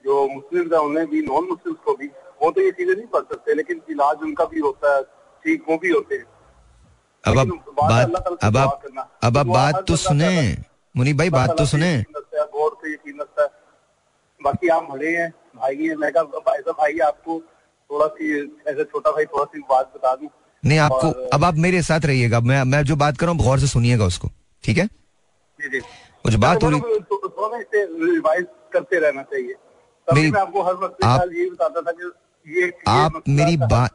जो मुस्लिम है उन्हें भी नॉन मुस्लिम को भी। वो तो ये चीज़ें नहीं पढ़ सकते लेकिन इलाज उनका भी होता है ठीक वो भी होते हैं। अब आप बात अब आप अब आप बात तो सुने। मुनीब भाई बात तो सुने। गौर से यकीन रखता है। बाकी आप बड़े हैं भाई हैं। मैं कहा भाई आपको थोड़ा सी ऐसा छोटा भाई थोड़ा सी बात बता दूँ। नहीं आपको अब आप मेरे साथ रहिएगा। मैं मैं जो बात कर रहा हूँ गौर से सुनिएगा उसको। ठीक है? जी जी। वो जो बात हो रही रिवाइज करते रहना चाहिए। मेरी- मैं आपको हर वक्त आप- ये बताता था कि ये आप मेरी बात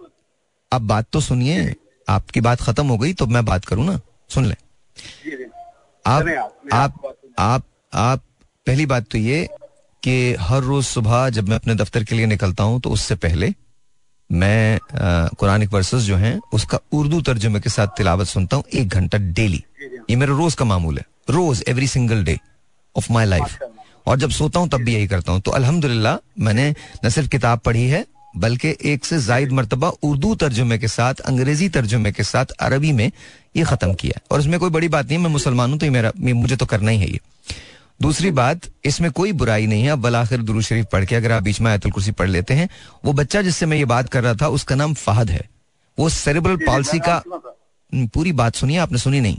आप बात तो सुनिए। आपकी बात खत्म हो गई तो मैं बात करूँ ना? सुन ले। आप आप, आप आप पहली बात तो ये कि हर रोज सुबह जब मैं अपने दफ्तर के लिए निकलता हूँ तो उससे पहले मैं कुरानिक वर्सेस जो हैं उसका उर्दू तर्जुमे के साथ तिलावत सुनता हूँ एक घंटा डेली। ये मेरा रोज का मामूल है। रोज every single day of my life और जब सोता हूँ तब भी यही करता हूँ। तो अल्हम्दुलिल्लाह मैंने न सिर्फ़ किताब पढ़ी है बल्कि एक से जायद मरतबा उर्दू तर्जुमे के साथ अंग्रेज़ी तर्जुमे के साथ अरबी में ये खत्म किया और इसमें कोई बड़ी बात नहीं मैं मुसलमान हूँ तो ये मेरा मुझे तो करना ही है ये। दूसरी बात इसमें कोई बुराई नहीं है। अब बलाखिर दुरू शरीफ पढ़ के अगर आप बीच में आयतुल कुर्सी पढ़ लेते हैं वो बच्चा जिससे मैं ये बात कर रहा था उसका नाम फहद है। वो सेरेब्रल पॉलिसी का पूरी बात सुनिए आपने सुनी नहीं।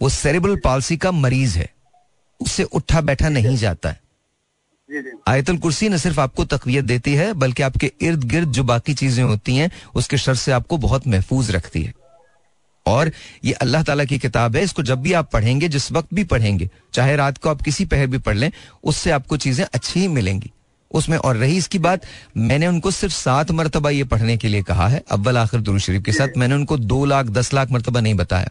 वो सेरेब्रल पॉलिसी का मरीज़ है। उससे उठा बैठा नहीं जाता है। आयतुल कुर्सी न सिर्फ़ आपको तकवीत देती है बल्कि आपके इर्द गिर्द जो बाकी चीज़ें होती हैं उसके शर से आपको बहुत महफूज रखती है। और ये अल्लाह ताला की किताब है इसको जब भी आप पढ़ेंगे जिस वक्त भी पढ़ेंगे चाहे रात को आप किसी पहर भी पढ़ लें उससे आपको चीज़ें अच्छी ही मिलेंगी। उसमें और रही इसकी बात मैंने उनको सिर्फ़ सात मरतबा ये पढ़ने के लिए कहा है अव्वल आखिर दुरू शरीफ के साथ मैंने उनको दो लाख दस लाख मरतबा नहीं बताया।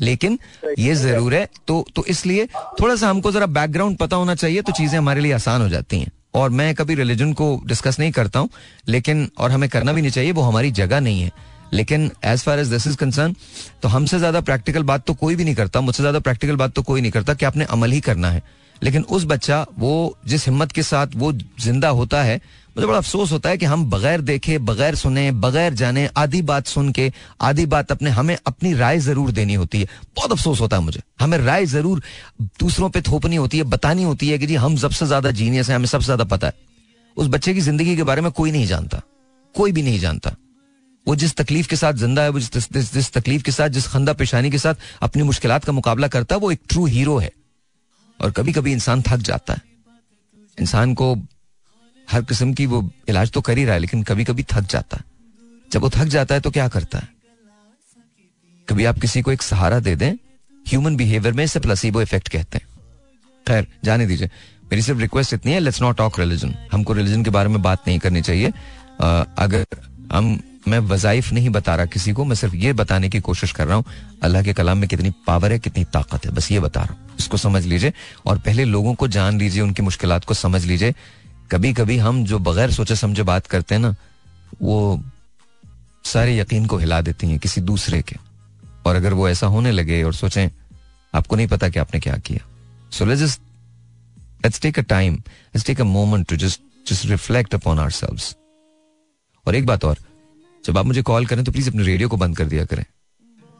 लेकिन ये ज़रूर है तो तो इसलिए थोड़ा सा हमको जरा बैकग्राउंड पता होना चाहिए तो चीज़ें हमारे लिए आसान हो जाती हैं। और मैं कभी रिलीजन को डिस्कस नहीं करता हूँ लेकिन और हमें करना भी नहीं चाहिए वो हमारी जगह नहीं है। लेकिन as far as this is concern तो हमसे ज़्यादा प्रैक्टिकल बात तो कोई भी नहीं करता, मुझसे ज़्यादा प्रैक्टिकल बात तो कोई नहीं करता कि आपने अमल ही करना है। लेकिन उस बच्चा, वो जिस हिम्मत के साथ वो ज़िंदा होता है, मुझे बड़ा अफसोस होता है कि हम बगैर देखे, बगैर सुने, बगैर जाने, आधी बात सुन के, आधी बात अपने, हमें अपनी राय ज़रूर देनी होती है। बहुत अफसोस होता है मुझे। हमें राय ज़रूर दूसरों पे थोपनी होती है, बतानी होती है कि जी, हम सबसे ज़्यादा जीनियस हैं, हमें सबसे ज़्यादा पता है। उस बच्चे की ज़िंदगी के बारे में कोई नहीं जानता। कोई भी नहीं जानता। वो जिस तकलीफ़ के साथ ज़िंदा है वो जिस, जिस, जिस तकलीफ़ के साथ जिस खंदा पेशानी के साथ अपनी मुश्किल का मुकाबला करता है वो एक ट्रू हीरो है। और कभी कभी इंसान थक जाता है। इंसान को हर किस्म की वो इलाज तो कर ही रहा है लेकिन कभी कभी थक जाता है। जब वो थक जाता है तो क्या करता है? कभी आप किसी को एक सहारा दे दें ह्यूमन बिहेवियर में इसे प्लसीबो इफ़ेक्ट कहते हैं। खैर जाने दीजिए। मेरी सिर्फ़ रिक्वेस्ट इतनी है लेट्स नॉट टॉक रिलीजन हमको रिलीजन के बारे में बात नहीं करनी चाहिए। आ, अगर हम मैं वजाइफ नहीं बता रहा किसी को, मैं सिर्फ़ ये बताने की कोशिश कर रहा हूँ, अल्लाह के कलाम में कितनी पावर है, कितनी ताकत है, बस ये बता रहा हूँ। इसको समझ लीजिए और पहले लोगों को जान लीजिए, उनकी मुश्किल को समझ लीजिए। कभी कभी हम जो बगैर सोचे समझे बात करते हैं ना, वो सारे यकीन को हिला देती हैं किसी दूसरे के। और अगर वो ऐसा होने लगे और सोचें, आपको नहीं पता कि आपने क्या किया। So let's let's take a time let's take a moment to just just reflect upon ourselves और एक बात और जब आप मुझे कॉल करें तो प्लीज़ अपने रेडियो को बंद कर दिया करें।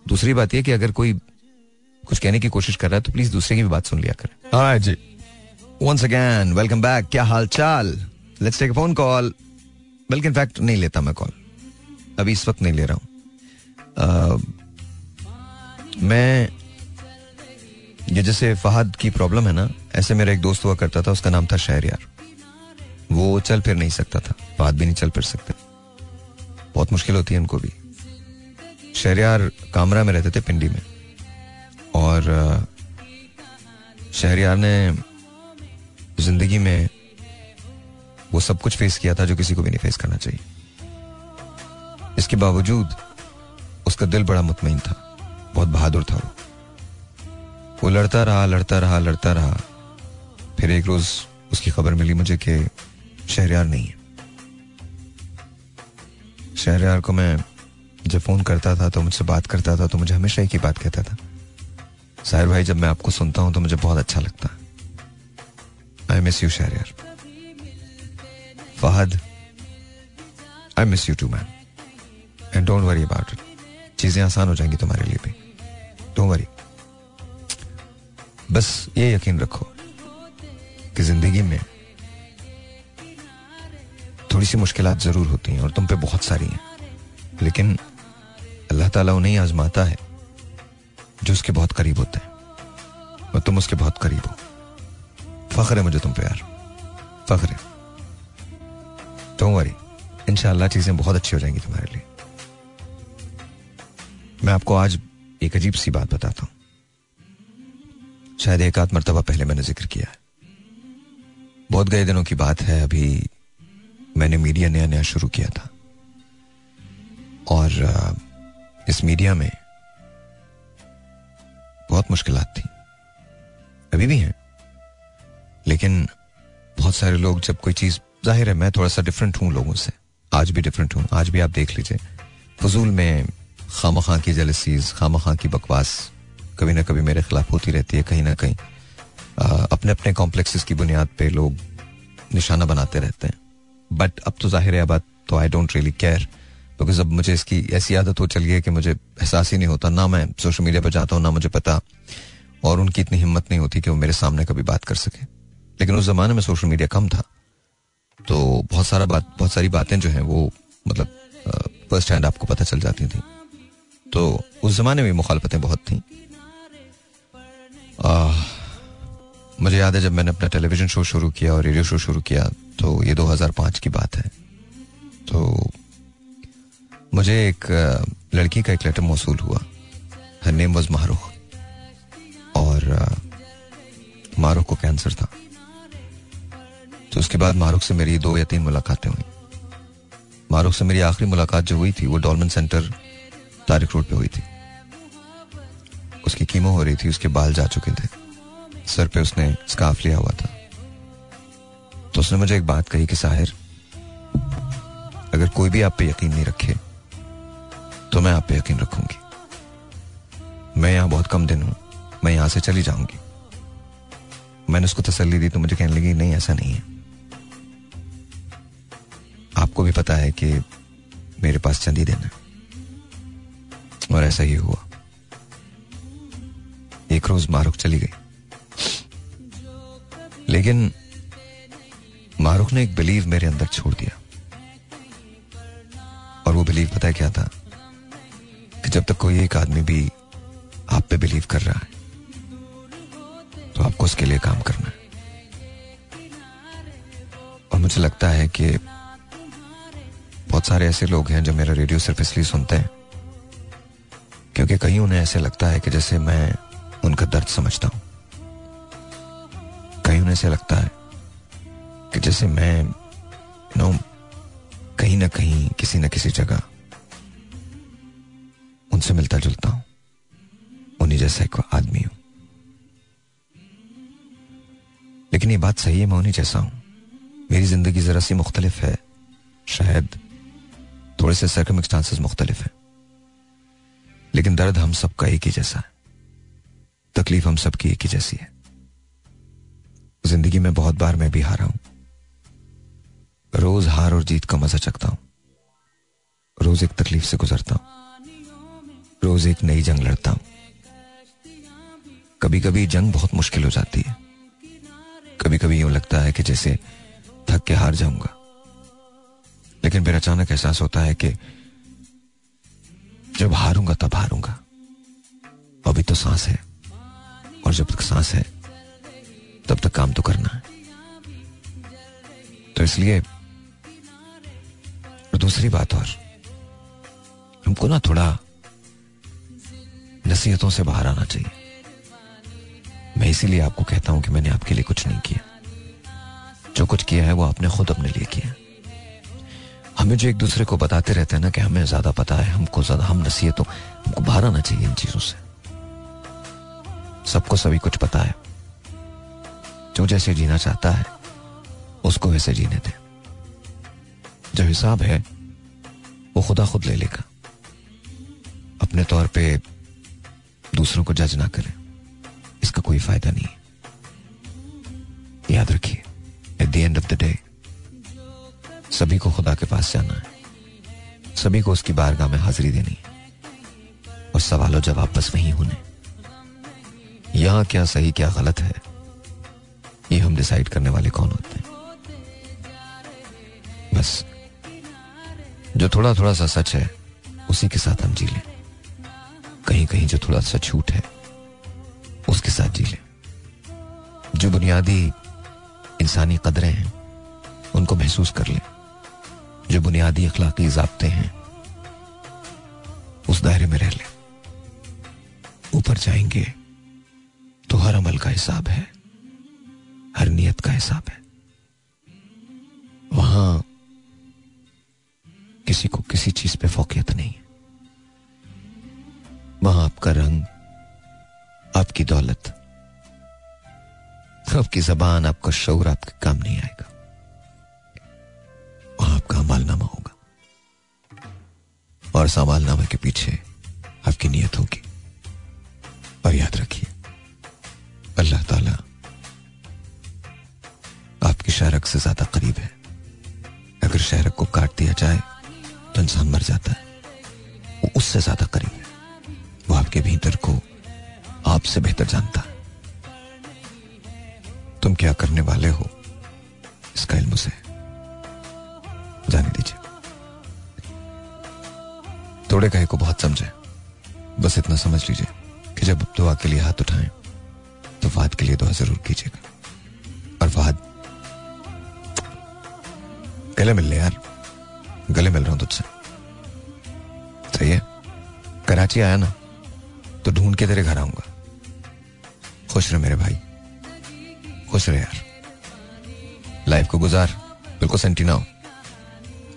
दूसरी बात यह कि अगर कोई कुछ कहने की कोशिश कर रहा है तो प्लीज़ दूसरे की भी बात सुन लिया करें। हाँ जी। वंस अगेन वेलकम बैक क्या हाल चाल लेट्स टेक फ़ोन कॉल बल्कि इनफैक्ट नहीं लेता मैं कॉल अभी इस वक्त नहीं ले रहा हूँ। मैं ये जैसे फहद की प्रॉब्लम है ना ऐसे मेरा एक दोस्त हुआ करता था उसका नाम था शहरियार वो चल फिर नहीं सकता था। फहद भी नहीं चल फिर सकते। बहुत मुश्किल होती है उनको भी। शहरियार कामरा में रहते थे पिंडी में। और शहरियार ने ज़िंदगी में वो सब कुछ फेस किया था जो किसी को भी नहीं फेस करना चाहिए। इसके बावजूद उसका दिल बड़ा मुतमिन था, बहुत बहादुर था वो। वो लड़ता रहा लड़ता रहा लड़ता रहा। फिर एक रोज उसकी खबर मिली मुझे कि शहरियार नहीं है। शहरियार को मैं जब फ़ोन करता था तो मुझसे बात करता था तो मुझे हमेशा एक ही बात कहता था। साहिर भाई, जब मैं आपको सुनता हूँ तो मुझे बहुत अच्छा लगता I miss you Shahryar. Fahad I miss you too man and don't worry about it चीज़ें आसान हो जाएँगी तुम्हारे लिए भी। डोंट वरी बस ये यकीन रखो कि ज़िंदगी में थोड़ी सी मुश्किल ज़रूर होती हैं और तुम पे बहुत सारी हैं। लेकिन अल्लाह ताला उन्हें आजमाता है, जो उसके बहुत करीब होते हैं। और तुम उसके बहुत करीब हो। फख्र है मुझे तुम पे यार। फख्र है। तुम वरी चीज़ें बहुत अच्छी हो जाएँगी तुम्हारे लिए। मैं आपको आज एक अजीब सी बात बताता हूँ। शायद एक आध मरतबा पहले मैंने ज़िक्र किया है। बहुत गए दिनों की बात है, अभी मैंने मीडिया नया नया शुरू किया था। और इस मीडिया में बहुत मुश्किल थी। अभी भी हैं। लेकिन बहुत सारे लोग जब कोई चीज़, ज़ाहिर है मैं थोड़ा सा डिफरेंट हूँ लोगों से। आज भी डिफरेंट हूँ। आज भी आप देख लीजिए। फजूल में खाम खां की जलसीज खाम खां की बकवास कभी ना कभी मेरे खिलाफ होती रहती है कहीं ना कहीं। अपने अपने कॉम्प्लेक्सेस की बुनियाद पे लोग निशाना बनाते रहते हैं। बट अब तो ज़ाहिर है बात तो I don't really care because अब मुझे इसकी ऐसी आदत हो चल है कि मुझे एहसास ही नहीं होता। ना मैं सोशल मीडिया पर जाता हूँ, ना मुझे पता। और उनकी इतनी हिम्मत नहीं होती कि वो मेरे सामने कभी बात कर सके। लेकिन उस जमाने में सोशल मीडिया कम था। तो बहुत सारा बात, बहुत सारी बातें जो हैं वो मतलब फ़र्स्ट हैंड आपको पता चल जाती थी। तो उस जमाने में मुखालफतें बहुत थी। मुझे याद है जब मैंने अपना टेलीविज़न शो शुरू किया और रेडियो शो शुरू किया तो ये 2005 की बात है। तो मुझे एक लड़की का एक लेटर मौसू हुआ। हर नेम वॉज़ मारूख और मारूख को कैंसर था। तो उसके बाद मारूख से मेरी दो या तीन मुलाकातें हुई। मारूख से मेरी आखिरी मुलाकात जो हुई थी, वो डॉलमन सेंटर तारिक रोड पे हुई थी। उसकी कीमो हो रही थी, उसके बाल जा चुके थे। सर पे उसने स्काफ लिया हुआ था। तो उसने मुझे एक बात कही कि साहिर, अगर कोई भी आप पे यकीन नहीं रखे तो मैं आप पे यकीन रखूँगी। मैं यहाँ बहुत कम दिन हूँ, मैं यहाँ से चली जाऊँगी। मैंने उसको तसल्ली दी तो मुझे कहने लगी, नहीं, ऐसा नहीं है। आपको भी पता है कि मेरे पास चंदी देना और ऐसा ही हुआ। एक रोज मारुख चली गई। लेकिन मारुख ने एक बिलीव मेरे अंदर छोड़ दिया। और वो बिलीव पता है क्या था? कि जब तक कोई एक आदमी भी आप पे बिलीव कर रहा है तो आपको उसके लिए काम करना है। और मुझे लगता है कि बहुत सारे ऐसे लोग हैं जो मेरा रेडियो सिर्फ़ इसलिए सुनते हैं, क्योंकि कहीं उन्हें ऐसे लगता है कि जैसे मैं उनका दर्द समझता हूँ। कहीं उन्हें ऐसे लगता है कि जैसे मैं, नो, कहीं ना कहीं, किसी ना किसी जगह उनसे मिलता जुलता हूँ। उन्हीं जैसा एक आदमी हूँ। लेकिन ये बात सही है, मैं उन्हीं जैसा हूँ। मेरी ज़िंदगी जरा सी मुख्तलिफ़ है। शायद थोड़े से सर्कमस्टांसेस मुख्तलिफ़ है। लेकिन दर्द हम सबका एक ही जैसा है। तकलीफ़ हम सबकी एक ही जैसी है। ज़िंदगी में बहुत बार मैं भी हारा हूँ। रोज हार और जीत का मज़ा चखता हूँ। रोज एक तकलीफ़ से गुजरता हूँ। रोज एक नई जंग लड़ता हूँ। कभी कभी जंग बहुत मुश्किल हो जाती है। कभी कभी यूँ लगता है कि जैसे थक के हार जाऊँगा। लेकिन फिर अचानक एहसास होता है कि जब हारूँगा तब हारूँगा। अभी तो सांस है। और जब तक सांस है तब तक काम तो करना है। तो इसलिए, और दूसरी बात और, हमको ना थोड़ा नसीहतों से बाहर आना चाहिए। मैं इसीलिए आपको कहता हूँ कि मैंने आपके लिए कुछ नहीं किया। जो कुछ किया है वो आपने खुद अपने लिए किया हमें जो एक दूसरे को बताते रहते हैं ना कि हमें ज़्यादा पता है, हमको ज़्यादा, हम नसीहतों, हमको बाहर आना चाहिए इन चीज़ों से। सबको सभी कुछ पता है। जो जैसे जीना चाहता है, उसको वैसे जीने दे। जो हिसाब है, वो खुदा खुद ले लेगा। अपने तौर पे दूसरों को जज ना करें। इसका कोई फ़ायदा नहीं। याद रखिए at the end of the day सभी को खुदा के पास जाना है। सभी को उसकी बारगाह में हाजिरी देनी है। और सवालों जवाब बस वही होने। यहाँ क्या सही, क्या गलत है? ये हम डिसाइड करने वाले कौन होते हैं। बस। जो थोड़ा थोड़ा सा सच है, उसी के साथ हम जी लें। कहीं कहीं जो थोड़ा सा झूठ है, उसके साथ जी लें। जो बुनियादी इंसानी कदरें हैं, उनको महसूस कर लें। जो बुनियादी अखलाकी जबते हैं, उस दायरे में रह लें। ऊपर जाएँगे तो हर अमल का हिसाब है। हर नियत का हिसाब है। वहाँ किसी को किसी चीज़ पे फोकियत नहीं है। वहाँ आपका रंग, आपकी दौलत, आपकी जबान, आपका शौर आपके काम नहीं आएगा। वहाँ आपका अमालनामा होगा। और समालनामा के पीछे आपकी नीयत होगी। और याद रखिए, अल्लाह ताला आपकी शहरक से ज़्यादा करीब है। अगर शहरक को काट दिया जाए तो इंसान मर जाता है। वो उससे ज़्यादा करीब है। वो आपके भीतर को आपसे बेहतर जानता है। तुम क्या करने वाले हो? इसका इल्म उसे जाने दीजिए। थोड़े कहे को बहुत समझे। बस इतना समझ लीजिए कि जब दुआ के लिए हाथ उठाएँ तो वाद के लिए दुआ ज़रूर कीजिएगा। और फहद गले मिल ले यार। गले मिल रहा हूँ तुझसे। सही है। कराची आया ना तो ढूंढ के तेरे घर आऊँगा। खुश रहे मेरे भाई। खुश रहे यार। लाइफ को गुजार। बिल्कुल सेंटीना हो।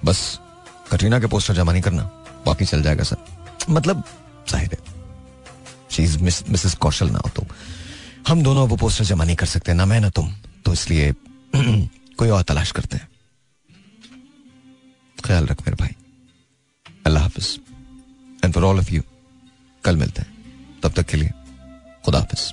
बस, कटरीना के पोस्टर जमा नहीं करना। बाकी चल जाएगा सर मतलब ज़ाहिर है। शी मिसेस कौशल ना हो तो। हम दोनों वो पोस्टर जमा नहीं कर सकते। ना मैं, ना तुम। तो इसलिए (clears throat) कोई और तलाश करते हैं। ख्याल रख मेरे भाई। अल्लाह हाफिज। And for all of you कल मिलते हैं। तब तक के लिए खुदा हाफिज।